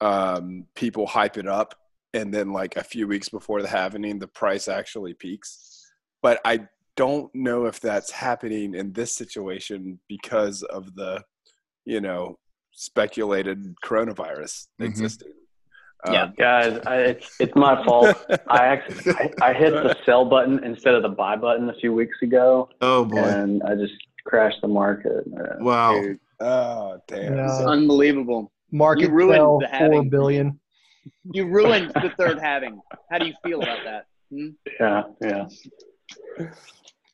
Speaker 1: mm-hmm. um, people hype it up and then like a few weeks before the halvening the price actually peaks but i don't know if that's happening in this situation because of the you know speculated coronavirus mm-hmm. existing
Speaker 3: yeah, um, guys, I, it's it's my fault. I actually I, I, hit the sell button instead of the buy button a few weeks ago.
Speaker 7: Oh boy!
Speaker 3: And I just crashed the market.
Speaker 7: Uh, wow!
Speaker 1: Dude. Oh damn!
Speaker 2: It's unbelievable.
Speaker 8: Market you ruined fell the four billion.
Speaker 2: You ruined the third halving. How do you feel about that?
Speaker 3: Hmm? Yeah, yeah.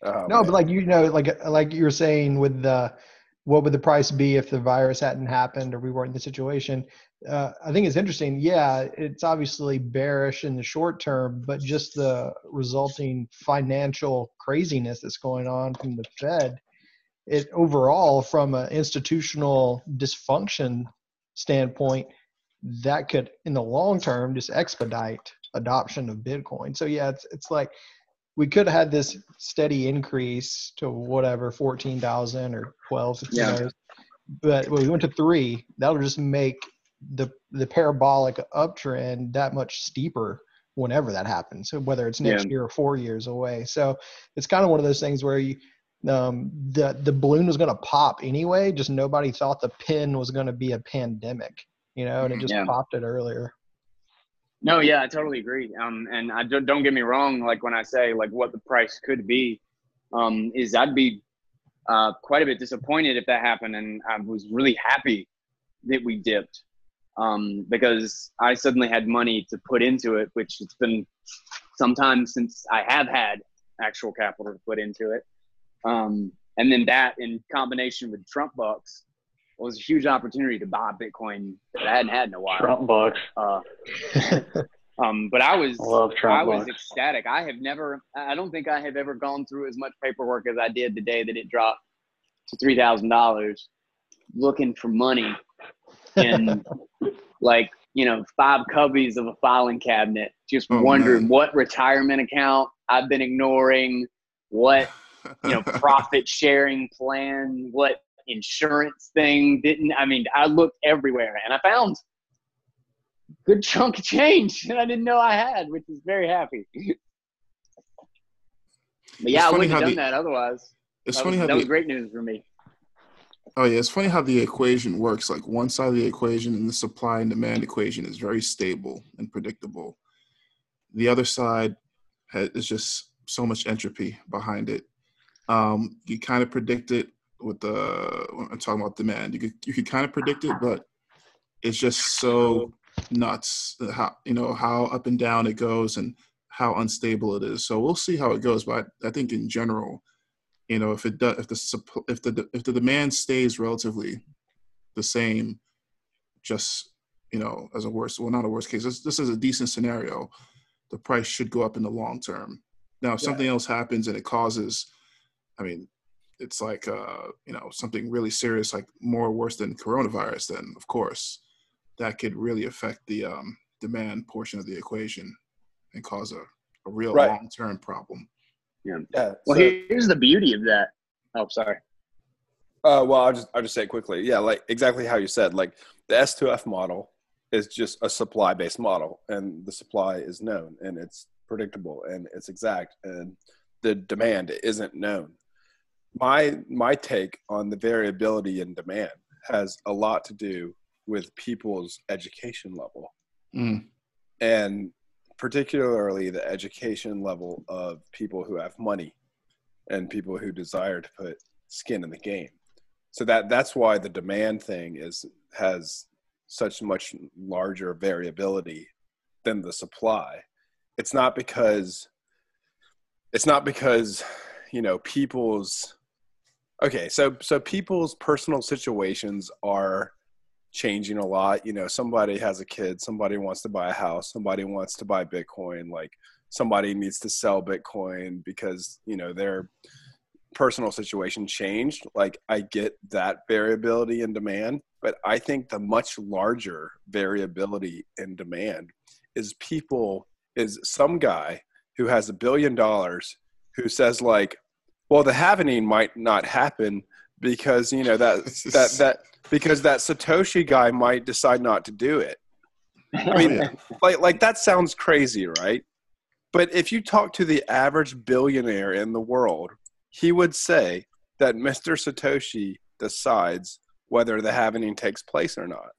Speaker 8: Oh, no, man. but like you know, like like you were saying with the what would the price be if the virus hadn't happened or we weren't in the situation? Uh, I think it's interesting. Yeah, it's obviously bearish in the short term, but just the resulting financial craziness that's going on from the Fed, it overall, from an institutional dysfunction standpoint, that could, in the long term, just expedite adoption of Bitcoin. So yeah, it's it's like we could have had this steady increase to whatever 14,000 or 12 yeah. but when we went to three that'll just make the the parabolic uptrend that much steeper whenever that happens so whether it's next yeah. year or four years away so it's kind of one of those things where you um, the the balloon was going to pop anyway just nobody thought the pin was going to be a pandemic you know and it just yeah. popped it earlier
Speaker 2: no, yeah, I totally agree. Um, and I don't, don't get me wrong. Like when I say like what the price could be, um, is I'd be uh, quite a bit disappointed if that happened, and I was really happy that we dipped um, because I suddenly had money to put into it, which it's been some time since I have had actual capital to put into it. Um, and then that in combination with Trump bucks it was a huge opportunity to buy Bitcoin that I hadn't had in a while.
Speaker 3: Trump bucks. Uh, [laughs]
Speaker 2: um, but I was,
Speaker 3: I, love Trump
Speaker 2: I was
Speaker 3: bucks.
Speaker 2: ecstatic. I have never, I don't think I have ever gone through as much paperwork as I did the day that it dropped to three thousand dollars, looking for money, and [laughs] like you know five cubbies of a filing cabinet, just oh, wondering man. what retirement account I've been ignoring, what you know [laughs] profit sharing plan, what insurance thing. Didn't I mean I looked everywhere and I found good chunk of change that I didn't know I had, which is very happy. but yeah, I wouldn't have done the, that otherwise.
Speaker 7: It's
Speaker 2: that
Speaker 7: funny
Speaker 2: was,
Speaker 7: how
Speaker 2: that
Speaker 7: the,
Speaker 2: was great news for me.
Speaker 7: Oh yeah, it's funny how the equation works. Like one side of the equation and the supply and demand equation is very stable and predictable. The other side has, is just so much entropy behind it. Um, you kind of predict it with the when I'm talking about demand. You could you could kind of predict it, but it's just so nuts uh, how you know how up and down it goes and how unstable it is. So we'll see how it goes. But I think in general, you know, if it does, if the if the if the demand stays relatively the same, just you know, as a worst, well, not a worst case. This, this is a decent scenario. The price should go up in the long term. Now, if yeah. something else happens and it causes, I mean, it's like uh, you know something really serious, like more worse than coronavirus, then of course that could really affect the um, demand portion of the equation and cause a, a real right. long term problem.
Speaker 2: Yeah. yeah well, so, here's the beauty of that. Oh, sorry.
Speaker 1: Uh, well, I'll just I'll just say it quickly. Yeah, like exactly how you said. Like the S2F model is just a supply based model, and the supply is known and it's predictable and it's exact, and the demand isn't known my my take on the variability in demand has a lot to do with people's education level mm. and particularly the education level of people who have money and people who desire to put skin in the game So that that's why the demand thing is has such much larger variability than the supply. It's not because it's not because you know people's okay so so people's personal situations are changing a lot. You know somebody has a kid somebody wants to buy a house somebody wants to buy bitcoin like somebody needs to sell bitcoin because you know their personal situation changed. Like i get that variability in demand but i think the much larger variability in demand is people is some guy who has a billion dollars who says like well the happening might not happen because you know that that [laughs] that because that satoshi guy might decide not to do it. I mean like like that sounds crazy right? But if you talk to the average billionaire in the world he would say that mr satoshi decides whether the happening takes place or not.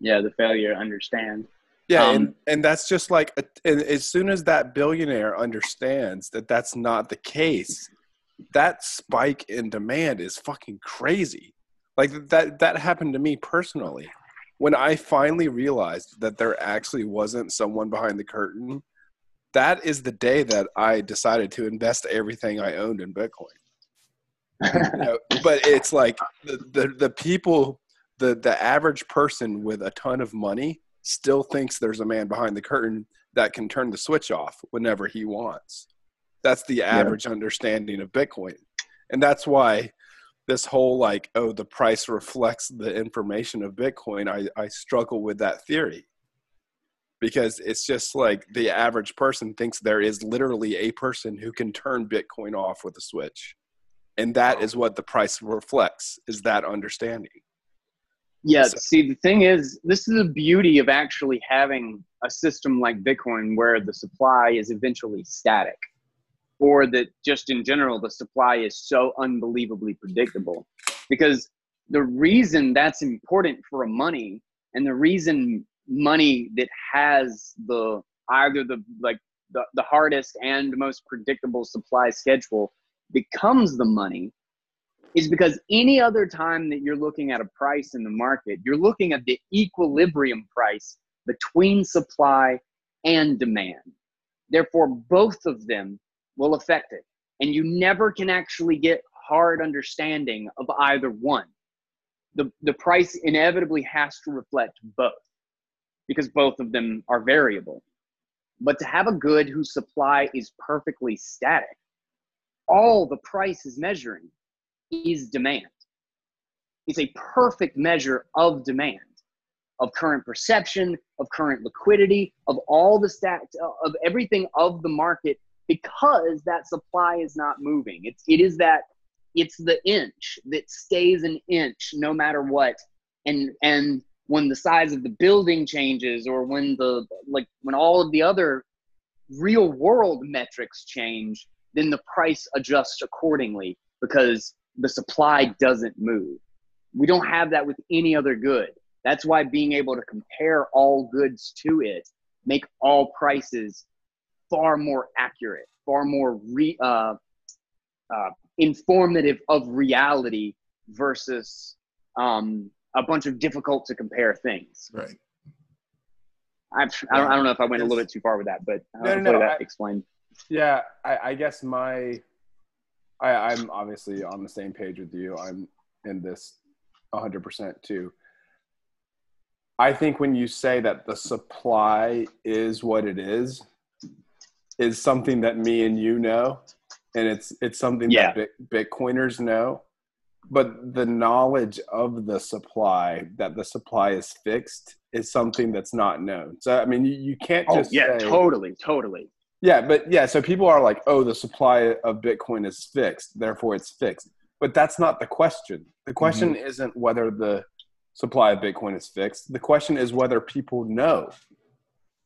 Speaker 2: Yeah the failure to understand
Speaker 1: yeah, um, and, and that's just like, and as soon as that billionaire understands that that's not the case, that spike in demand is fucking crazy. Like that that happened to me personally. When I finally realized that there actually wasn't someone behind the curtain, that is the day that I decided to invest everything I owned in Bitcoin. you know, [laughs] but it's like the, the the people the the average person with a ton of money still thinks there's a man behind the curtain that can turn the switch off whenever he wants. That's the average yeah. understanding of Bitcoin. And that's why this whole like, oh, the price reflects the information of Bitcoin, I, I struggle with that theory. Because it's just like the average person thinks there is literally a person who can turn Bitcoin off with a switch. And that is what the price reflects, is that understanding.
Speaker 2: Yeah, so. see, the thing is, this is the beauty of actually having a system like Bitcoin where the supply is eventually static, or that just in general, the supply is so unbelievably predictable. Because the reason that's important for money and the reason money that has the either the like the, the hardest and most predictable supply schedule becomes the money is because any other time that you're looking at a price in the market, you're looking at the equilibrium price between supply and demand. Therefore, both of them will affect it. And you never can actually get hard understanding of either one. The, the price inevitably has to reflect both because both of them are variable. But to have a good whose supply is perfectly static, all the price is measuring is demand. It's a perfect measure of demand, of current perception, of current liquidity, of all the stats, of everything of the market, because that supply is not moving. It's it is that it's the inch that stays an inch no matter what. And and when the size of the building changes or when the like when all of the other real world metrics change, then the price adjusts accordingly because the supply doesn't move. We don't have that with any other good. That's why being able to compare all goods to it make all prices far more accurate, far more re, uh, uh, informative of reality versus um, a bunch of difficult to compare things.
Speaker 7: Right.
Speaker 2: I've, I, don't, I don't know if I went a little bit too far with that, but no, no, no, that I, explained.
Speaker 1: Yeah, I, I guess my I, I'm obviously on the same page with you. I'm in this 100% too. I think when you say that the supply is what it is, is something that me and you know, and it's it's something yeah. that Bitcoiners know. But the knowledge of the supply that the supply is fixed is something that's not known. So I mean, you, you can't oh, just
Speaker 2: yeah,
Speaker 1: say,
Speaker 2: totally, totally.
Speaker 1: Yeah, but yeah, so people are like, oh, the supply of Bitcoin is fixed, therefore it's fixed. But that's not the question. The question mm-hmm. isn't whether the supply of Bitcoin is fixed. The question is whether people know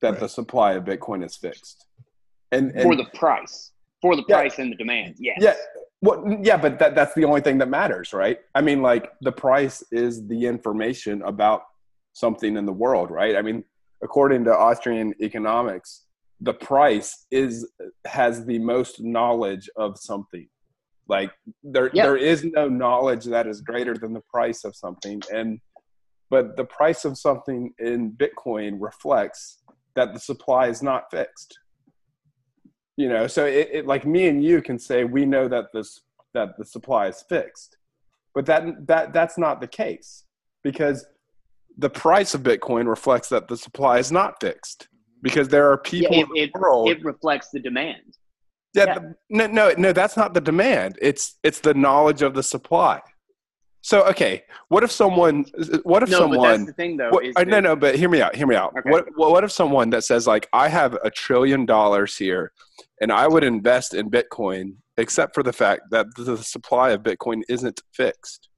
Speaker 1: that right. the supply of Bitcoin is fixed.
Speaker 2: And, and for the price, for the price yeah, and the demand. Yes.
Speaker 1: Yeah. Well, yeah, but that, that's the only thing that matters, right? I mean, like the price is the information about something in the world, right? I mean, according to Austrian economics, the price is has the most knowledge of something Like there yeah. there is no knowledge that is greater than the price of something, and but the price of something in Bitcoin reflects that the supply is not fixed. You know, so it, it like me and you can say we know that this that the supply is fixed, but that that that's not the case because the price of Bitcoin reflects that the supply is not fixed because there are people
Speaker 2: yeah, it,
Speaker 1: in the world.
Speaker 2: It reflects the demand.
Speaker 1: Yeah, yeah. no, no, no. That's not the demand. It's it's the knowledge of the supply. So okay, what if someone? What if
Speaker 2: no,
Speaker 1: someone?
Speaker 2: But that's the thing, though.
Speaker 1: What, uh, no, no. But hear me out. Hear me out. Okay. What What if someone that says like, I have a trillion dollars here, and I would invest in Bitcoin, except for the fact that the supply of Bitcoin isn't fixed,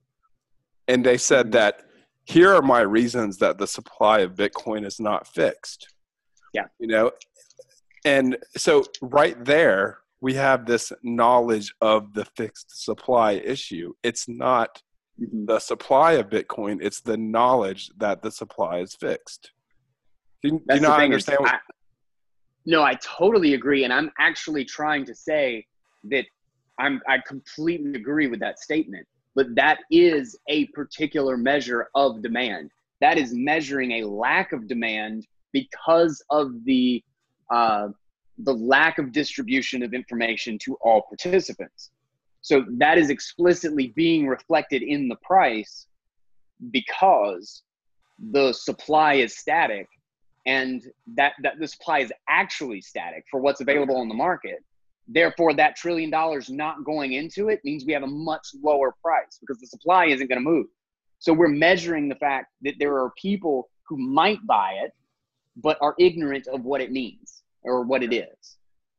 Speaker 1: and they said mm-hmm. that here are my reasons that the supply of Bitcoin is not fixed.
Speaker 2: Yeah.
Speaker 1: You know, and so right there we have this knowledge of the fixed supply issue. It's not. The supply of Bitcoin, it's the knowledge that the supply is fixed. Do you, do not understand? What, I,
Speaker 2: no, I totally agree. And I'm actually trying to say that I'm, I completely agree with that statement but that is a particular measure of demand. That is measuring a lack of demand because of the uh, the lack of distribution of information to all participants. So that is explicitly being reflected in the price because the supply is static and that, that the supply is actually static for what's available on the market Therefore, that trillion dollars not going into it means we have a much lower price because the supply isn't going to move. So we're measuring the fact that there are people who might buy it, but are ignorant of what it means or what it is.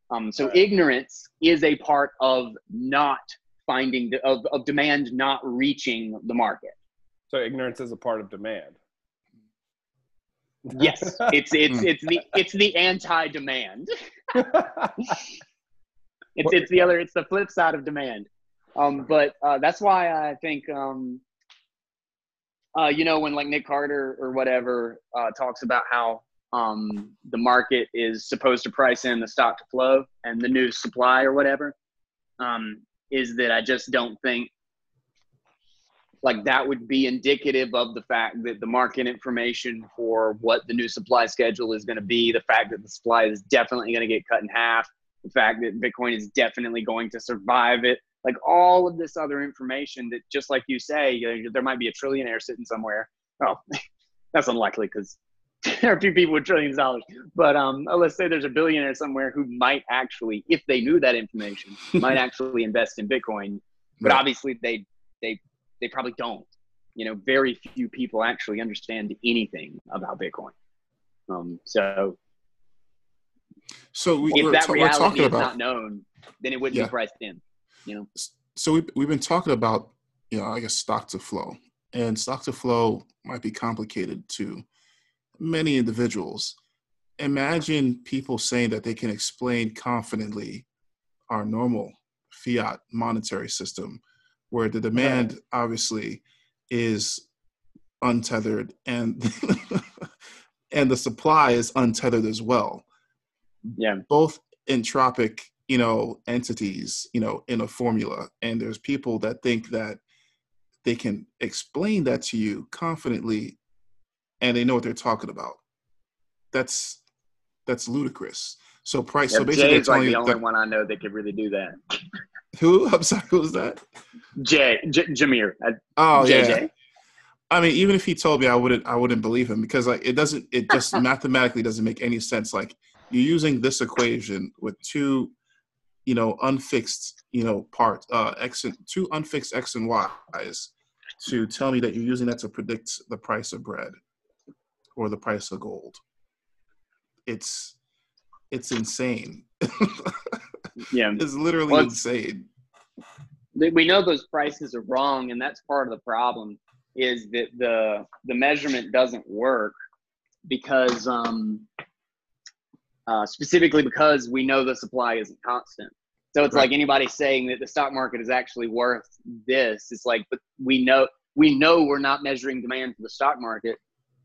Speaker 2: Um, so ignorance is a part of not finding the, of, of demand not reaching the market.
Speaker 1: So ignorance is a part of demand.
Speaker 2: Yes, it's it's it's the it's the anti-demand. [laughs] it's it's the other it's the flip side of demand um, but uh, that's why i think um, uh, you know when like Nic Carter or whatever uh, talks about how um, the market is supposed to price in the stock to flow and the new supply or whatever um, is that i just don't think like that would be indicative of the fact that the market information for what the new supply schedule is going to be the fact that the supply is definitely going to get cut in half the fact that Bitcoin is definitely going to survive it, like all of this other information that, just like you say, you know, there might be a trillionaire sitting somewhere. Oh, [laughs] that's unlikely because [laughs] there are a few people with trillions of dollars. But um, let's say there's a billionaire somewhere who might actually, if they knew that information, [laughs] might actually invest in Bitcoin. But right. obviously, they they they probably don't. You know, very few people actually understand anything about Bitcoin. Um, so
Speaker 7: so we,
Speaker 2: if that reality is about, not known, then it wouldn't yeah. be priced in. You know.
Speaker 7: So we we've been talking about you know I guess stock to flow, and stock to flow might be complicated to many individuals. Imagine people saying that they can explain confidently our normal fiat monetary system, where the demand obviously is untethered and [laughs] and the supply is untethered as well.
Speaker 2: Yeah.
Speaker 7: Both entropic you know entities you know in a formula and there's people that think that they can explain that to you confidently and they know what they're talking about that's that's ludicrous so price yeah, so basically
Speaker 2: Jay's like the only that, one i know that could really do that [laughs]
Speaker 7: who i'm sorry who was that
Speaker 2: jay J- jameer
Speaker 7: oh JJ. yeah I mean, even if he told me, I wouldn't. I wouldn't believe him because like it doesn't. It just [laughs] mathematically doesn't make any sense. Like you're using this equation with two, you know, unfixed, you know, part uh, x and two unfixed x and y's to tell me that you're using that to predict the price of bread or the price of gold. It's it's insane.
Speaker 2: yeah, [laughs]
Speaker 7: it's literally well, insane.
Speaker 2: We know those prices are wrong, and that's part of the problem. Is that the the measurement doesn't work because um, uh, specifically because we know the supply isn't constant. So it's right. like anybody saying that the stock market is actually worth this. It's like, but we know we know we're not measuring demand for the stock market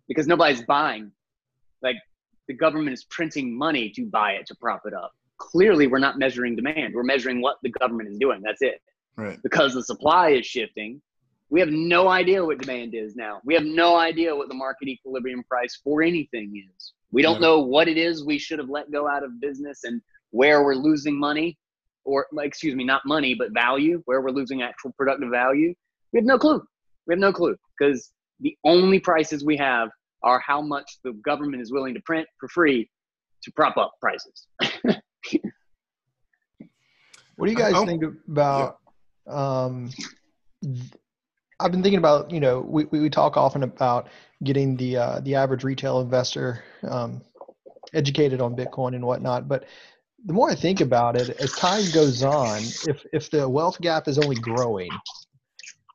Speaker 2: because nobody's buying. Like the government is printing money to buy it to prop it up. Clearly, we're not measuring demand. We're measuring what the government is doing. That's it.
Speaker 7: right.
Speaker 2: because the supply is shifting. We have no idea what demand is now. We have no idea what the market equilibrium price for anything is. We don't yeah. know what it is we should have let go out of business and where we're losing money, or excuse me, not money, but value, where we're losing actual productive value. We have no clue. We have no clue because the only prices we have are how much the government is willing to print for free to prop up prices. [laughs]
Speaker 8: what do you guys oh, think about? Yeah. Um, I've been thinking about, you know, we, we talk often about getting the uh, the average retail investor um, educated on Bitcoin and whatnot. But the more I think about it, as time goes on, if if the wealth gap is only growing,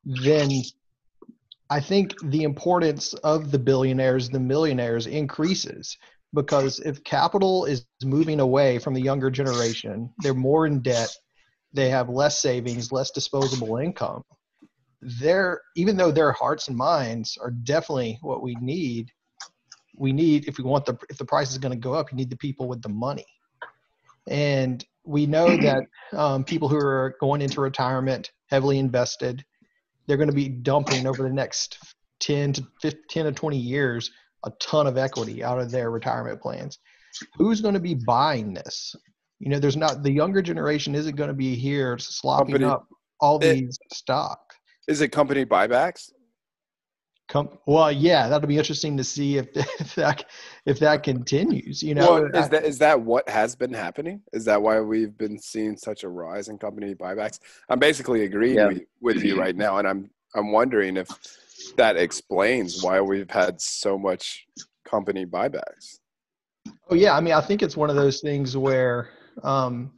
Speaker 8: then I think the importance of the billionaires, the millionaires increases because if capital is moving away from the younger generation, they're more in debt, they have less savings, less disposable income. They're even though their hearts and minds are definitely what we need, we need if we want the if the price is going to go up, you need the people with the money. And we know that um, people who are going into retirement heavily invested they're going to be dumping over the next 10 to 15 to 20 years a ton of equity out of their retirement plans. Who's going to be buying this? You know, there's not the younger generation isn't going to be here slopping company, up all these it, stock.
Speaker 1: Is it company buybacks?
Speaker 8: Come, well, yeah, that'll be interesting to see if, [laughs] if that if that continues. You know,
Speaker 1: well, is that is that what has been happening? Is that why we've been seeing such a rise in company buybacks? I'm basically agreeing yeah. with you right now, and I'm I'm wondering if that explains why we've had so much company buybacks.
Speaker 8: Oh yeah, I mean, I think it's one of those things where um,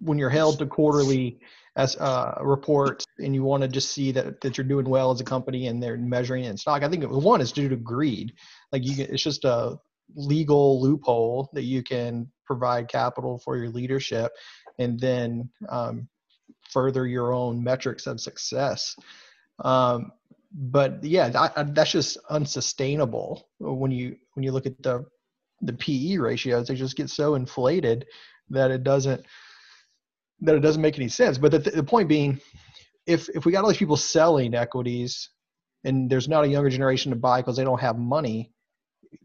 Speaker 8: when you're held to quarterly as uh, reports and you want to just see that that you're doing well as a company and they're measuring it in stock. I think one is due to greed. Like you, it's just a legal loophole that you can provide capital for your leadership and then um, further your own metrics of success. Um, but yeah, that's just unsustainable when you when you look at the the PE ratios. They just get so inflated that it doesn't that it doesn't make any sense. But the, the point being, if if we got all these people selling equities and there's not a younger generation to buy because they don't have money,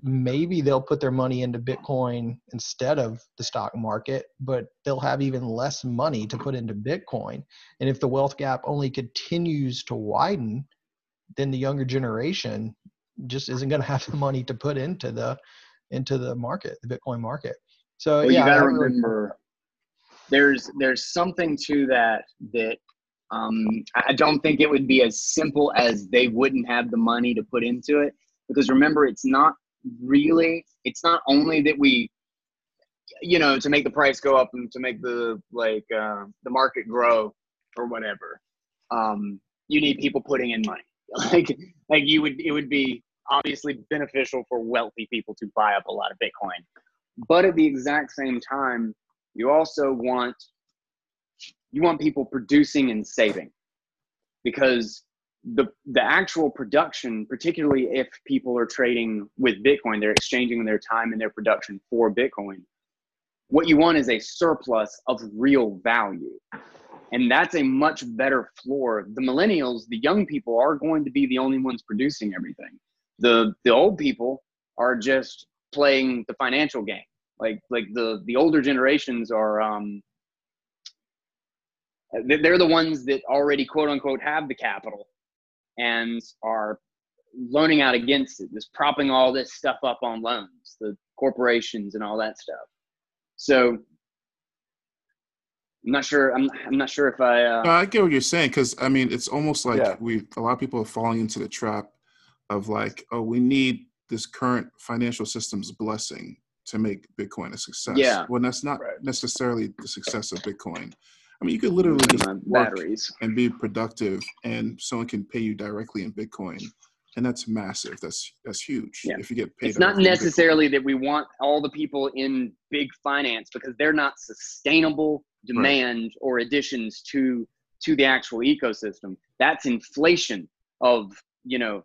Speaker 8: maybe they'll put their money into Bitcoin instead of the stock market, but they'll have even less money to put into Bitcoin. And if the wealth gap only continues to widen, then the younger generation just isn't going to have the money to put into the into the market, the Bitcoin market. So
Speaker 2: well,
Speaker 8: yeah,
Speaker 2: you got to remember there's there's something to that that um, I don't think it would be as simple as they wouldn't have the money to put into it. Because remember it's not really it's not only that we you know to make the price go up and to make the like uh, the market grow or whatever um, you need people putting in money. [laughs] Like like you would it would be obviously beneficial for wealthy people to buy up a lot of bitcoin. But at the exact same time you also want you want people producing and saving. Because the the actual production particularly if people are trading with bitcoin they're exchanging their time and their production for bitcoin what you want is a surplus of real value. And that's a much better floor. The millennials the young people are going to be the only ones producing everything. The the old people are just playing the financial game like like the the older generations are um they're the ones that already quote unquote have the capital and are loaning out against it just propping all this stuff up on loans the corporations and all that stuff so i'm not sure i'm, I'm not sure if i uh,
Speaker 7: i get what you're saying because i mean it's almost like yeah. we a lot of people are falling into the trap of like oh we need this current financial system's blessing to make Bitcoin a success.
Speaker 2: Yeah.
Speaker 7: When that's not right. necessarily the success of Bitcoin. I mean, you could literally just batteries and be productive, and someone can pay you directly in Bitcoin, and that's massive. That's that's huge. Yeah. If you get paid,
Speaker 2: it's not necessarily that we want all the people in big finance because they're not sustainable demand right. or additions to to the actual ecosystem. That's inflation of you know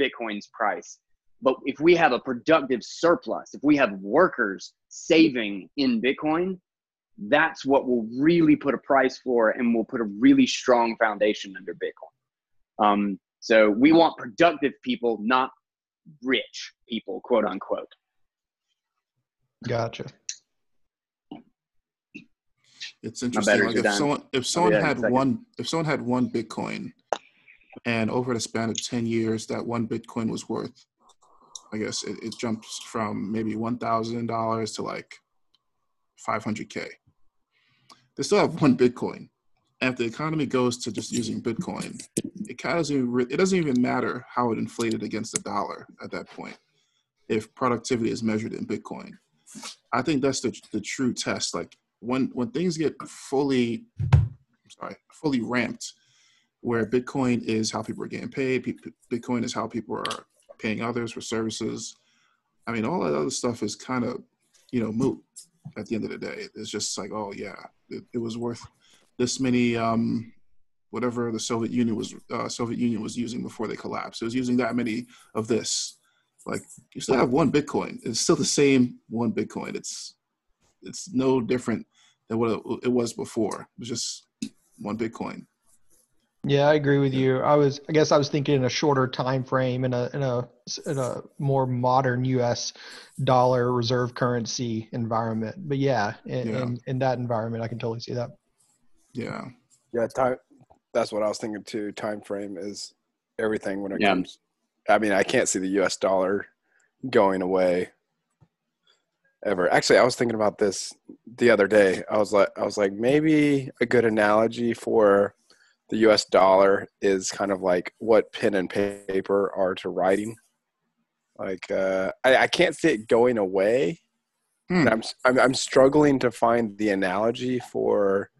Speaker 2: Bitcoin's price. But if we have a productive surplus, if we have workers saving in Bitcoin,
Speaker 9: that's what will really put a price floor and will put a really strong foundation under Bitcoin. Um, so we want productive people, not rich people, quote unquote.
Speaker 8: Gotcha.
Speaker 7: It's interesting. Like if someone if someone had one if someone had one Bitcoin, and over the span of ten years, that one Bitcoin was worth, I guess it, it jumps from maybe one thousand dollars to like five hundred k. They still have one Bitcoin. And if the economy goes to just using Bitcoin, it kind of doesn't even, it doesn't even matter how it inflated against the dollar at that point. If productivity is measured in Bitcoin, I think that's the the true test. Like when when things get fully sorry fully ramped where bitcoin is how people are getting paid bitcoin is how people are paying others for services. I mean all that other stuff is kind of you know moot at the end of the day. It's just like oh yeah it, it was worth this many um whatever the soviet union was uh, soviet union was using before they collapsed. It was using that many of this. Like you still have one bitcoin. It's still the same one bitcoin. It's it's no different than what it was before. It was just one Bitcoin.
Speaker 8: Yeah, I agree with you. I was, I guess, I was thinking in a shorter time frame in a in a in a more modern U.S. dollar reserve currency environment. But yeah, in, yeah. in, in that environment, I can totally see that.
Speaker 7: Yeah.
Speaker 1: Yeah. Time. That's what I was thinking too. Time frame is everything when it yeah. comes. I mean, I can't see the U.S. dollar going away ever. Actually, I was thinking about this the other day. I was like, I was like, maybe a good analogy for the U.S. dollar is kind of like what pen and paper are to writing. Like, uh, I, I can't see it going away. Hmm. I'm, I'm I'm struggling to find the analogy for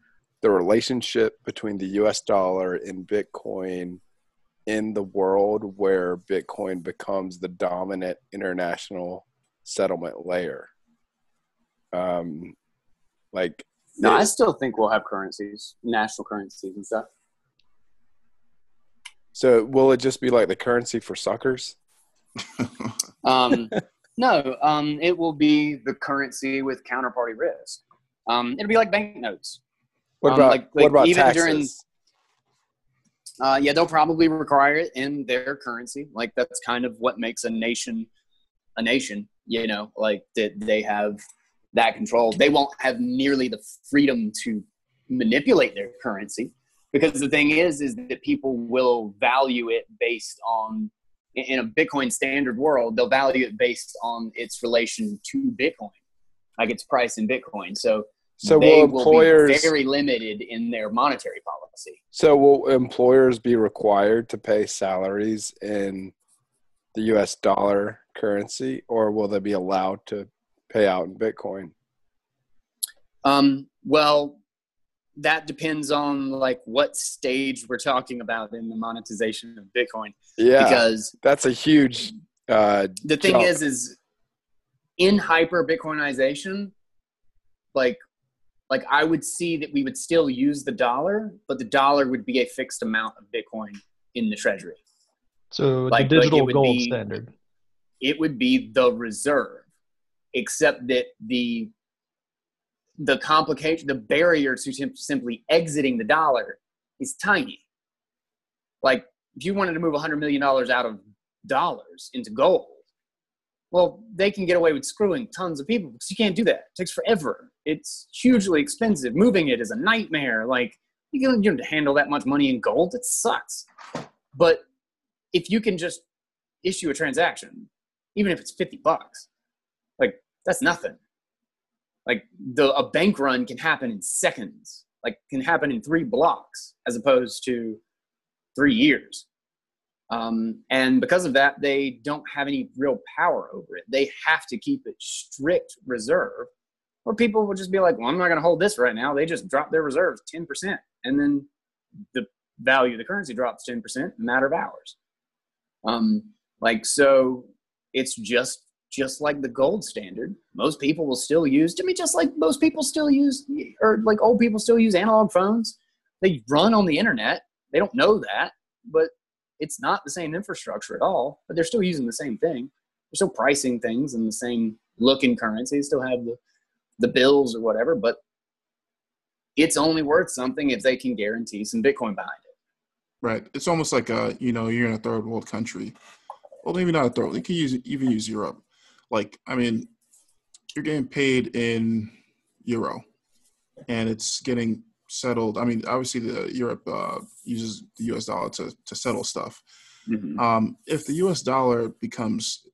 Speaker 1: the relationship between the U.S. dollar and Bitcoin in the world where Bitcoin becomes the dominant international settlement layer. Um, like,
Speaker 2: no, I still think we'll have currencies, national currencies and stuff.
Speaker 1: So, will it just be like the currency for suckers? [laughs]
Speaker 2: um, [laughs] no, um, it will be the currency with counterparty risk. Um, it'll be like banknotes.
Speaker 1: What um, about like, like what about even taxes? during?
Speaker 2: Uh, yeah, they'll probably require it in their currency. Like that's kind of what makes a nation a nation. You know, like that they have that control, they won't have nearly the freedom to manipulate their currency because the thing is is that people will value it based on in a bitcoin standard world they'll value it based on its relation to bitcoin like its price in bitcoin so
Speaker 1: so they will employers
Speaker 2: will be very limited in their monetary policy
Speaker 1: so will employers be required to pay salaries in the us dollar currency or will they be allowed to pay out in Bitcoin?
Speaker 2: Um, well, that depends on like what stage we're talking about in the monetization of Bitcoin.
Speaker 1: Yeah, because that's a huge. Uh,
Speaker 2: the thing jump. is, is in hyper Bitcoinization, like, like I would see that we would still use the dollar, but the dollar would be a fixed amount of Bitcoin in the treasury.
Speaker 8: So like, the digital like gold be, standard.
Speaker 2: It would be the reserve except that the the complication, the barrier to simply exiting the dollar is tiny. Like if you wanted to move $100 million out of dollars into gold, well, they can get away with screwing tons of people because you can't do that. It takes forever. It's hugely expensive. Moving it is a nightmare. Like you can you know, handle that much money in gold, it sucks. But if you can just issue a transaction, even if it's 50 bucks, like that's nothing. Like the a bank run can happen in seconds, like can happen in three blocks as opposed to three years. Um, and because of that, they don't have any real power over it. They have to keep it strict reserve, or people will just be like, "Well, I'm not going to hold this right now." They just drop their reserves ten percent, and then the value of the currency drops ten percent in a matter of hours. Um, like so, it's just just like the gold standard. Most people will still use, I mean, just like most people still use, or like old people still use analog phones. They run on the internet. They don't know that, but it's not the same infrastructure at all. But they're still using the same thing. They're still pricing things in the same looking currency. They still have the, the bills or whatever, but it's only worth something if they can guarantee some Bitcoin behind it.
Speaker 7: Right. It's almost like a you know you're in a third world country. Well, maybe not a third. You can use even use Europe. Like I mean, you're getting paid in euro, and it's getting settled. I mean, obviously, the Europe uh, uses the U.S. dollar to to settle stuff. Mm-hmm. Um, if the U.S. dollar becomes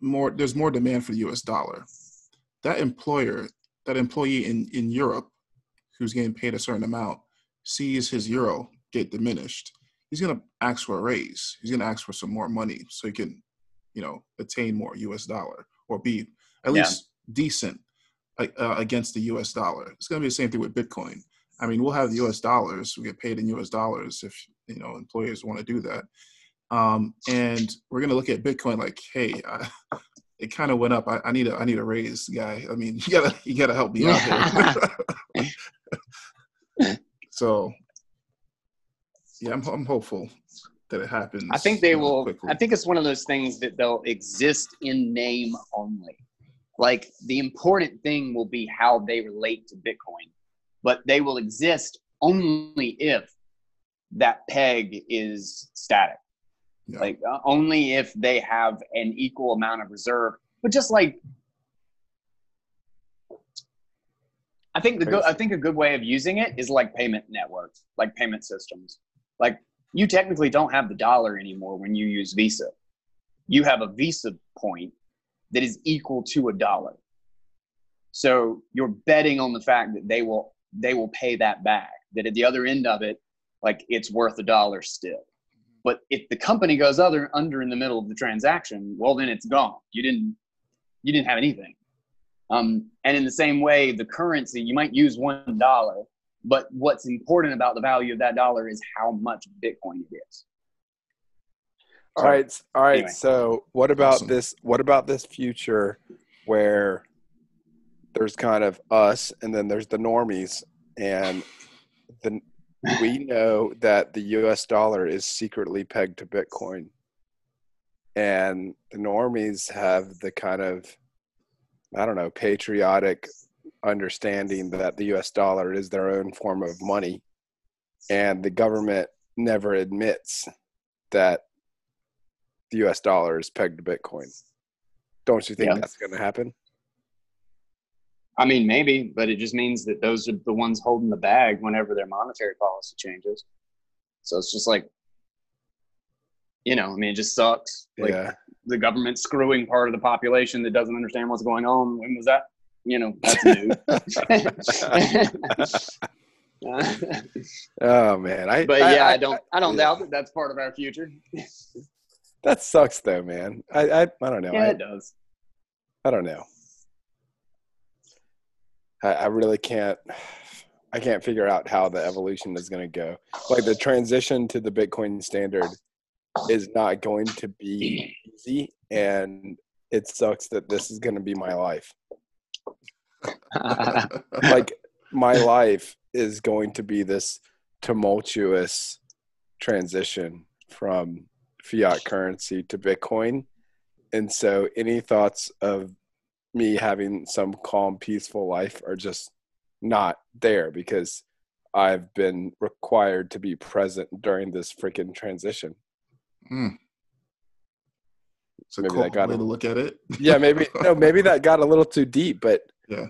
Speaker 7: more, there's more demand for the U.S. dollar. That employer, that employee in in Europe, who's getting paid a certain amount, sees his euro get diminished. He's going to ask for a raise. He's going to ask for some more money so he can, you know, attain more U.S. dollar or be at yeah. least decent uh, against the U.S. dollar. It's going to be the same thing with Bitcoin. I mean, we'll have the U.S. dollars. We get paid in U.S. dollars if you know employers want to do that. Um, and we're going to look at Bitcoin like, hey, [laughs] I, it kind of went up. I, I, need a I need a raise, guy. I mean, [laughs] you gotta you gotta help me out here. [laughs] so, yeah, I'm I'm hopeful that it happens.
Speaker 2: I think they will. Quickly. I think it's one of those things that they'll exist in name only. Like the important thing will be how they relate to Bitcoin, but they will exist only if that peg is static. Yeah. Like uh, only if they have an equal amount of reserve. But just like I think the good, I think a good way of using it is like payment networks, like payment systems. Like you technically don't have the dollar anymore when you use Visa. You have a Visa point that is equal to a dollar. So you're betting on the fact that they will they will pay that back. That at the other end of it, like it's worth a dollar still. But if the company goes other under in the middle of the transaction, well then it's gone. You didn't you didn't have anything. Um, and in the same way, the currency you might use one dollar, but what's important about the value of that dollar is how much Bitcoin it is.
Speaker 1: All right, all right. Anyway. So, what about awesome. this? What about this future where there's kind of us, and then there's the normies, and the we know that the U.S. dollar is secretly pegged to Bitcoin, and the normies have the kind of I don't know patriotic understanding that the U.S. dollar is their own form of money, and the government never admits that the U.S. dollar is pegged to Bitcoin. Don't you think yeah. that's going to happen?
Speaker 2: I mean, maybe, but it just means that those are the ones holding the bag whenever their monetary policy changes. So it's just like, you know, I mean, it just sucks. Like yeah. the government screwing part of the population that doesn't understand what's going on. When was that? You know, that's
Speaker 1: new. [laughs] [laughs] oh man, I.
Speaker 2: But yeah, I, I don't. I don't yeah. doubt that that's part of our future. [laughs]
Speaker 1: that sucks, though, man. I I, I don't know.
Speaker 2: Yeah,
Speaker 1: I,
Speaker 2: it does.
Speaker 1: I don't know. I, I really can't. I can't figure out how the evolution is going to go. Like the transition to the Bitcoin standard is not going to be easy, and it sucks that this is going to be my life. [laughs] like my life is going to be this tumultuous transition from fiat currency to Bitcoin. And so, any thoughts of me having some calm, peaceful life are just not there because I've been required to be present during this freaking transition.
Speaker 7: Mm. It's a maybe cool that got way a, to look at it.
Speaker 1: yeah, maybe no, maybe that got a little too deep, but
Speaker 7: yeah,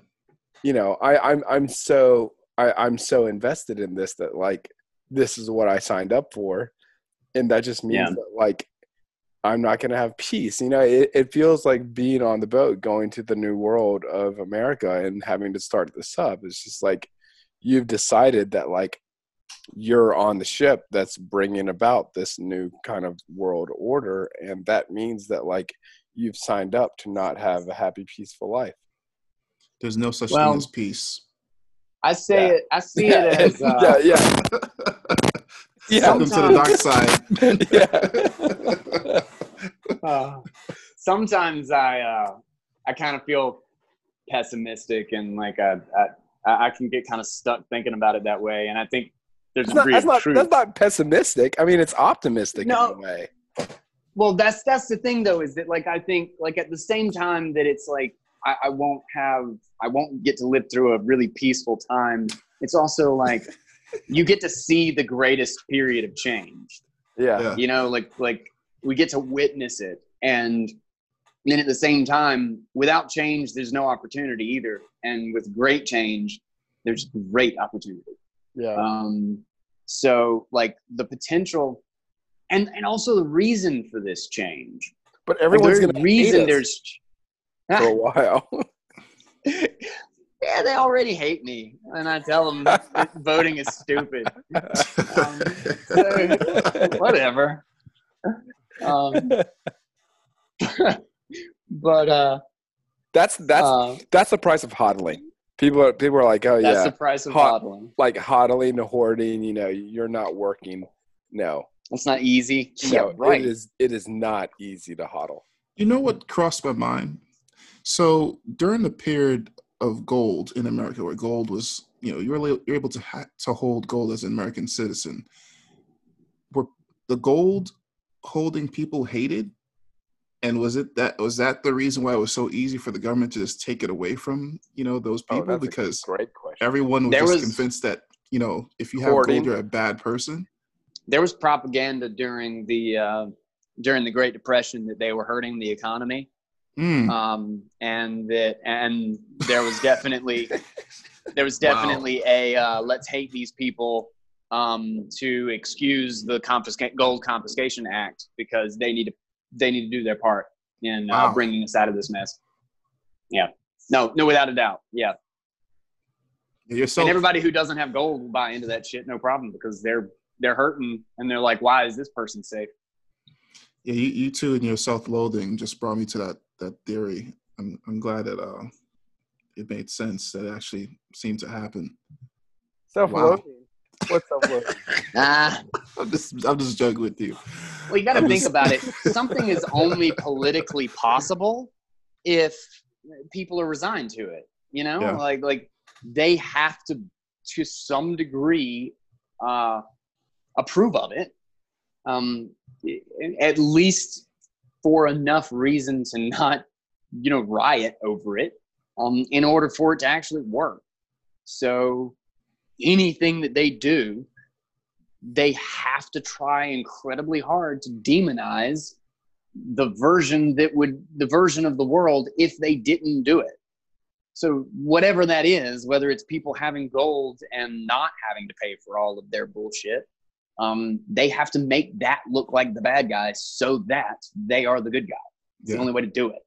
Speaker 1: you know, I, I'm I'm so I, I'm so invested in this that like this is what I signed up for, and that just means yeah. that like I'm not going to have peace. You know, it, it feels like being on the boat going to the new world of America and having to start this up. It's just like you've decided that like you're on the ship that's bringing about this new kind of world order and that means that like you've signed up to not have a happy peaceful life
Speaker 7: there's no such well, thing as peace
Speaker 2: i say yeah. it i see it [laughs] as
Speaker 1: uh, yeah yeah [laughs]
Speaker 7: yeah. Welcome to the dark
Speaker 2: side. [laughs] uh, sometimes I uh, I kind of feel pessimistic and like I, I, I can get kind of stuck thinking about it that way. And I think there's
Speaker 1: that's a degree
Speaker 2: not,
Speaker 1: that's
Speaker 2: truth.
Speaker 1: Not, that's not pessimistic. I mean, it's optimistic no, in a way.
Speaker 2: Well, that's that's the thing though, is that like I think like at the same time that it's like I, I won't have I won't get to live through a really peaceful time. It's also like [laughs] you get to see the greatest period of change.
Speaker 1: Yeah. yeah.
Speaker 2: You know, like like we get to witness it. And then at the same time without change there's no opportunity either. And with great change there's great opportunity.
Speaker 1: Yeah.
Speaker 2: Um so like the potential and and also the reason for this change.
Speaker 1: But everyone's like, gonna reason there's
Speaker 2: for
Speaker 1: a [laughs] while
Speaker 2: yeah they already hate me and i tell them voting is stupid um, so, whatever um, [laughs] but uh,
Speaker 1: that's that's uh, that's the price of hodling. People are people are like, oh
Speaker 2: that's
Speaker 1: yeah,
Speaker 2: the price of Hod- hodling.
Speaker 1: Like hodling, hoarding. You know, you're not working. No,
Speaker 2: it's not easy.
Speaker 1: No, yeah, right. It is. It is not easy to hodl.
Speaker 7: You know what crossed my mind? So during the period of gold in America, where gold was, you know, you were you're able to ha- to hold gold as an American citizen. Were the gold holding people hated and was it that was that the reason why it was so easy for the government to just take it away from you know those oh, people? Oh, because
Speaker 1: great question.
Speaker 7: everyone was, there just was convinced that you know if you have hoarding. gold, you're a bad person.
Speaker 2: There was propaganda during the uh, during the Great Depression that they were hurting the economy, mm. um, and that and there was definitely there was definitely wow. a uh, let's hate these people um, to excuse the confiscate gold confiscation act because they need to they need to do their part in uh, bringing us out of this mess. Yeah. No, no, without a doubt. Yeah.
Speaker 7: So-
Speaker 2: and everybody who doesn't have gold will buy into that shit, no problem, because they're they're hurting and they're like, why is this person safe?
Speaker 7: Yeah, you, you too and your self-loathing just brought me to that that theory. I'm I'm glad that uh it made sense that it actually seemed to happen.
Speaker 1: Self-loathing. Wow. What's self-loathing?
Speaker 2: Ah, [laughs] [laughs]
Speaker 7: I'm just I'm just joking with you.
Speaker 2: Well, you got to think just... about it. [laughs] Something is only politically possible if people are resigned to it. You know, yeah. like like they have to, to some degree, uh, approve of it. Um, at least for enough reason to not, you know, riot over it. Um, in order for it to actually work. So anything that they do they have to try incredibly hard to demonize the version that would the version of the world if they didn't do it so whatever that is whether it's people having gold and not having to pay for all of their bullshit um, they have to make that look like the bad guy so that they are the good guy it's yeah. the only way to do it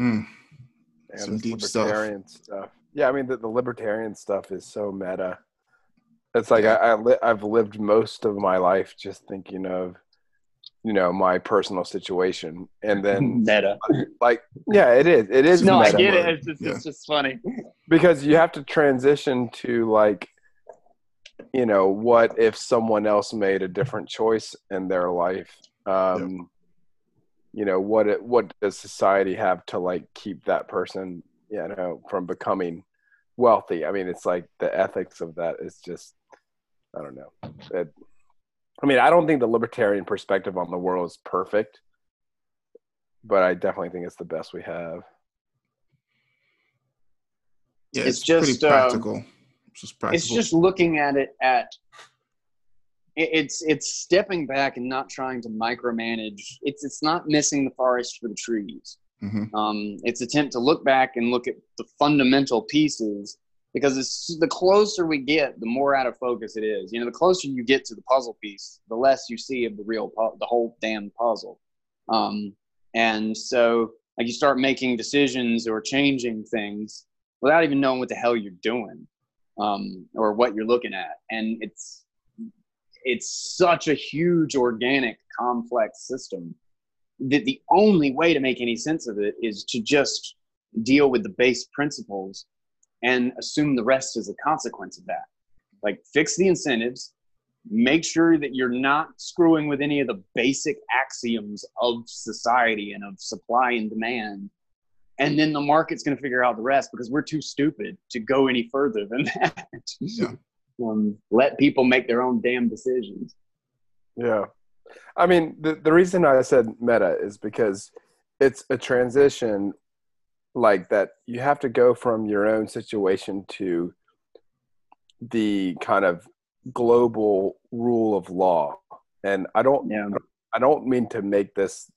Speaker 7: mm.
Speaker 1: Some deep stuff. stuff. Yeah, I mean the, the libertarian stuff is so meta. It's like I, I li- I've lived most of my life just thinking of, you know, my personal situation, and [laughs] then
Speaker 2: meta.
Speaker 1: Like, yeah, it is. It is.
Speaker 2: No,
Speaker 1: I
Speaker 2: get it. It's just, yeah. it's just funny
Speaker 1: because you have to transition to like, you know, what if someone else made a different choice in their life? Um, yep. You know, what it, what does society have to like keep that person you know from becoming wealthy i mean it's like the ethics of that is just i don't know it, i mean i don't think the libertarian perspective on the world is perfect but i definitely think it's the best we have
Speaker 7: yeah it's, it's just practical um,
Speaker 2: it's just it's just looking at it at it's it's stepping back and not trying to micromanage it's it's not missing the forest for the trees Mm-hmm. Um, it's attempt to look back and look at the fundamental pieces because it's the closer we get, the more out of focus it is. You know, the closer you get to the puzzle piece, the less you see of the real, pu- the whole damn puzzle. Um, and so, like, you start making decisions or changing things without even knowing what the hell you're doing um, or what you're looking at, and it's it's such a huge, organic, complex system that the only way to make any sense of it is to just deal with the base principles and assume the rest is a consequence of that. Like fix the incentives, make sure that you're not screwing with any of the basic axioms of society and of supply and demand. And then the market's going to figure out the rest because we're too stupid to go any further than [laughs] that. Yeah. um, let people make their own damn decisions.
Speaker 1: Yeah. I mean, the, the reason I said meta is because it's a transition like that you have to go from your own situation to the kind of global rule of law and i don't yeah. i don't mean to make this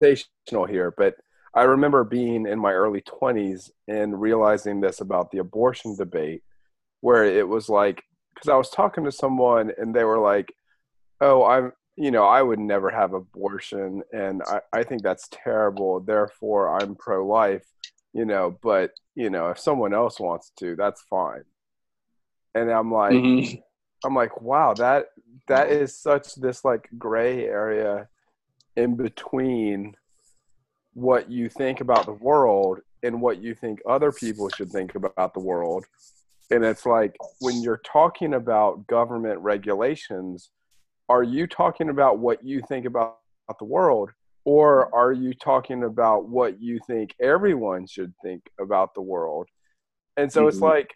Speaker 1: sensational here but i remember being in my early 20s and realizing this about the abortion debate where it was like because i was talking to someone and they were like oh i'm you know i would never have abortion and i, I think that's terrible therefore i'm pro-life you know but you know if someone else wants to that's fine and i'm like mm-hmm. i'm like wow that that is such this like gray area in between what you think about the world and what you think other people should think about the world. And it's like when you're talking about government regulations are you talking about what you think about the world? Or are you talking about what you think everyone should think about the world? And so mm-hmm. it's like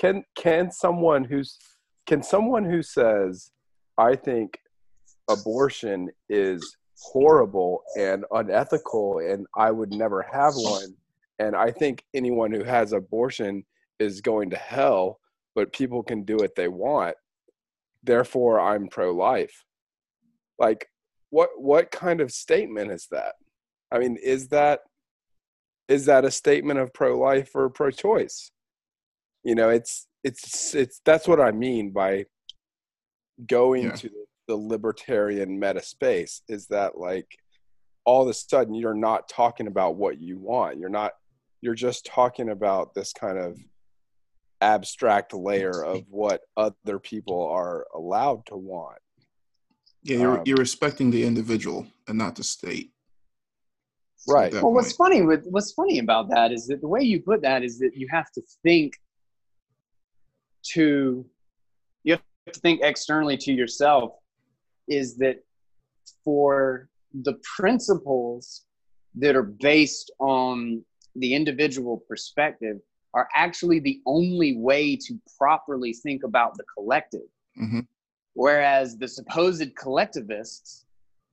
Speaker 1: can can someone who's can someone who says i think abortion is horrible and unethical and i would never have one. And i think anyone who has abortion is going to hell but people can do what they want. Therefore i'm pro-life. Like what what kind of statement is that? I mean is that is that a statement of pro-life or pro-choice? You know it's it's it's that's what i mean by going yeah. to the libertarian meta space is that like all of a sudden you're not talking about what you want you're not you're just talking about this kind of abstract layer of what other people are allowed to want.
Speaker 7: Yeah, you're um, you're respecting the individual and not the state.
Speaker 1: Right.
Speaker 2: Well, what's funny with what's funny about that is that the way you put that is that you have to think to you have to think externally to yourself is that for the principles that are based on the individual perspective are actually the only way to properly think about the collective. Mm-hmm. Whereas the supposed collectivists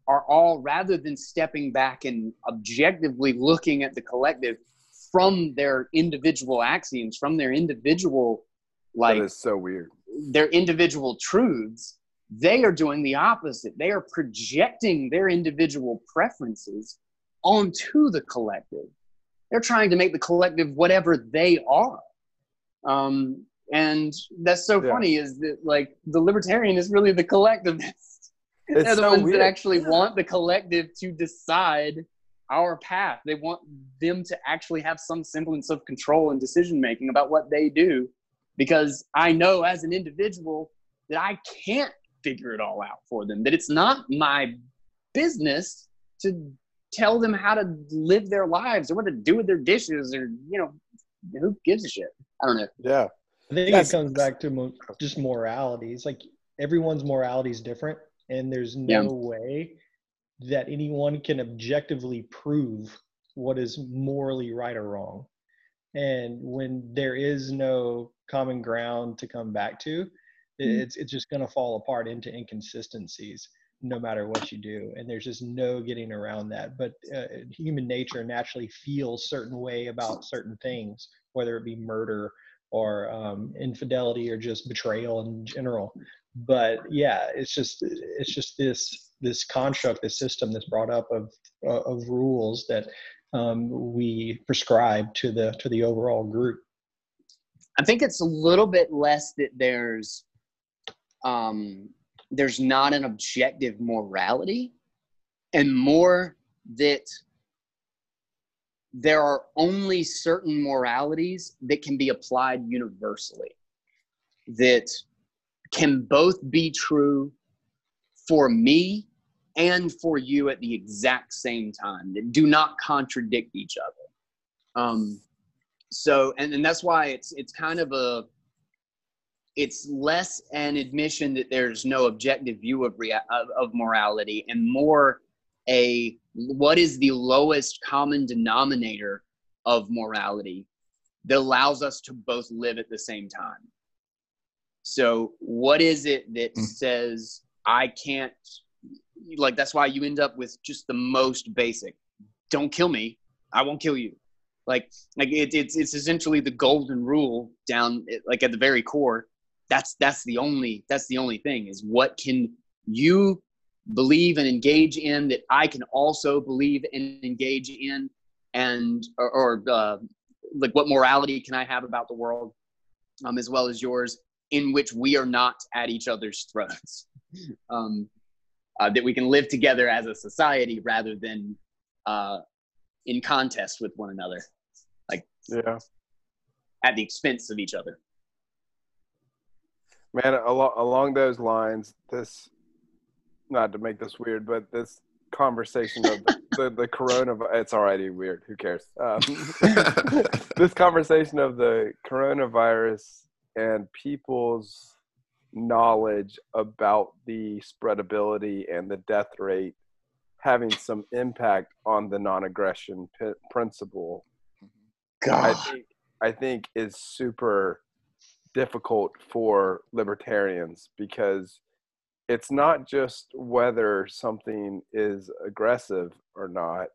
Speaker 2: are all, rather than stepping back and objectively looking at the collective from their individual axioms, from their individual, like,
Speaker 1: that is so weird,
Speaker 2: their individual truths, they are doing the opposite. They are projecting their individual preferences onto the collective. They're trying to make the collective whatever they are. Um, and that's so yeah. funny is that like the libertarian is really the collectivist. [laughs] They're the so ones weird. that actually want the collective to decide our path. They want them to actually have some semblance of control and decision making about what they do. Because I know as an individual that I can't figure it all out for them, that it's not my business to tell them how to live their lives or what to do with their dishes or you know who gives a shit i don't know
Speaker 1: yeah
Speaker 8: i think That's, it comes back to mo- just morality it's like everyone's morality is different and there's no yeah. way that anyone can objectively prove what is morally right or wrong and when there is no common ground to come back to. It's it's just going to fall apart into inconsistencies no matter what you do and there's just no getting around that but uh, human nature naturally feels certain way about certain things whether it be murder or um, infidelity or just betrayal in general. But yeah it's just it's just this this construct this system that's brought up of uh, of rules that um, we prescribe to the to the overall group.
Speaker 2: I think it's a little bit less that there's um there's not an objective morality and more that there are only certain moralities that can be applied universally that can both be true for me and for you at the exact same time that do not contradict each other. Um so and, and that's why it's it's kind of a it's less an admission that there's no objective view of, rea- of, of morality and more a what is the lowest common denominator of morality that allows us to both live at the same time so what is it that mm. says i can't like that's why you end up with just the most basic don't kill me i won't kill you Like like it, it's it's essentially the golden rule down like at the very core. That's that's the only that's the only thing is what can you believe and engage in that I can also believe and engage in, and or, or uh, like what morality can I have about the world, um, as well as yours, in which we are not at each other's throats. [laughs] Um, uh, that we can live together as a society rather than uh, in contest with one another, like
Speaker 1: yeah,
Speaker 2: at the expense of each other.
Speaker 1: Man, along along those lines, this not to make this weird, but this conversation of the, the, the coronavirus, it's already weird. Who cares? Um, [laughs] this conversation of the coronavirus and people's knowledge about the spreadability and the death rate having some impact on the non-aggression p- principle God. I think I think is super difficult for libertarians because it's not just whether something is aggressive or not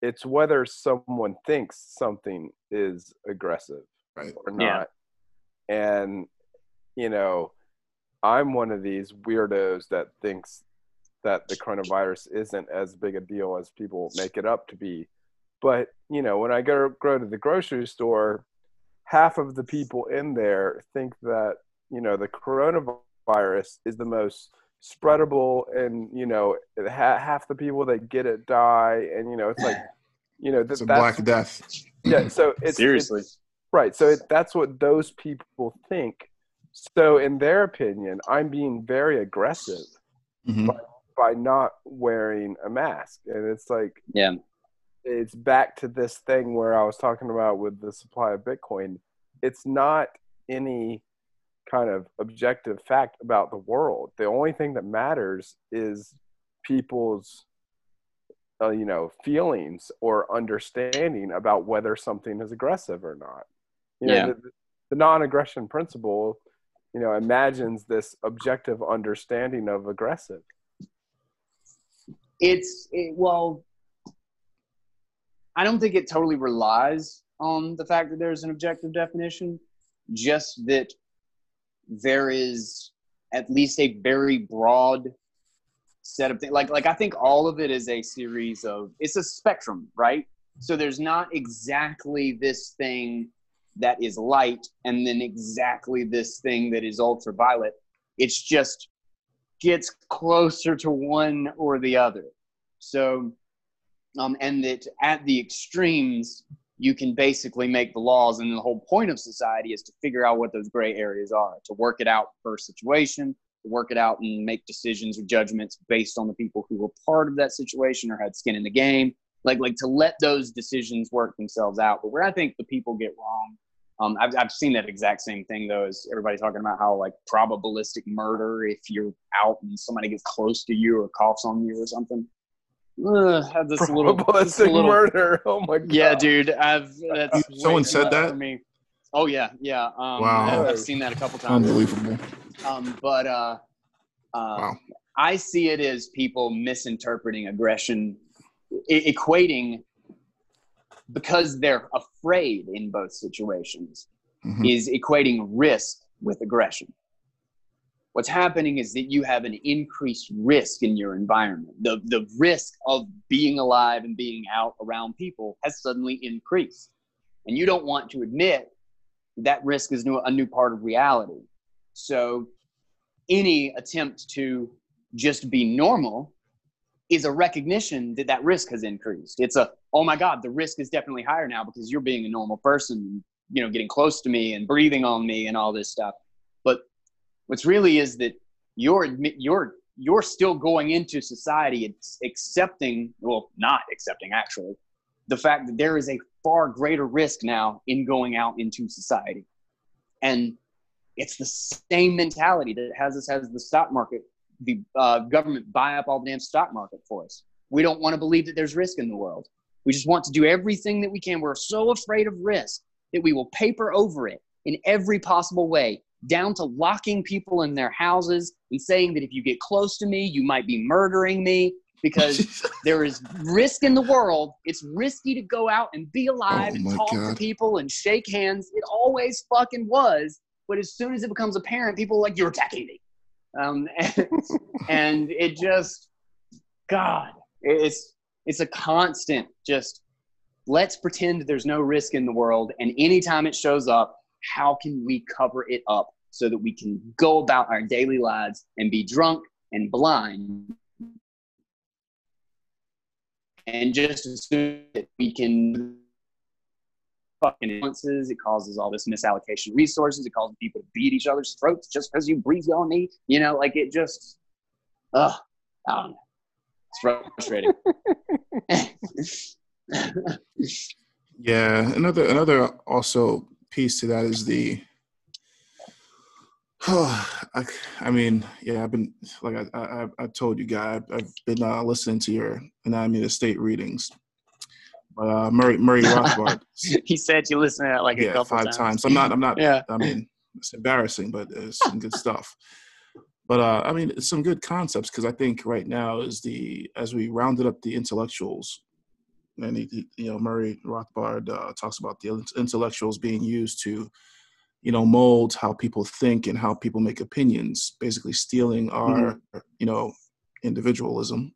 Speaker 1: it's whether someone thinks something is aggressive
Speaker 7: right.
Speaker 1: or not yeah. and you know i'm one of these weirdos that thinks that the coronavirus isn't as big a deal as people make it up to be but you know when i go go to the grocery store half of the people in there think that you know the coronavirus is the most spreadable and you know ha- half the people that get it die and you know it's like [sighs] you know th-
Speaker 7: it's a black death.
Speaker 1: Yeah so [laughs] it's
Speaker 2: seriously.
Speaker 1: it's, right so it, that's what those people think. So in their opinion i'm being very aggressive mm-hmm. by, by not wearing a mask and it's like
Speaker 2: yeah
Speaker 1: it's back to this thing where i was talking about with the supply of bitcoin it's not any kind of objective fact about the world. The only thing that matters is people's uh, you know feelings or understanding about whether something is aggressive or not. You
Speaker 2: yeah.
Speaker 1: Know, the, the non-aggression principle, you know, imagines this objective understanding of aggressive.
Speaker 2: It's it, well, I don't think it totally relies on the fact that there's an objective definition. Just that there is at least a very broad set of things. Like like I think all of it is a series of it's a spectrum, right? So there's not exactly this thing that is light and then exactly this thing that is ultraviolet. It's just gets closer to one or the other. So um, and that at the extremes you can basically make the laws. And the whole point of society is to figure out what those gray areas are to work it out per situation to work it out and make decisions or judgments based on the people who were part of that situation or had skin in the game. Like like to let those decisions work themselves out. But where i think the people get wrong um, I've, I've seen that exact same thing though is everybody talking about how like probabilistic murder if you're out and somebody gets close to you or coughs on you or something uh, have this [laughs] little, this little
Speaker 1: murder. Oh my god.
Speaker 2: Yeah, dude. I've that's
Speaker 7: someone said that. For me.
Speaker 2: Oh yeah, yeah. Um,
Speaker 7: wow.
Speaker 2: I've, I've, seen that a couple times.
Speaker 7: Unbelievable.
Speaker 2: Um, but uh, uh, wow. I see it as people misinterpreting aggression, I- equating because they're afraid in both situations, mm-hmm. is equating risk with aggression what's happening is that you have an increased risk in your environment. The, the risk of being alive and being out around people has suddenly increased. And you don't want to admit that risk is new, a new part of reality. So any attempt to just be normal is a recognition that that risk has increased. It's a, oh my God, the risk is definitely higher now because you're being a normal person, you know, getting close to me and breathing on me and all this stuff. What's really is that you're you're you're still going into society accepting well not accepting actually the fact that there is a far greater risk now in going out into society. And it's the same mentality that has us has the stock market the uh, government buy up all the damn stock market for us. We don't want to believe that there's risk in the world. We just want to do everything that we can. We're so afraid of risk that we will paper over it in every possible way down to locking people in their houses and saying that if you get close to me, you might be murdering me. because [laughs] there is risk in the world. It's risky to go out and be alive oh and talk God. to people and shake hands. It always fucking was. But as soon as it becomes apparent, people are like, you're attacking me. Um, and, [laughs] and it just, God, it's, it's a constant just let's pretend there's no risk in the world. And anytime it shows up, how can we cover it up so that we can go about our daily lives and be drunk and blind and just assume that we can fucking influences. It causes all this misallocation of resources. It causes people to beat each other's throats just because you breathe on me. You know, like it just, ugh, I don't know. It's frustrating. [laughs] [laughs]
Speaker 7: yeah, another another also piece to that is the Oh, [sighs] I, I mean, yeah, I've been like I, I, I told you guys, I've been uh, listening to your anatomy of the state readings. But uh, Murray Murray [laughs] Rothbard.
Speaker 2: he said you listened to that like
Speaker 7: yeah,
Speaker 2: a couple
Speaker 7: five
Speaker 2: times.
Speaker 7: times. I'm not. I'm not. yeah. I mean, it's embarrassing, but it's some good stuff. But uh, I mean, it's some good concepts because I think right now is the as we rounded up the intellectuals, and he, you know Murray Rothbard uh, talks about the intellectuals being used to you know mold how people think and how people make opinions basically stealing our mm-hmm. you know individualism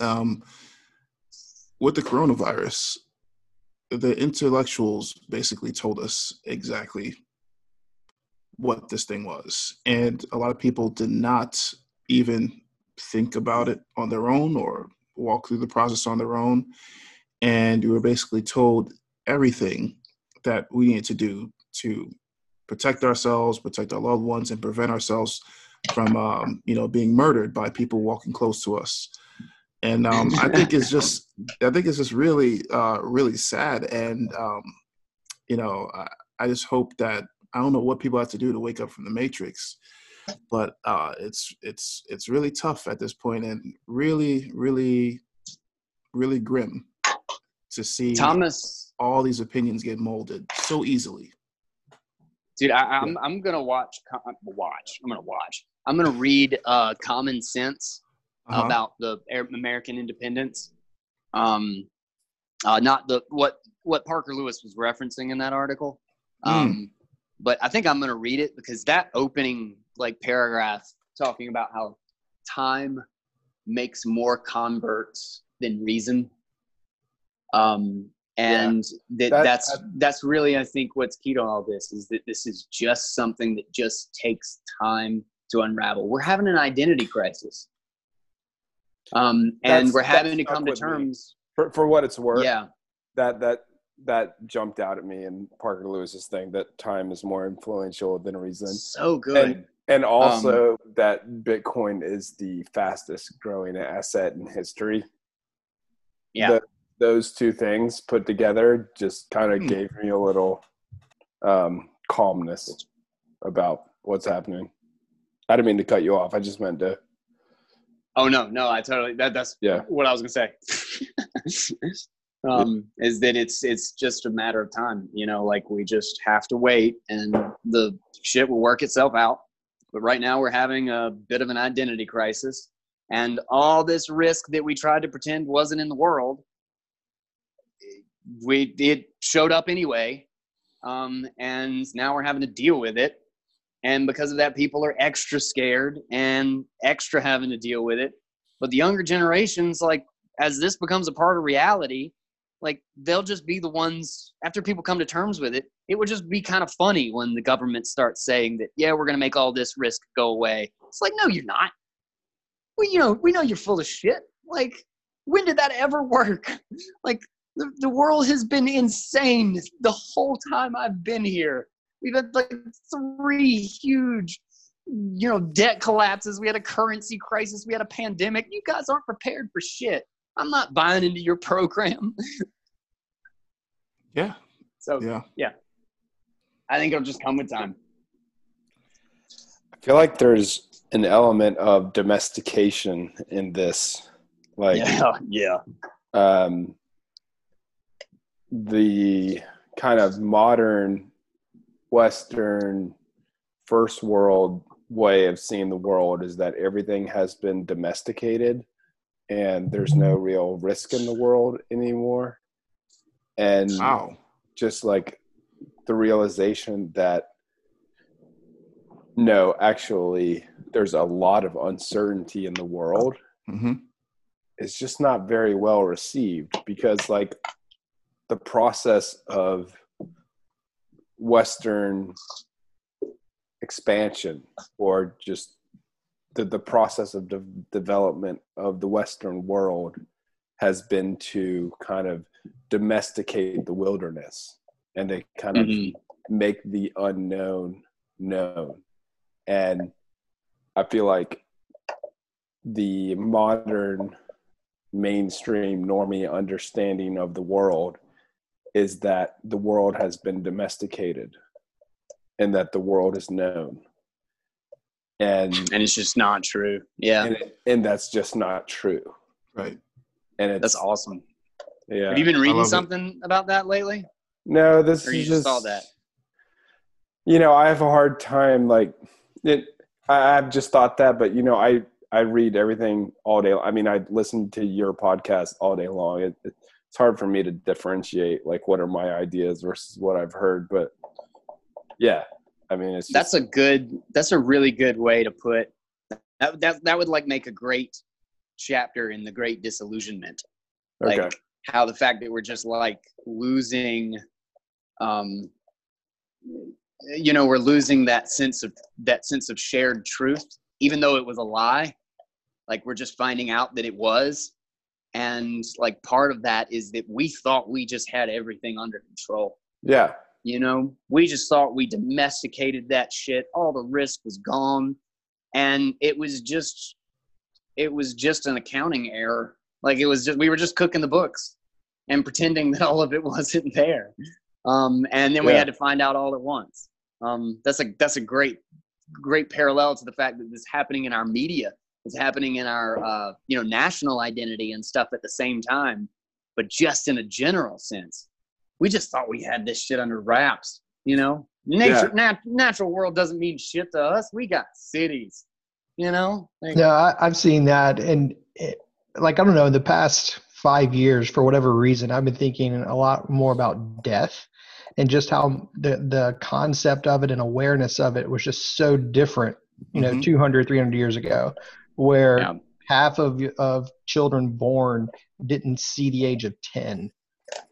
Speaker 7: um, with the coronavirus the intellectuals basically told us exactly what this thing was and a lot of people did not even think about it on their own or walk through the process on their own and we were basically told everything that we needed to do to protect ourselves, protect our loved ones, and prevent ourselves from um, you know being murdered by people walking close to us. And um, I think it's just I think it's just really uh, really sad. And um, you know I, I just hope that I don't know what people have to do to wake up from the matrix, but uh, it's it's it's really tough at this point and really really really grim to see
Speaker 2: Thomas
Speaker 7: all these opinions get molded so easily
Speaker 2: dude. I, am I'm, I'm gonna watch. Watch. I'm gonna watch. I'm gonna read uh, Common Sense uh-huh. about the American independence. Um, uh, not the what what Parker Lewis was referencing in that article. Hmm. Um, mm. but I think I'm gonna read it because that opening like paragraph talking about how time makes more converts than reason. Um, and yeah. that, that's that's really i think what's key to all this is that this is just something that just takes time to unravel. We're having an identity crisis. Um and we're having to come to terms
Speaker 1: for, for what it's worth
Speaker 2: yeah.
Speaker 1: that that that jumped out at me in parker lewis's thing that time is more influential than reason.
Speaker 2: So good.
Speaker 1: And, and also um, that bitcoin is the fastest growing asset in history
Speaker 2: yeah the,
Speaker 1: those two things put together just kind of hmm. gave me a little um, calmness about what's happening. I didn't mean to cut you off. I just meant to.
Speaker 2: Oh no, no, I totally that that's yeah what I was gonna say. [laughs] um, is that it's it's just a matter of time. You know, like we just have to wait, and the shit will work itself out. But right now, we're having a bit of an identity crisis, and all this risk that we tried to pretend wasn't in the world we it showed up anyway, um, and now we're having to deal with it. And because of that, people are extra scared and extra having to deal with it. But the younger generations, like as this becomes a part of reality, like they'll just be the ones after people come to terms with it. It would just be kind of funny when the government starts saying that, yeah, we're going to make all this risk go away. It's like, no, you're not. We, you know, we know you're full of shit. Like, when did that ever work? [laughs] Like, the, the world has been insane the whole time I've been here. We've had like three huge, you know, debt collapses. We had a currency crisis. We had a pandemic. You guys aren't prepared for shit. I'm not buying into your program. [laughs]
Speaker 7: yeah.
Speaker 2: So yeah, yeah. I think it'll just come with time.
Speaker 1: I feel like there's an element of domestication in this. Like
Speaker 2: yeah, [laughs] yeah.
Speaker 1: Um, the kind of modern Western first world way of seeing the world is that everything has been domesticated and there's no real risk in the world anymore. And
Speaker 7: wow.
Speaker 1: just like the realization that no, actually, there's a lot of uncertainty in the world.
Speaker 7: Mm-hmm.
Speaker 1: It's just not very well received because, like, the process of Western expansion or just the, the process of de- development of the Western world has been to kind of domesticate the wilderness and to kind mm-hmm. of make the unknown known. And I feel like the modern mainstream normie understanding of the world is that the world has been domesticated and that the world is known and
Speaker 2: and it's just not true. Yeah.
Speaker 1: and, it, and that's just not true.
Speaker 7: Right.
Speaker 1: And it's
Speaker 2: that's awesome.
Speaker 1: Yeah.
Speaker 2: Have you been reading something it. about that lately?
Speaker 1: No this
Speaker 2: or
Speaker 1: is
Speaker 2: you
Speaker 1: just
Speaker 2: saw that?
Speaker 1: You know i have a hard time like it I, i've just thought that but you know i i read everything all day i mean i listen to your podcast all day long. It, it it's hard for me to differentiate like what are my ideas versus what I've heard. But yeah, I mean, it's
Speaker 2: just, that's a good, that's a really good way to put that. That that would like make a great chapter in the Great Disillusionment. Like okay. how the fact that we're just like losing, um, you know, we're losing that sense of that sense of shared truth, even though it was a lie. Like we're just finding out that it was and like part of that is that we thought we just had everything under control
Speaker 1: yeah
Speaker 2: you know? We just thought we domesticated that shit. All the risk was gone. And it was just it was just an accounting error. Like it was just we were just cooking the books and pretending [laughs] that all of it wasn't there. Um, and then we had to find out all at once. Um, that's a that's a great great parallel to the fact that this is happening in our media It's happening in our uh, you know national identity and stuff at the same time but just in a general sense we just thought we had this shit under wraps you know nature yeah. nat- natural world doesn't mean shit to us we got cities you know
Speaker 8: like, yeah I, have seen that and it, like i don't know in the past five years for whatever reason i've been thinking a lot more about death and just how the the concept of it and awareness of it was just so different you know mm-hmm. 200 300 years ago where yeah. half of of children born didn't see the age of 10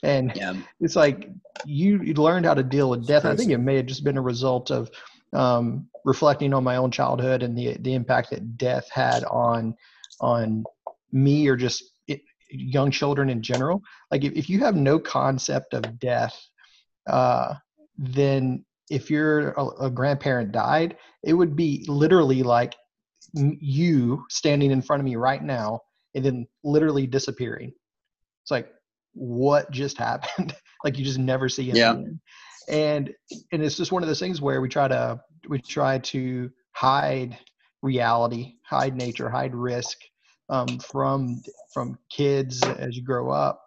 Speaker 8: and yeah. it's like you, you learned how to deal with death i think it may have just been a result of um, reflecting on my own childhood and the the impact that death had on on me or just it, young children in general like if, if you have no concept of death uh, then if you're a, a grandparent died it would be literally like you standing in front of me right now and then literally disappearing. It's like, what just happened? [laughs] like you just never see it
Speaker 2: yeah.
Speaker 8: And and it's just one of those things where we try to we try to hide reality, hide nature, hide risk um, from from kids as you grow up,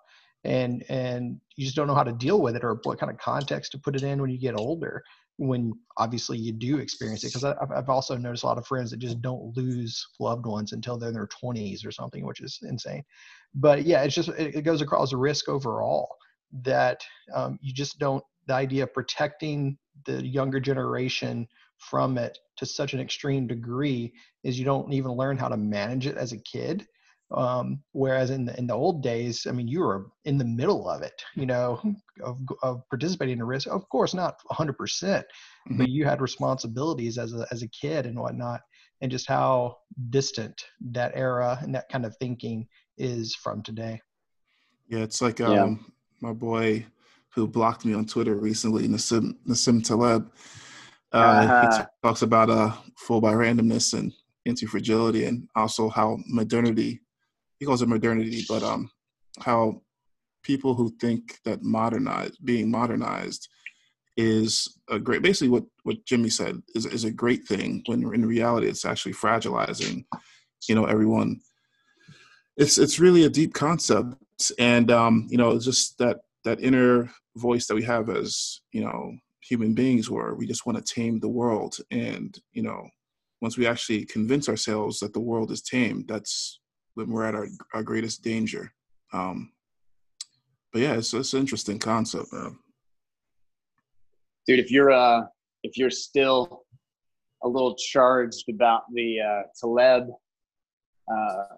Speaker 8: and and you just don't know how to deal with it or what kind of context to put it in when you get older when obviously you do experience it because I've also noticed a lot of friends that just don't lose loved ones until they're in their 20s or something which is insane. But yeah it's just it, goes across the risk overall that um, you just don't the idea of protecting the younger generation from it to such an extreme degree is you don't even learn how to manage it as a kid um, whereas in the, in the old days, I mean, you were in the middle of it, you know, [laughs] of, of participating in a risk. Of course, not 100%, percent mm-hmm. but you had responsibilities as a, as a kid and whatnot, and just how distant that era and that kind of thinking is from today.
Speaker 7: Yeah, it's like um, yeah. my boy who blocked me on Twitter recently, Nassim, Nassim Taleb. Uh, uh-huh. He t- talks about uh, Fooled by Randomness and anti-fragility and also how modernity he calls it modernity, but um, how people who think that modernized, being modernized, is a great. Basically, what what Jimmy said is is a great thing. When in reality, it's actually fragilizing. You know, everyone. It's it's really a deep concept, and um, you know, it's just that that inner voice that we have as you know human beings, where we just want to tame the world, and you know, once we actually convince ourselves that the world is tamed, that's when we're at our, our greatest danger. Um, but yeah, it's it's an interesting concept, man.
Speaker 2: Dude, if you're uh if you're still a little charged about the uh, Taleb uh,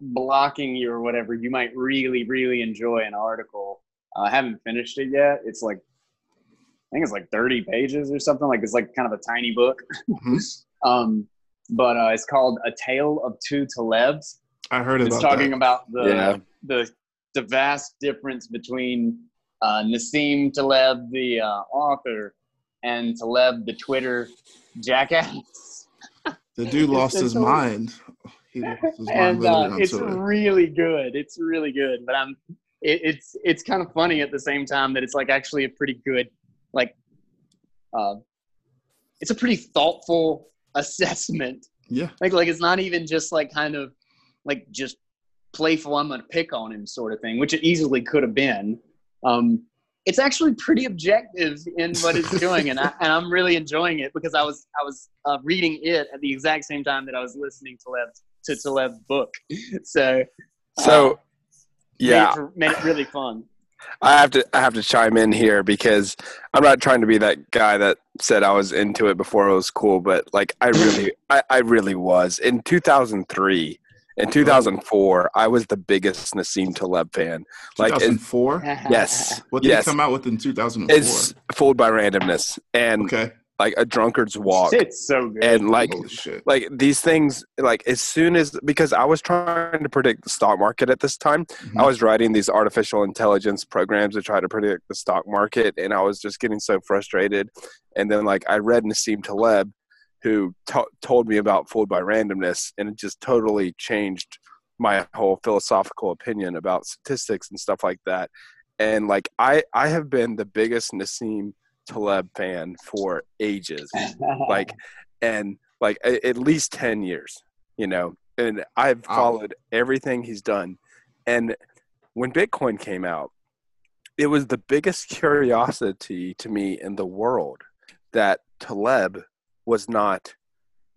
Speaker 2: blocking you or whatever, you might really, really enjoy an article. Uh, I haven't finished it yet. It's like, I think it's like 30 pages or something. Like it's like kind of a tiny book. Mm-hmm. [laughs] um, but uh, it's called A Tale of Two Talebs.
Speaker 7: I heard
Speaker 2: about
Speaker 7: It's
Speaker 2: talking
Speaker 7: that.
Speaker 2: about the, yeah. the, the vast difference between uh, Nassim Taleb, the uh, author, and Taleb, the Twitter jackass.
Speaker 7: The dude [laughs] lost his mind.
Speaker 2: and uh, it's really good. It's really good. But I'm. It, it's it's kind of funny at the same time that it's like actually a pretty good, like, uh, it's a pretty thoughtful assessment.
Speaker 7: Yeah.
Speaker 2: Like like it's not even just like kind of like just playful. I'm gonna pick on him sort of thing, which it easily could have been. Um, it's actually pretty objective in what it's doing, and I, and I'm really enjoying it because I was I was uh, reading it at the exact same time that I was listening to Lev to Taleb's book, [laughs] so
Speaker 1: so uh, yeah,
Speaker 2: made it, made it really fun.
Speaker 1: I have to I have to chime in here because I'm not trying to be that guy that said I was into it before it was cool, but like I really I, I really was in 2003 in 2004, I was the biggest Nassim Taleb fan.
Speaker 7: Like 2004? [laughs]
Speaker 1: Yes.
Speaker 7: What did
Speaker 1: yes.
Speaker 7: he come out with in 2004?
Speaker 1: It's Fooled by Randomness and
Speaker 7: okay.
Speaker 1: like a drunkard's walk.
Speaker 2: It's so good.
Speaker 1: And like like these things like as soon as because I was trying to predict the stock market at this time, mm-hmm. I was writing these artificial intelligence programs to try to predict the stock market and I was just getting so frustrated. And then like I read Nassim Taleb who t- told me about Fooled by Randomness, and it just totally changed my whole philosophical opinion about statistics and stuff like that. And like I, I have been the biggest Nassim Taleb fan for ages, [laughs] like, and like a, at least ten years, you know. And I've followed everything he's done. And when Bitcoin came out, it was the biggest curiosity to me in the world that Taleb was not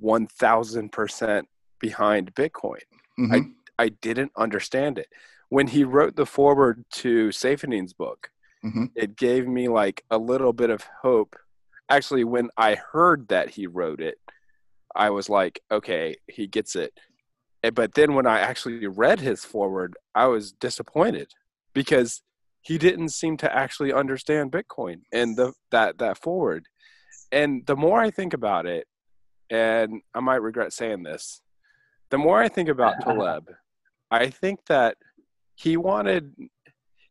Speaker 1: 1000% behind Bitcoin. Mm-hmm. I, I didn't understand it. When he wrote the foreword to Saifedean's book, mm-hmm. it gave me like a little bit of hope. Actually, when I heard that he wrote it, I was like, okay, he gets it. But then when I actually read his foreword, I was disappointed because he didn't seem to actually understand Bitcoin and the that that foreword and the more I think about it, and I might regret saying this, the more I think about [laughs] Taleb, I think that he wanted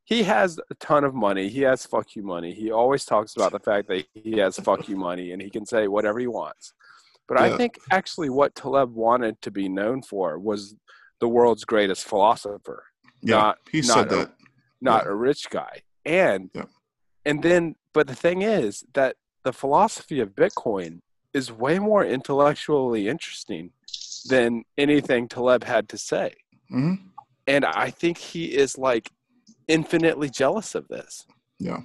Speaker 1: he has a ton of money. He has fuck you money. He always talks about the fact that he has fuck you money and he can say whatever he wants. But yeah. I think actually what Taleb wanted to be known for was the world's greatest philosopher.
Speaker 7: Yeah, not, he said
Speaker 1: not
Speaker 7: that.
Speaker 1: A, not yeah. a rich guy. And yeah. and then but the thing is that the philosophy of Bitcoin is way more intellectually interesting than anything Taleb had to say.
Speaker 7: Mm-hmm.
Speaker 1: And I think he is like infinitely jealous of this.
Speaker 7: Yeah.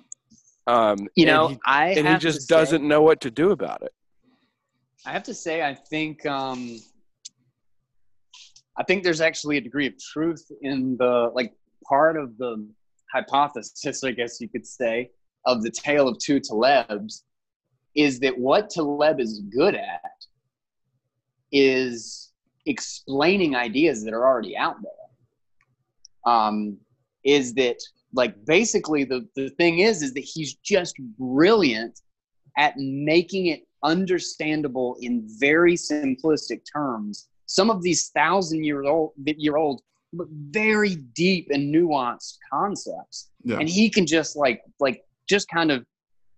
Speaker 1: Um,
Speaker 2: you know,
Speaker 1: he,
Speaker 2: I
Speaker 1: and he just doesn't know what to do about it.
Speaker 2: I have to say, I think, um, I think there's actually a degree of truth in the like part of the hypothesis, I guess you could say, of the tale of two Talebs is that what Taleb is good at is explaining ideas that are already out there. Um, is that like basically the, the thing is is that he's just brilliant at making it understandable in very simplistic terms. Some of these thousand year old year old but very deep and nuanced concepts. Yeah. And he can just like like just kind of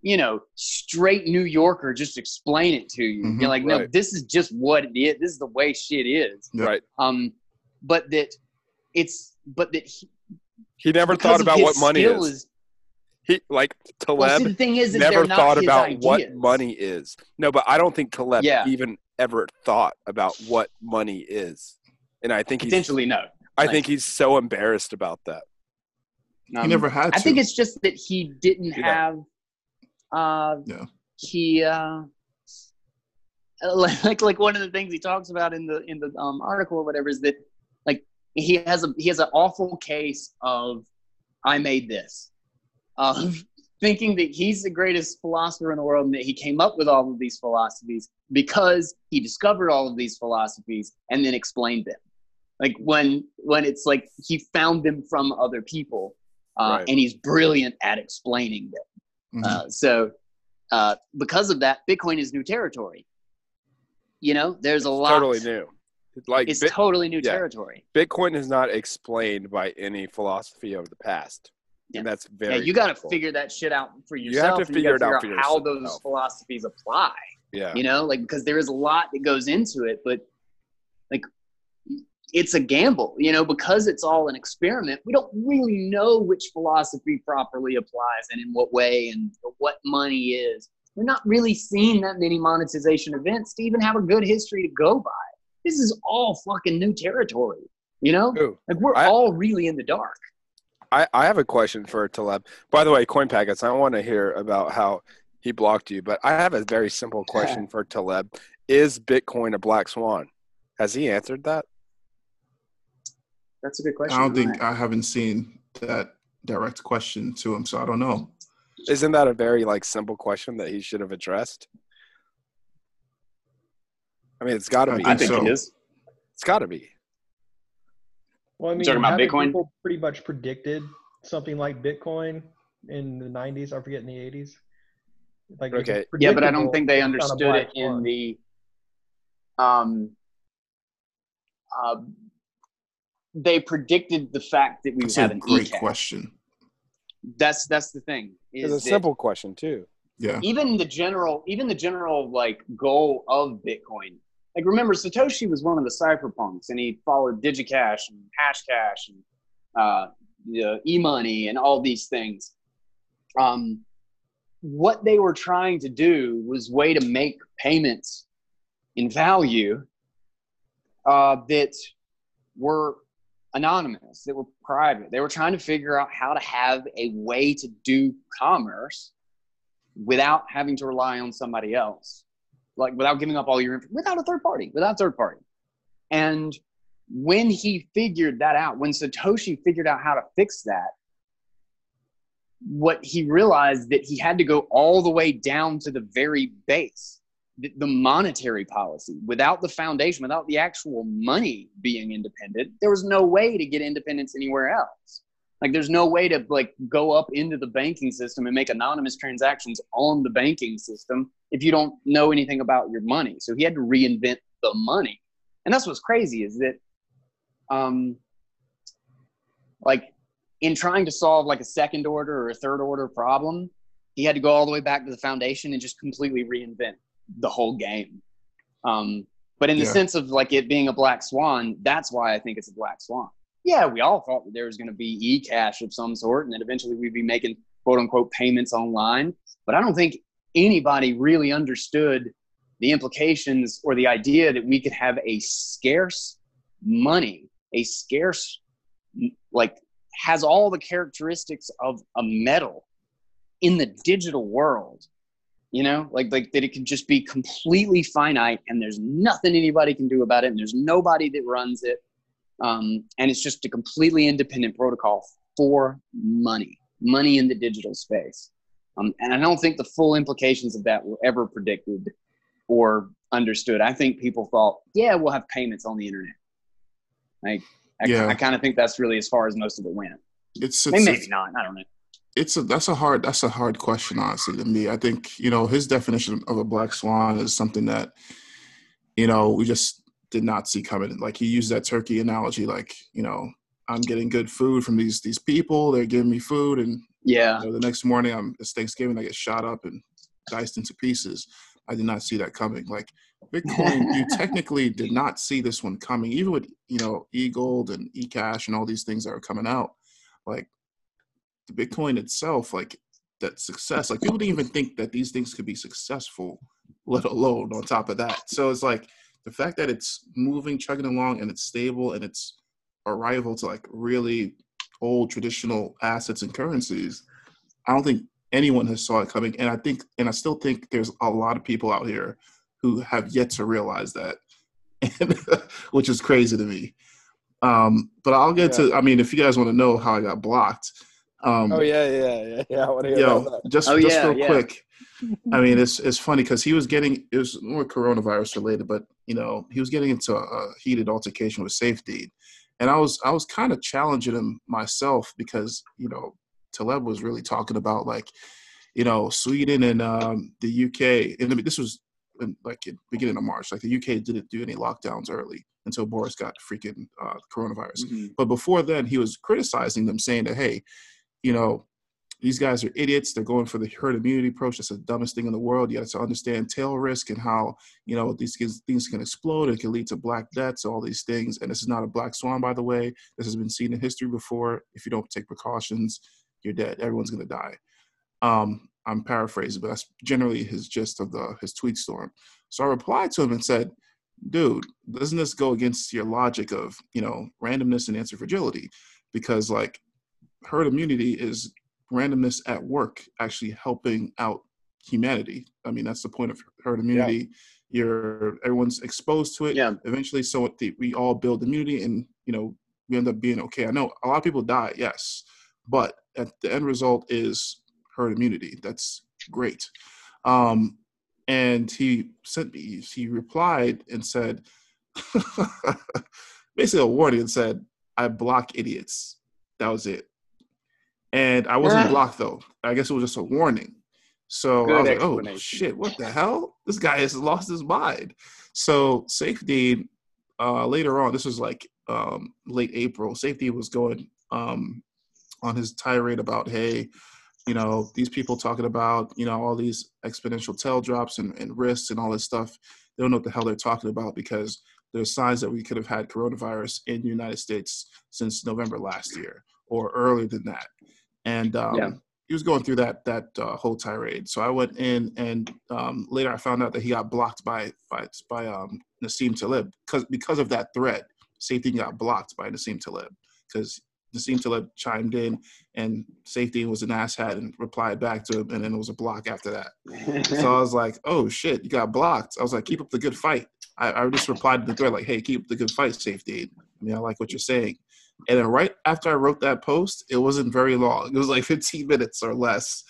Speaker 2: you know, straight New Yorker just explain it to you. Mm-hmm, You're like, no, right. this is just what it is. This is the way shit is.
Speaker 1: Right.
Speaker 2: Um, but that it's but that he,
Speaker 1: he never thought about what money is. is. He like Taleb well, see,
Speaker 2: the thing is, is
Speaker 1: never thought about
Speaker 2: ideas.
Speaker 1: what money is. No, but I don't think Taleb yeah. even ever thought about what money is. And I think
Speaker 2: potentially no.
Speaker 1: I like, think he's so embarrassed about that.
Speaker 7: Um, he never had. To.
Speaker 2: I think it's just that he didn't yeah. have uh,
Speaker 7: yeah.
Speaker 2: He uh, [laughs] like like one of the things he talks about in the in the um, article or whatever is that like he has a he has an awful case of I made this, of [laughs] thinking that he's the greatest philosopher in the world and that he came up with all of these philosophies because he discovered all of these philosophies and then explained them. Like when when it's like he found them from other people, uh, right. and he's brilliant at explaining them. Mm-hmm. Uh, so uh, because of that, Bitcoin is new territory. You know, there's a lot.
Speaker 1: Totally new.
Speaker 2: Like it's Bit- totally new yeah. territory.
Speaker 1: Bitcoin is not explained by any philosophy of the past. Yeah. And that's very.
Speaker 2: Yeah, you got to figure that shit out for yourself. You have to figure it out for yourself. How those philosophies apply.
Speaker 1: Yeah.
Speaker 2: You know, like because there is a lot that goes into it, but like it's a gamble, you know, because it's all an experiment. We don't really know which philosophy properly applies and in what way and what money is we're not really seeing that many monetization events to even have a good history to go by. This is all fucking new territory, you know? Ooh, like we're I, all really in the dark.
Speaker 1: I, I have a question for Taleb. By the way, Coin Packets, I want to hear about how he blocked you, but I have a very simple question for Taleb. Is Bitcoin a black swan? Has he answered that?
Speaker 2: That's a good question.
Speaker 7: I don't think I haven't seen that direct question to him, so I don't know.
Speaker 1: Isn't that a very like simple question that he should have addressed? I mean, it's got to be.
Speaker 2: I think so. it is.
Speaker 1: It's got to be.
Speaker 8: Well, I mean, talking about Bitcoin, people pretty much predicted something like Bitcoin in the '90s. I forget in the '80s.
Speaker 2: Like okay, yeah, but I don't think they understood it in one. the um. Uh, they predicted the fact that we That's would have an
Speaker 7: great e question.
Speaker 2: That's that's the thing.
Speaker 1: It's a simple question too.
Speaker 7: Yeah.
Speaker 2: Even the general, even the general like goal of Bitcoin. Like remember, Satoshi was one of the cypherpunks, and he followed DigiCash and Hashcash and uh, the e-money and all these things. Um, what they were trying to do was way to make payments in value uh, that were anonymous, that were private. They were trying to figure out how to have a way to do commerce without having to rely on somebody else, like without giving up all your without a third party, without third party. And when he figured that out, when Satoshi figured out how to fix that, what he realized that he had to go all the way down to the very base the monetary policy. Without the foundation without the actual money being independent there was no way to get independence anywhere else. Like there's no way to like go up into the banking system and make anonymous transactions on the banking system if you don't know anything about your money. So he had to reinvent the money. And that's what's crazy is that um like in trying to solve like a second order or a third order problem he had to go all the way back to the foundation and just completely reinvent the whole game. Um, but in the yeah. sense of like it being a black swan, that's why I think it's a black swan. Yeah, we all thought that there was going to be e-cash of some sort, and that eventually we'd be making quote unquote payments online. But I don't think anybody really understood the implications or the idea that we could have a scarce money, a scarce like has all the characteristics of a metal in the digital world you know like like that it can just be completely finite and there's nothing anybody can do about it and there's nobody that runs it. Um, and it's just a completely independent protocol for money money in the digital space. Um, and i don't think the full implications of that were ever predicted or understood. I think people thought yeah we'll have payments on the internet. Like i, yeah. I kind of think that's really as far as most of it went.
Speaker 7: It's,
Speaker 2: it's maybe it's, not i don't know
Speaker 7: it's a that's a hard that's a hard question honestly to me. I think you know his definition of a black swan is something that you know we just did not see coming. Like he used that turkey analogy like you know i'm getting good food from these these people. They're giving me food and
Speaker 2: yeah.
Speaker 7: you know, the next morning i'm it's thanksgiving i get shot up and diced into pieces. I did not see that coming. Like bitcoin you [laughs] technically did not see this one coming. Even with you know e-gold and e-cash and all these things that are coming out like the Bitcoin itself, like that success, like people didn't even think that these things could be successful, let alone on top of that. So it's like the fact that it's moving, chugging along, and it's stable, and it's a rival to like really old traditional assets and currencies. I don't think anyone has saw it coming, and I think, and I still think there's a lot of people out here who have yet to realize that, [laughs] which is crazy to me. Um, but I'll get yeah. to. I mean, if you guys want to know how I got blocked. Um,
Speaker 1: oh yeah, yeah, yeah, yeah. I want to hear
Speaker 7: yo, about that. Just, oh, just yeah, real yeah. quick. [laughs] I mean, it's it's funny because he was getting it was more coronavirus related, but you know he was getting into a, a heated altercation with Saifedean, and I was I was kind of challenging him myself because you know Taleb was really talking about like you know Sweden and um, the UK, and this was in, like in beginning of March. Like the UK didn't do any lockdowns early until Boris got freaking uh, coronavirus. Mm-hmm. But before then, he was criticizing them, saying that hey, you know these guys are idiots. They're going for the herd immunity approach. That's the dumbest thing in the world. You have to understand tail risk and how you know these things can explode. It can lead to black deaths, all these things. And this is not a black swan, by the way. This has been seen in history before. If you don't take precautions, you're dead. Everyone's gonna die. Um, I'm paraphrasing, but that's generally his gist of the his tweet storm. So I replied to him and said, "Dude, doesn't this go against your logic of you know randomness and anti-fragility? Because like herd immunity is randomness at work actually helping out humanity. I mean, that's the point of herd immunity. Yeah. You're everyone's exposed to it.
Speaker 2: Yeah.
Speaker 7: Eventually, so we all build immunity, and you know we end up being okay. I know a lot of people die, yes, but at the end result is herd immunity. That's great. Um, and he sent me. He replied and said, [laughs] basically a warning, and said, "I block idiots." That was it. And I wasn't blocked though. I guess it was just a warning. So Good I was like, oh shit, what the hell? This guy has lost his mind. So safety uh, later on, this was like um, late April, safety was going um, on his tirade about, hey, you know, these people talking about, you know, all these exponential tail drops and, and risks and all this stuff. They don't know what the hell they're talking about because there's signs that we could have had coronavirus in the United States since November last year or earlier than that and um, yeah. he was going through that that uh, whole tirade. So I went in, and um, later I found out that he got blocked by by, by um, Nassim Taleb because because of that threat. Safety got blocked by Nassim Taleb because Nassim Taleb chimed in, and Safety was an asshat and replied back to him, and then it was a block after that. [laughs] so I was like, "Oh shit, you got blocked." I was like, "Keep up the good fight." I, I just replied to the thread like, "Hey, keep up the good fight, Safety." I mean, I like what you're saying. And then right after I wrote that post, it wasn't very long. It was like 15 minutes or less.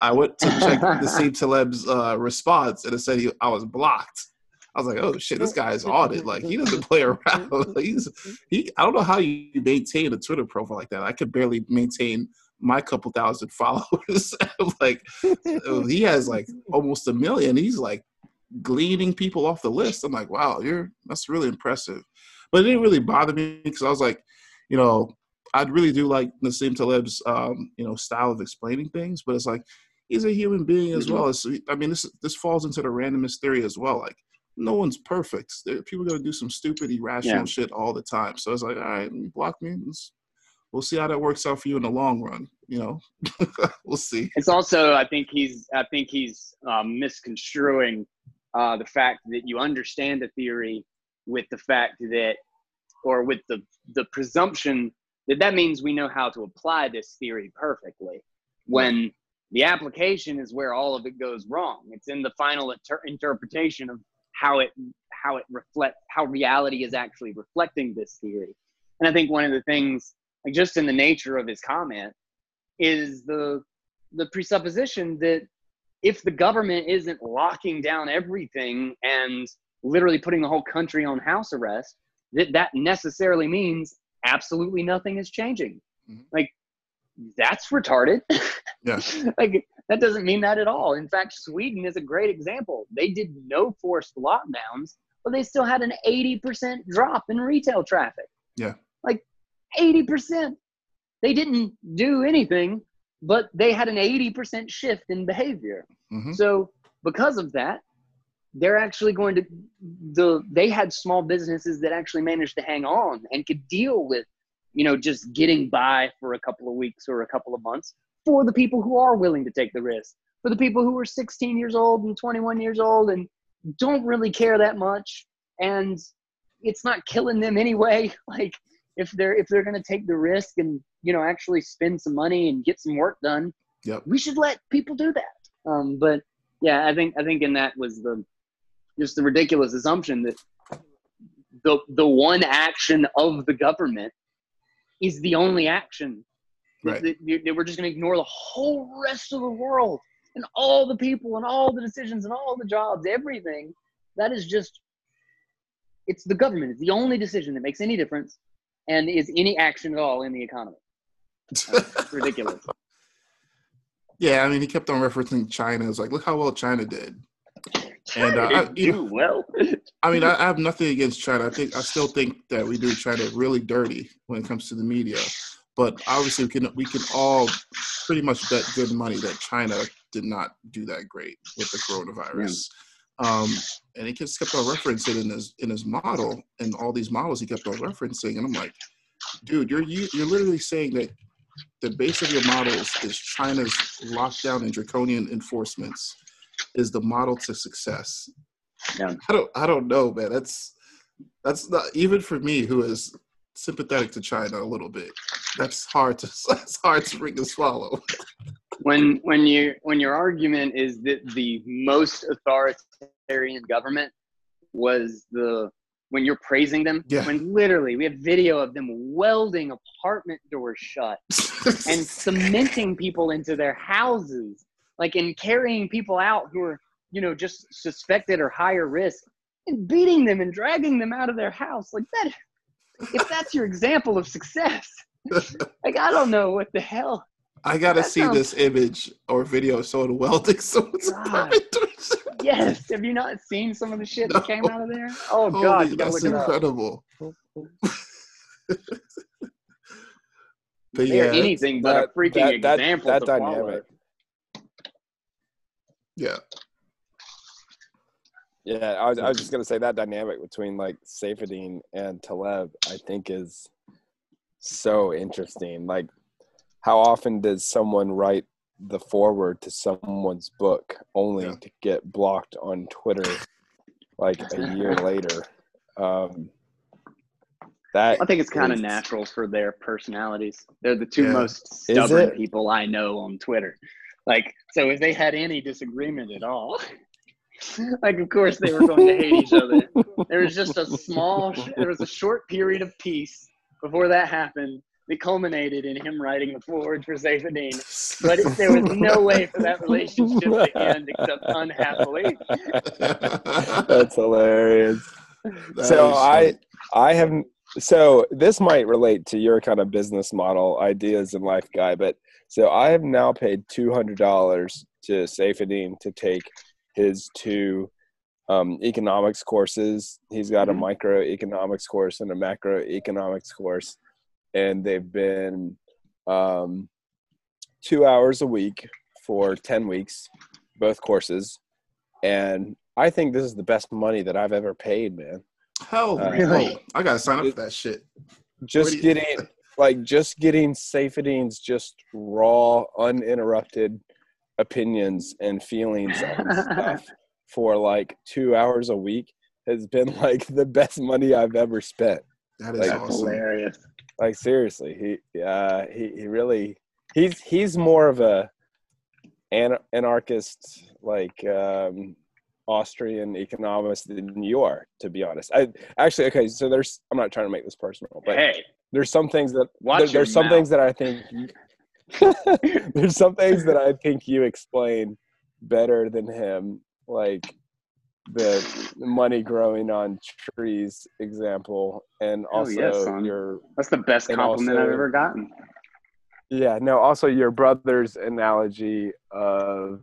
Speaker 7: I went to check [laughs] Nassim Taleb's uh, response, and it said he, I was blocked. I was like, oh shit, this guy is audited. Like he doesn't play [laughs] around. He's he. I don't know how you maintain a Twitter profile like that. I could barely maintain my couple thousand [laughs] followers. like he has like almost a million. He's like gleaning people off the list. I'm like, wow, you're that's really impressive. But it didn't really bother me because I was like, you know, I really do like Nassim Taleb's, um, you know, style of explaining things, but it's like he's a human being as mm-hmm. well. As, I mean, this this falls into the randomness theory as well. Like, no one's perfect. People are gonna do some stupid, irrational yeah. shit all the time. So it's like, all right, block me. Let's, we'll see how that works out for you in the long run. You know, [laughs] we'll see.
Speaker 2: It's also, I think he's, I think he's um, misconstruing uh, the fact that you understand the theory with the fact that or with the the presumption that that means we know how to apply this theory perfectly when the application is where all of it goes wrong. It's in the final inter- interpretation of how it how it reflect how reality is actually reflecting this theory. And i think one of the things like just in the nature of his comment is the the presupposition that if the government isn't locking down everything and literally putting the whole country on house arrest that that necessarily means absolutely nothing is changing. Mm-hmm. Like that's retarded. [laughs]
Speaker 7: Yeah. [laughs]
Speaker 2: like that doesn't mean that at all. In fact, Sweden is a great example. They did no forced lockdowns, but they still had an 80% drop in retail traffic.
Speaker 7: Yeah.
Speaker 2: Like 80%. They didn't do anything, but they had an 80% shift in behavior. Mm-hmm. So, because of that, they're actually going to the they had small businesses that actually managed to hang on and could deal with you know just getting by for a couple of weeks or a couple of months for the people who are willing to take the risk for the people who are 16 years old and 21 years old and don't really care that much. And it's not killing them anyway. [laughs] Like if they're if they're going to take the risk and you know actually spend some money and get some work done
Speaker 7: yep.
Speaker 2: we should let people do that. Um, but yeah i think i think in that was the just the ridiculous assumption that the the one action of the government is the only action.
Speaker 7: Right.
Speaker 2: That, that we're just going to ignore the whole rest of the world and all the people and all the decisions and all the jobs, everything. That is just, it's the government. It's the only decision that makes any difference and is any action at all in the economy. Ridiculous. [laughs]
Speaker 7: Yeah, I mean, he kept on referencing China. It's like, look how well China did. And uh, I, you know,
Speaker 2: well.
Speaker 7: I mean, I, I, have nothing against China. I think I still think that we do China really dirty when it comes to the media. But obviously, we can we can all pretty much bet good money that China did not do that great with the coronavirus. Yeah. Um, and he just kept on referencing in his in his model and all these models he kept on referencing, and I'm like, dude, you're you, you're literally saying that the base of your models is China's lockdown and draconian enforcements is the model to success.
Speaker 2: Yeah.
Speaker 7: I don't I don't know, man. That's that's not even for me who is sympathetic to China a little bit. That's hard to [laughs] that's hard to freaking swallow.
Speaker 2: when when you when your argument is that the most authoritarian government was the when you're praising them
Speaker 7: yeah.
Speaker 2: when literally we have video of them welding apartment doors shut [laughs] and cementing people into their houses like in carrying people out who are you know just suspected or higher risk and beating them and dragging them out of their house like that if that's your example of success [laughs] like i don't know what the hell
Speaker 7: I gotta see sounds... this image or video of someone welding [laughs] someone's
Speaker 2: Yes. Have you not seen some of the shit no. that came out of there? Oh Holy, god, you
Speaker 7: that's incredible. [laughs]
Speaker 2: but yeah, anything but that, a freaking that, example. That, that dynamic.
Speaker 7: Yeah.
Speaker 1: Yeah, I was, I was just gonna say that dynamic between like Saifedean and Taleb, I think is so interesting. Like, how often does someone write the foreword to someone's book only yeah. to get blocked on Twitter like a year [laughs] later? Um, that
Speaker 2: I think it's kind of natural for their personalities. They're the two yeah. most stubborn people I know on Twitter. Like, so if they had any disagreement at all, [laughs] like, of course they were going to hate each other. There was just a small, there was a short period of peace before that happened that culminated in him writing the foreword for Saifedean. But it, there was no way for that relationship to end except unhappily.
Speaker 1: That's hilarious. That so I, I have so this might relate to your kind of business model ideas in life guy but so i have now paid $200 to Saifedean to take his two um, economics courses he's got a mm-hmm. microeconomics course and a macroeconomics course and they've been um, two hours a week for 10 weeks both courses and i think this is the best money that i've ever paid man
Speaker 7: Hell, uh, really? [laughs] I gotta sign up for that shit.
Speaker 1: Just getting like just getting Saifedean's just raw, uninterrupted opinions and feelings on [laughs] stuff for like two hours a week has been [laughs] like the best money I've ever spent.
Speaker 7: That is
Speaker 1: like,
Speaker 7: awesome.
Speaker 2: hilarious.
Speaker 1: Like seriously, he uh he, he really he's he's more of a an, anarchist like um Austrian economist than you are, to be honest. I actually okay. So there's. I'm not trying to make this personal, but
Speaker 2: hey,
Speaker 1: there's some things that there, there's some mouth. things that I think [laughs] there's some things that I think you explain better than him, like the money growing on trees example, and also oh, yes, your.
Speaker 2: That's the best compliment also, I've ever gotten.
Speaker 1: Yeah. No. Also, your brother's analogy of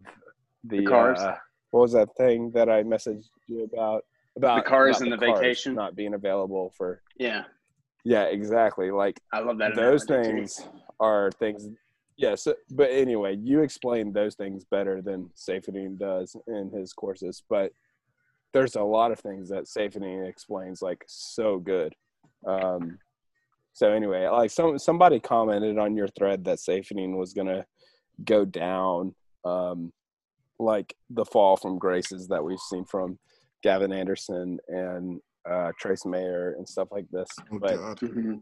Speaker 1: the, the
Speaker 2: cars.
Speaker 1: Uh, what was that thing that I messaged you about? About
Speaker 2: the cars and the, the cars vacation
Speaker 1: not being available for.
Speaker 2: Yeah.
Speaker 1: Yeah, exactly. Like
Speaker 2: I love that.
Speaker 1: Those things too. are things. Yes, yeah, so, but anyway, you explain those things better than Saifedean does in his courses. But there's a lot of things that Saifedean explains like so good. Um, so anyway, like some somebody commented on your thread that Saifedean was gonna go down um, like the fall from graces that we've seen from Gavin Andresen and uh, Trace Mayer and stuff like this. Oh, but mm-hmm.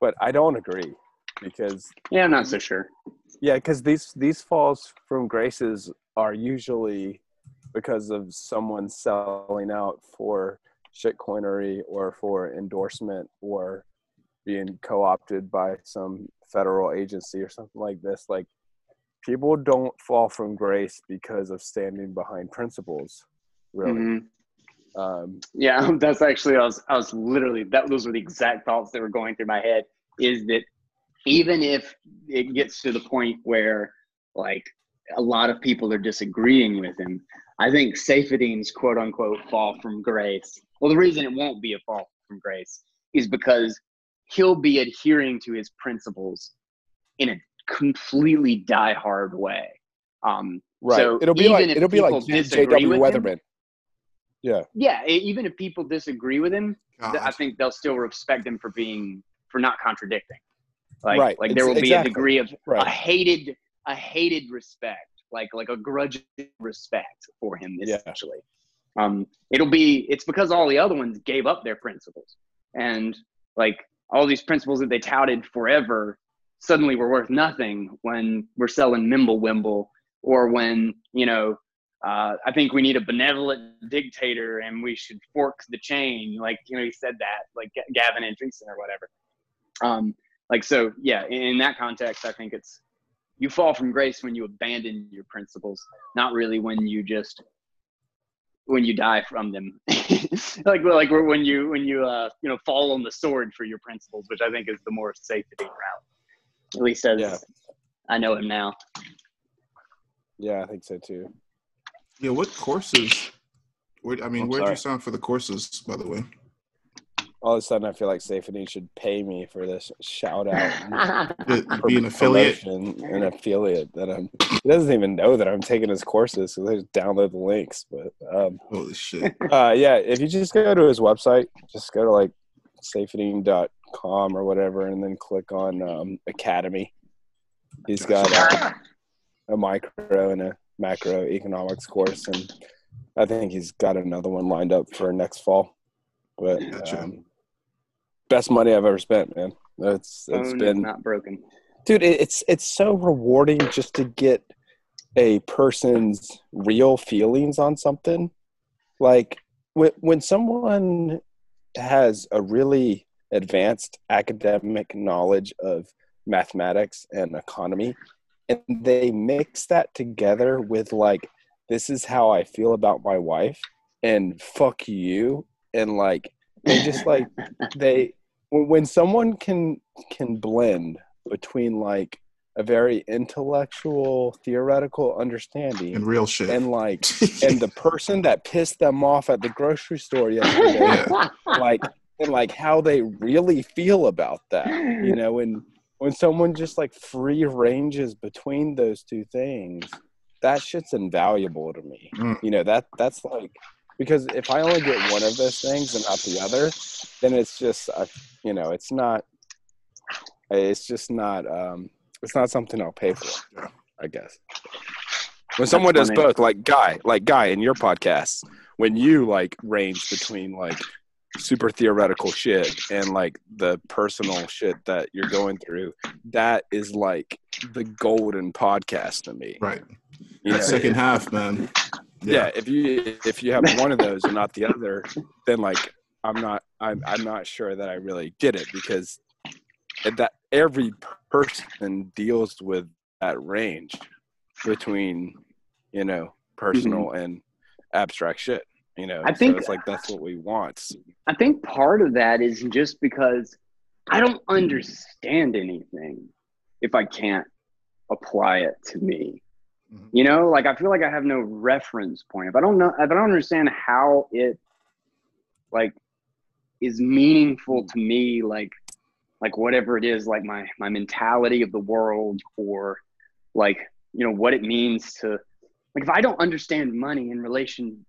Speaker 1: but I don't agree because
Speaker 2: yeah, I'm not so sure.
Speaker 1: Yeah, because these these falls from graces are usually because of someone selling out for shitcoinery or for endorsement or being co-opted by some federal agency or something like this like people don't fall from grace because of standing behind principles really mm-hmm.
Speaker 2: Um, yeah [laughs] that's actually i was i was literally that those were the exact thoughts that were going through my head is that even if it gets to the point where like a lot of people are disagreeing with him i think Saifedean's quote unquote fall from grace well the reason it won't be a fall from grace is because he'll be adhering to his principles in a completely die-hard way. Um,
Speaker 1: right. So it'll be like it'll be like J.W. Weatherman. Him, yeah.
Speaker 2: Yeah. Even if people disagree with him, God. I think they'll still respect him for being for not contradicting. Like, right. like there will be a degree of right. a hated a hated respect, like like a grudging respect for him essentially. Yeah. Um, it'll be it's because all the other ones gave up their principles, and like all these principles that they touted forever suddenly were worth nothing when we're selling Mimble Wimble or when, you know, uh, I think we need a benevolent dictator and we should fork the chain. Like, you know, he said that, like Gavin Andresen or whatever. Um, like, so yeah, in, in that context, I think it's, you fall from grace when you abandon your principles, not really when you just when you die from them [laughs] like like when you when you uh you know fall on the sword for your principles which i think is the more safety route at least as yeah. i know him now
Speaker 1: yeah i think so too
Speaker 7: yeah what courses where, i mean where did you sign for the courses by the way
Speaker 1: all of a sudden I feel like Saifedean should pay me for this shout out. [laughs]
Speaker 7: be an affiliate.
Speaker 1: An affiliate that I'm. He doesn't even know that I'm taking his courses, so they just download the links. But um,
Speaker 7: holy shit. [laughs]
Speaker 1: Uh, yeah, if you just go to his website, just go to like saifedean.com or whatever, and then click on um, Academy. He's got a, a micro and a macro economics course, and I think he's got another one lined up for next fall. But um, best money I've ever spent, man. It's it's Phone been
Speaker 2: not broken,
Speaker 1: dude. it's it's so rewarding just to get a person's real feelings on something. Like when when someone has a really advanced academic knowledge of mathematics and economy, and they mix that together with like this is how I feel about my wife and fuck you and like they just like they when someone can can blend between like a very intellectual theoretical understanding
Speaker 7: and real shit
Speaker 1: and like [laughs] and the person that pissed them off at the grocery store yesterday yeah. like and like how they really feel about that you know when when someone just like free ranges between those two things that shit's invaluable to me mm. you know that that's like because if I only get one of those things and not the other, then it's just uh, you know it's not it's just not um, it's not something I'll pay for. I guess when someone does both, like guy, like guy in your podcast, when you like range between like super theoretical shit and like the personal shit that you're going through, that is like the golden podcast to me.
Speaker 7: Right. You know, second half, man
Speaker 1: yeah. yeah. if you if you have one of those and not the other then like i'm not i'm, I'm not sure that i really get it because that every person deals with that range between you know personal mm-hmm. and abstract shit you know i think so it's like that's what we want
Speaker 2: i think part of that is just because i don't understand anything if i can't apply it to me Mm-hmm. You know, like I feel like I have no reference point. If I don't know, if I don't understand how it like is meaningful to me, like like whatever it is, like my my mentality of the world, or like you know what it means to like if I don't understand money in relation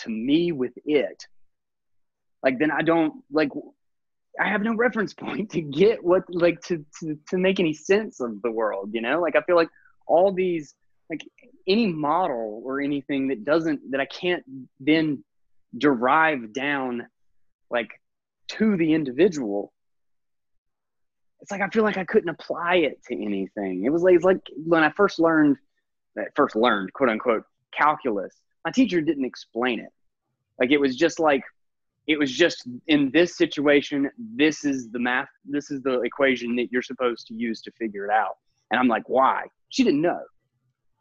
Speaker 2: to me with it, like then I don't like I have no reference [laughs] point to get what like to to to make any sense of the world. You know, like I feel like all these like any model or anything that doesn't that I can't then derive down like to the individual. It's like I feel like I couldn't apply it to anything. It was like it's like when I first learned that first learned quote unquote calculus, my teacher didn't explain it. Like it was just like it was just in this situation, this is the math, this is the equation that you're supposed to use to figure it out. And I'm like, why? She didn't know.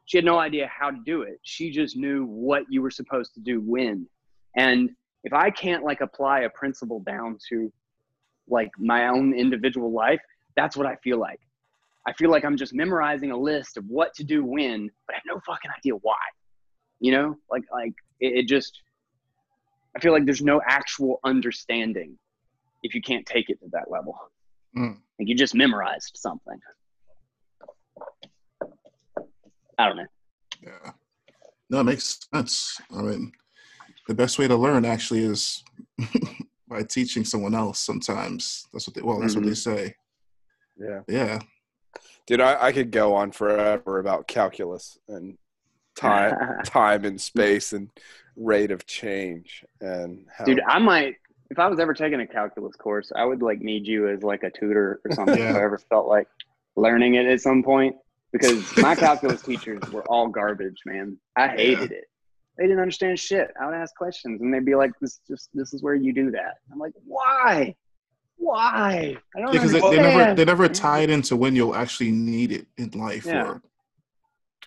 Speaker 2: She had no idea how to do it. She just knew what you were supposed to do when. And if I can't like apply a principle down to like my own individual life, that's what I feel like. I feel like I'm just memorizing a list of what to do when, but I have no fucking idea why. You know, like like it, it just I feel like there's no actual understanding if you can't take it to that level. Mm. Like you just memorized something. I don't know.
Speaker 7: Yeah. No, it makes sense. I mean, the best way to learn actually is [laughs] by teaching someone else sometimes. That's what they well, that's mm-hmm. what they mm-hmm. say.
Speaker 1: Yeah.
Speaker 7: Yeah.
Speaker 1: Dude, I, I could go on forever about calculus and time [laughs] time and space and rate of change and
Speaker 2: how dude i might if i was ever taking a calculus course i would like need you as like a tutor or [laughs] something yeah. if i ever felt like learning it at some point because my calculus teachers were all garbage man. I hated yeah. it. They didn't understand shit. I would ask questions and they'd be like this just this is where you do that. I'm like why? Why?
Speaker 7: I don't because they, they, never they never tied into when you'll actually need it in life yeah. or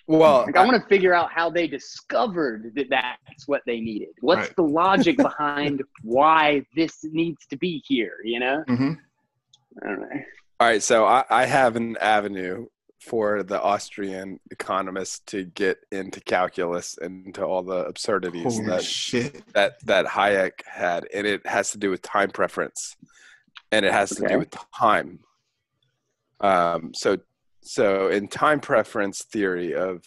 Speaker 2: well, like, I, I want to figure out how they discovered that that's what they needed. What's right. the logic [laughs] behind why this needs to be here? You know. Mm-hmm. I don't know.
Speaker 1: All right, so I, I have an avenue for the Austrian economists to get into calculus and into all the absurdities
Speaker 7: Holy
Speaker 1: that
Speaker 7: shit.
Speaker 1: that that Hayek had, and it has to do with time preference, and it has okay. to do with time. Um, so so, in time preference theory of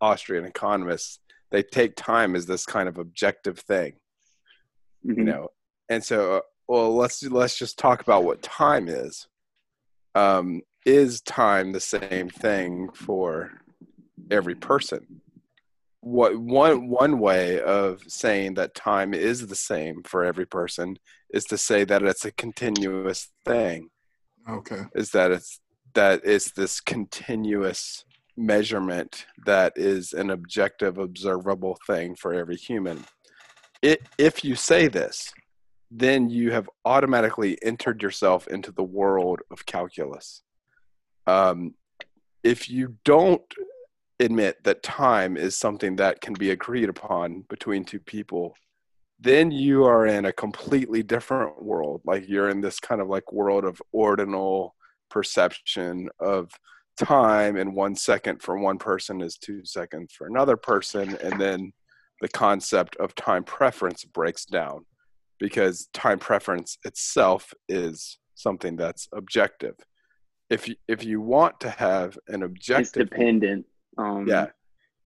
Speaker 1: Austrian economists, they take time as this kind of objective thing, mm-hmm. you know. And so, well, let's let's just talk about what time is. Um, is time the same thing for every person? What one one way of saying that time is the same for every person is to say that it's a continuous thing.
Speaker 7: Okay.
Speaker 1: Is that it's that it's this continuous measurement that is an objective observable thing for every human. It, if you say this then you have automatically entered yourself into the world of calculus. Um, if you don't admit that time is something that can be agreed upon between two people then you are in a completely different world. Like you're in this kind of like world of ordinal perception of time and one second for one person is two seconds for another person and then the concept of time preference breaks down because time preference itself is something that's objective. If you if you want to have an objective
Speaker 2: it's dependent um,
Speaker 1: yeah.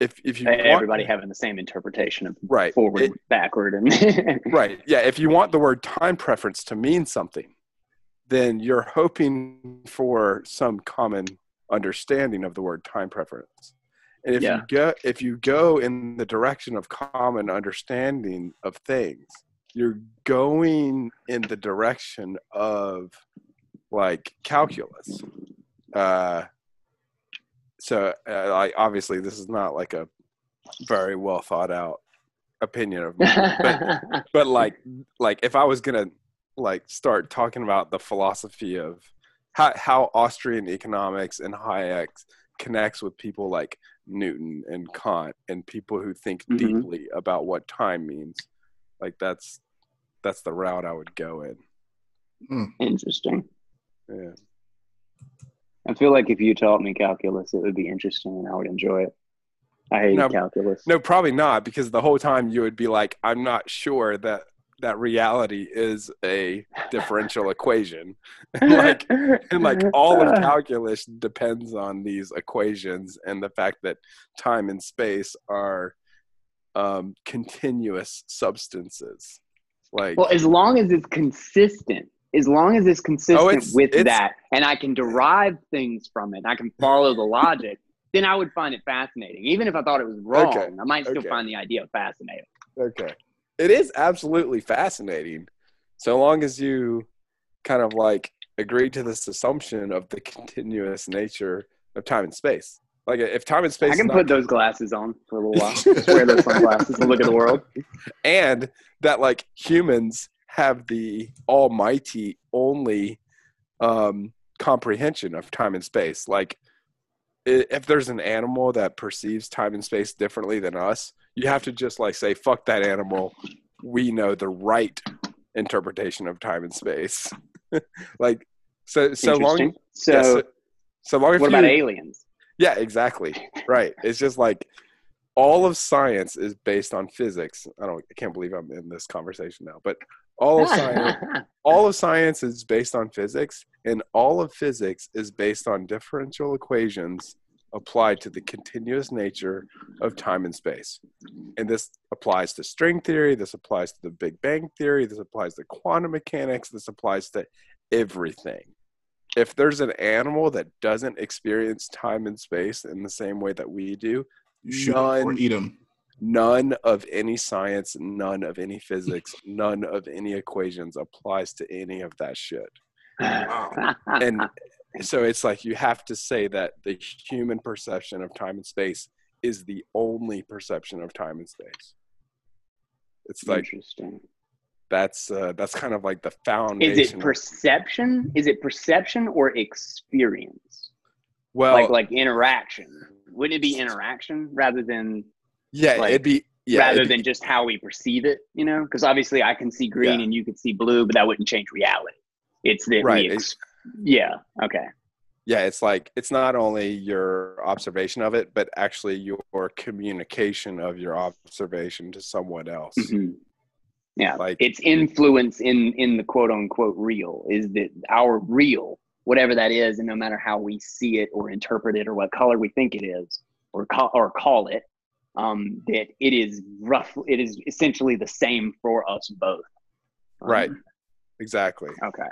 Speaker 1: If if you
Speaker 2: everybody want, having the same interpretation of right. forward it, backward and [laughs]
Speaker 1: right. Yeah. If you want the word time preference to mean something then you're hoping for some common understanding of the word time preference. And if yeah. you go if you go in the direction of common understanding of things, you're going in the direction of like calculus. Uh, so, uh, like, obviously, this is not like a very well thought out opinion of mine, but, [laughs] but like, like if I was gonna like start talking about the philosophy of how, how Austrian economics and Hayek connects with people like Newton and Kant and people who think mm-hmm. deeply about what time means. Like that's that's the route I would go in.
Speaker 2: Hmm. Interesting.
Speaker 1: Yeah.
Speaker 2: I feel like if you taught me calculus, it would be interesting and I would enjoy it. I hate no, calculus.
Speaker 1: No, probably not, because the whole time you would be like, I'm not sure that that reality is a differential [laughs] equation. And [laughs] like and like all of [laughs] calculus depends on these equations and the fact that time and space are um, continuous substances. Like
Speaker 2: well as long as it's consistent as long as it's consistent oh, it's, with it's, that and i can derive things from it i can follow the logic then i would find it fascinating. Even if i thought it was wrong okay. i might still okay. find the idea fascinating.
Speaker 1: Okay it is absolutely fascinating so long as you kind of like agree to this assumption of the continuous nature of time and space. Like if time and space
Speaker 2: i can put those glasses on for a little while. [laughs] Just wear those sunglasses and look at the world.
Speaker 1: And that like humans have the almighty only um, comprehension of time and space. Like, if there's an animal that perceives time and space differently than us, you have to just like say, "Fuck that animal." We know the right interpretation of time and space. [laughs] like, so so long.
Speaker 2: So, yeah, so, so long. What about you, aliens?
Speaker 1: Yeah, exactly. Right. It's just like all of science is based on physics. I don't. I can't believe I'm in this conversation now, but all of science, [laughs] all of science is based on physics, and all of physics is based on differential equations applied to the continuous nature of time and space. And this applies to string theory. This applies to the Big Bang theory. This applies to quantum mechanics. This applies to everything. If there's an animal that doesn't experience time and space in the same way that we do,
Speaker 7: shoot none, or eat them.
Speaker 1: None of any science, none of any physics, none of any equations applies to any of that shit. [laughs] and so it's like you have to say that the human perception of time and space is the only perception of time and space. It's like
Speaker 2: interesting.
Speaker 1: That's uh, that's kind of like the foundation.
Speaker 2: Is it perception? Is it perception or experience?
Speaker 1: Well,
Speaker 2: like like interaction. Wouldn't it be interaction rather than?
Speaker 1: Yeah, like, it'd be yeah,
Speaker 2: rather than just how we perceive it. You know, because obviously I can see green yeah. and you can see blue, but that wouldn't change reality. It's that right. we ex- yeah. Okay.
Speaker 1: Yeah, it's like it's not only your observation of it, but actually your communication of your observation to someone else.
Speaker 2: Mm-hmm. Yeah, like its influence in in the quote unquote real is that our real, whatever that is, and no matter how we see it or interpret it or what color we think it is or call or call it, um, that it is rough. It is essentially the same for us both.
Speaker 1: Um, right. Exactly.
Speaker 2: Okay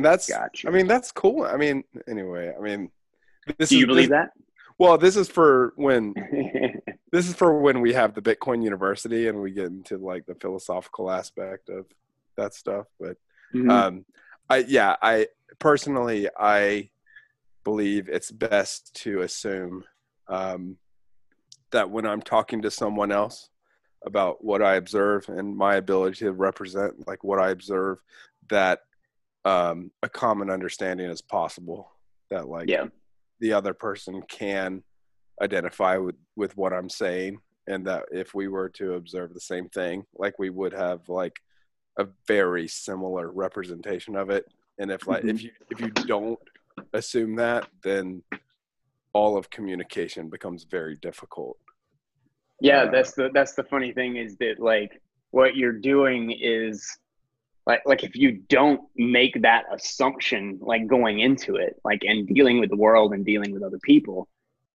Speaker 1: and that's gotcha. I mean that's cool. I mean anyway, I mean
Speaker 2: this Do you is, believe this, that?
Speaker 1: Well, this is for when [laughs] this is for when we have the Bitcoin University and we get into like the philosophical aspect of that stuff. But mm-hmm. um, I yeah, I personally I believe it's best to assume um, that when I'm talking to someone else about what I observe and my ability to represent like what I observe, that um, a common understanding is possible that like
Speaker 2: yeah.
Speaker 1: the other person can identify with with what I'm saying and that if we were to observe the same thing like we would have like a very similar representation of it and if like mm-hmm. if you if you don't assume that then all of communication becomes very difficult
Speaker 2: yeah uh, that's the that's the funny thing is that like what you're doing is like like if you don't make that assumption like going into it like and dealing with the world and dealing with other people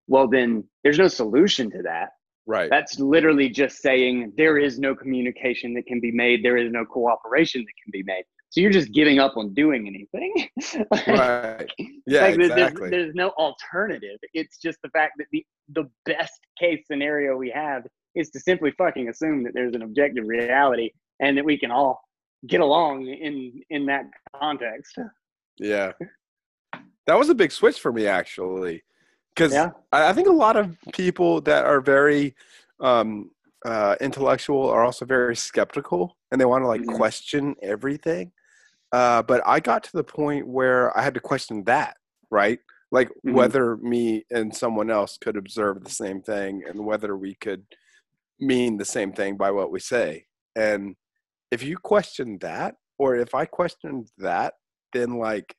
Speaker 2: well then there's no solution to that.
Speaker 1: Right.
Speaker 2: That's literally just saying there is no communication that can be made. There is no cooperation that can be made. So you're just giving up on doing anything. [laughs]
Speaker 1: Like, right. yeah like exactly.
Speaker 2: There's, there's no alternative. It's just the fact that the the best case scenario we have is to simply fucking assume that there's an objective reality and that we can all get along in in that context.
Speaker 1: Yeah, that was a big switch for me actually, because yeah. I, I, think a lot of people that are very um, uh, intellectual are also very skeptical and they want to like mm-hmm. question everything. Uh, but I got to the point where I had to question that, right? Like mm-hmm. whether me and someone else could observe the same thing and whether we could mean the same thing by what we say. And if you question that or if i questioned that then like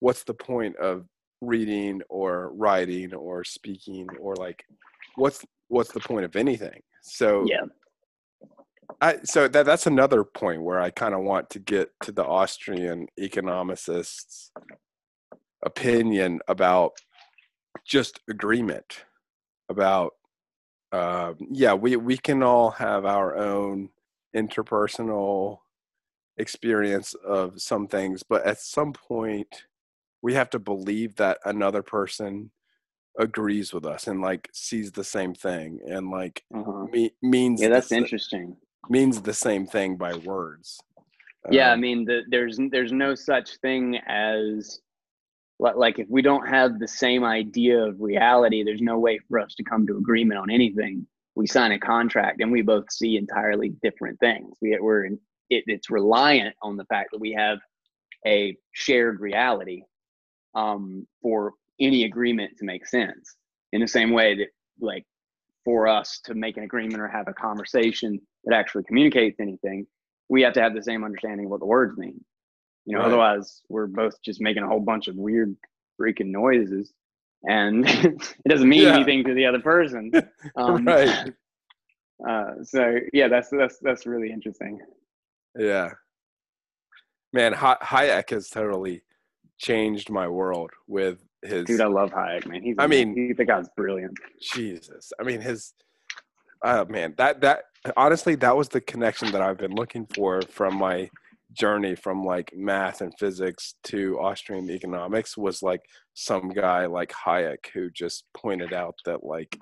Speaker 1: what's the point of reading or writing or speaking or like what's what's the point of anything? So
Speaker 2: yeah.
Speaker 1: I, so that that's another point where I kind of want to get to the Austrian economicist's opinion about just agreement about uh, yeah we we can all have our own interpersonal experience of some things but at some point we have to believe that another person agrees with us and like sees the same thing and like uh-huh. me- means
Speaker 2: yeah that's the, interesting.
Speaker 1: means the same thing by words.
Speaker 2: Yeah um, i mean the, there's there's no such thing as like if we don't have the same idea of reality there's no way for us to come to agreement on anything we sign a contract and we both see entirely different things. We, we're it, it's reliant on the fact that we have a shared reality um, for any agreement to make sense. In the same way that, like, for us to make an agreement or have a conversation that actually communicates anything, we have to have the same understanding of what the words mean. You know, right. otherwise we're both just making a whole bunch of weird freaking noises, and [laughs] it doesn't mean yeah. anything to the other person. [laughs] Um, right. [laughs] Uh, so yeah, that's that's that's really interesting.
Speaker 1: Yeah, man, Hayek has totally changed my world with his.
Speaker 2: Dude, I love Hayek, man. He's. I mean, he, the guy's brilliant.
Speaker 1: Jesus, I mean his. Oh man, that that honestly, that was the connection that I've been looking for from my journey from like math and physics to Austrian economics was like some guy like Hayek who just pointed out that like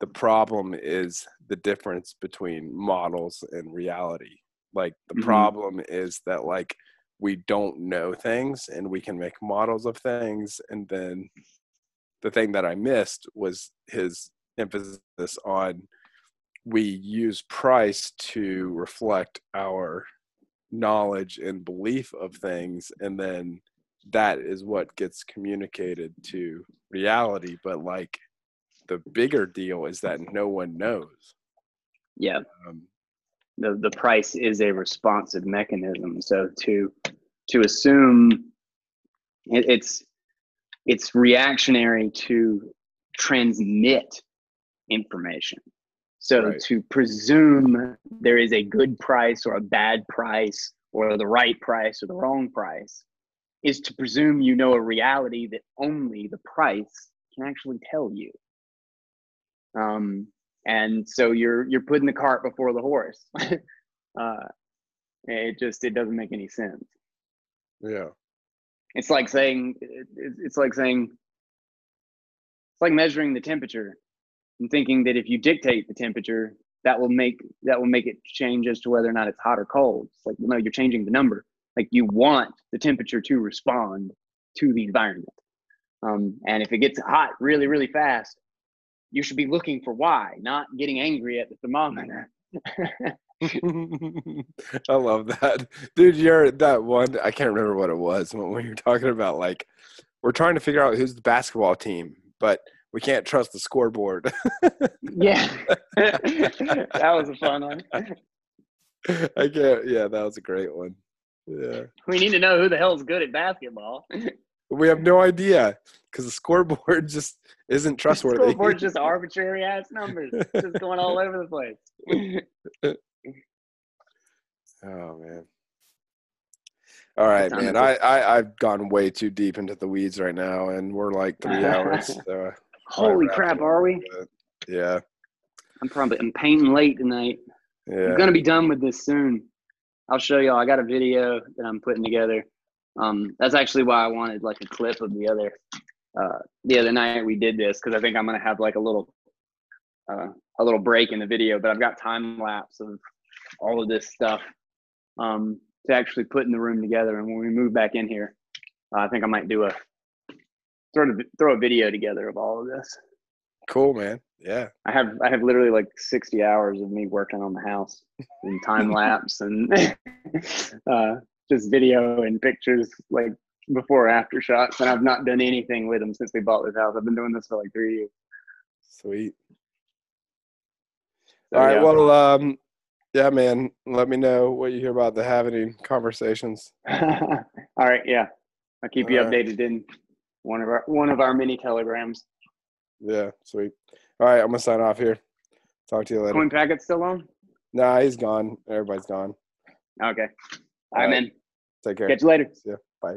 Speaker 1: the problem is the difference between models and reality. Like the mm-hmm. problem is that like we don't know things and we can make models of things and then the thing that I missed was his emphasis on we use price to reflect our knowledge and belief of things and then that is what gets communicated to reality. But like the bigger deal is that no one knows.
Speaker 2: Yeah. Um, the the price is a responsive mechanism. So to to assume it, it's it's reactionary to transmit information so right. to presume there is a good price or a bad price or the right price or the wrong price is to presume you know a reality that only the price can actually tell you. Um, and so you're you're putting the cart before the horse. [laughs] uh, it just it doesn't make any sense.
Speaker 1: Yeah,
Speaker 2: it's like saying it's like saying it's like measuring the temperature thinking that if you dictate the temperature, that will make that will make it change as to whether or not it's hot or cold. It's like no, you're changing the number. Like you want the temperature to respond to the environment. Um, and if it gets hot really, really fast, you should be looking for why, not getting angry at the thermometer. [laughs]
Speaker 1: I love that, dude. You're that one. I can't remember what it was when we were talking about like we're trying to figure out who's the basketball team, but we can't trust the scoreboard. [laughs]
Speaker 2: yeah, [laughs] that was a fun one.
Speaker 1: I can't. Yeah, that was a great one. Yeah.
Speaker 2: We need to know who the hell's good at basketball.
Speaker 1: We have no idea because the scoreboard [laughs] just isn't trustworthy. The
Speaker 2: scoreboard's just arbitrary ass numbers, just going all over the place.
Speaker 1: oh man. All right, man. I, I I've gone way too deep into the weeds right now, and we're like three hours. So
Speaker 2: Holy crap, are we?
Speaker 1: Yeah.
Speaker 2: I'm probably I'm painting late tonight. Yeah. I'm gonna be done with this soon. I'll show y'all. I got a video that I'm putting together. Um, that's actually why I wanted like a clip of the other uh, the other night we did this because I think I'm gonna have like a little uh, a little break in the video, but I've got time lapse of all of this stuff um, to actually put in the room together. And when we move back in here, uh, I think I might do a sort of throw a video together of all of this.
Speaker 1: Cool, man. Yeah.
Speaker 2: I have I have literally like 60 hours of me working on the house in time [laughs] lapse and [laughs] uh, just video and pictures like before after shots and I've not done anything with them since we bought this house. I've been doing this for like 3 years.
Speaker 1: Sweet. So, All right, yeah. well um yeah, man. Let me know what you hear about the halving conversations. [laughs]
Speaker 2: All right, yeah. I'll keep All you updated right. in one of our one of our mini telegrams.
Speaker 1: Yeah, sweet. All right, I'm gonna sign off here. Talk to you later.
Speaker 2: Coin packet still on?
Speaker 1: Nah, he's gone. Everybody's gone.
Speaker 2: Okay. All right, man.
Speaker 1: Take care.
Speaker 2: Catch you later.
Speaker 1: Ya. Bye.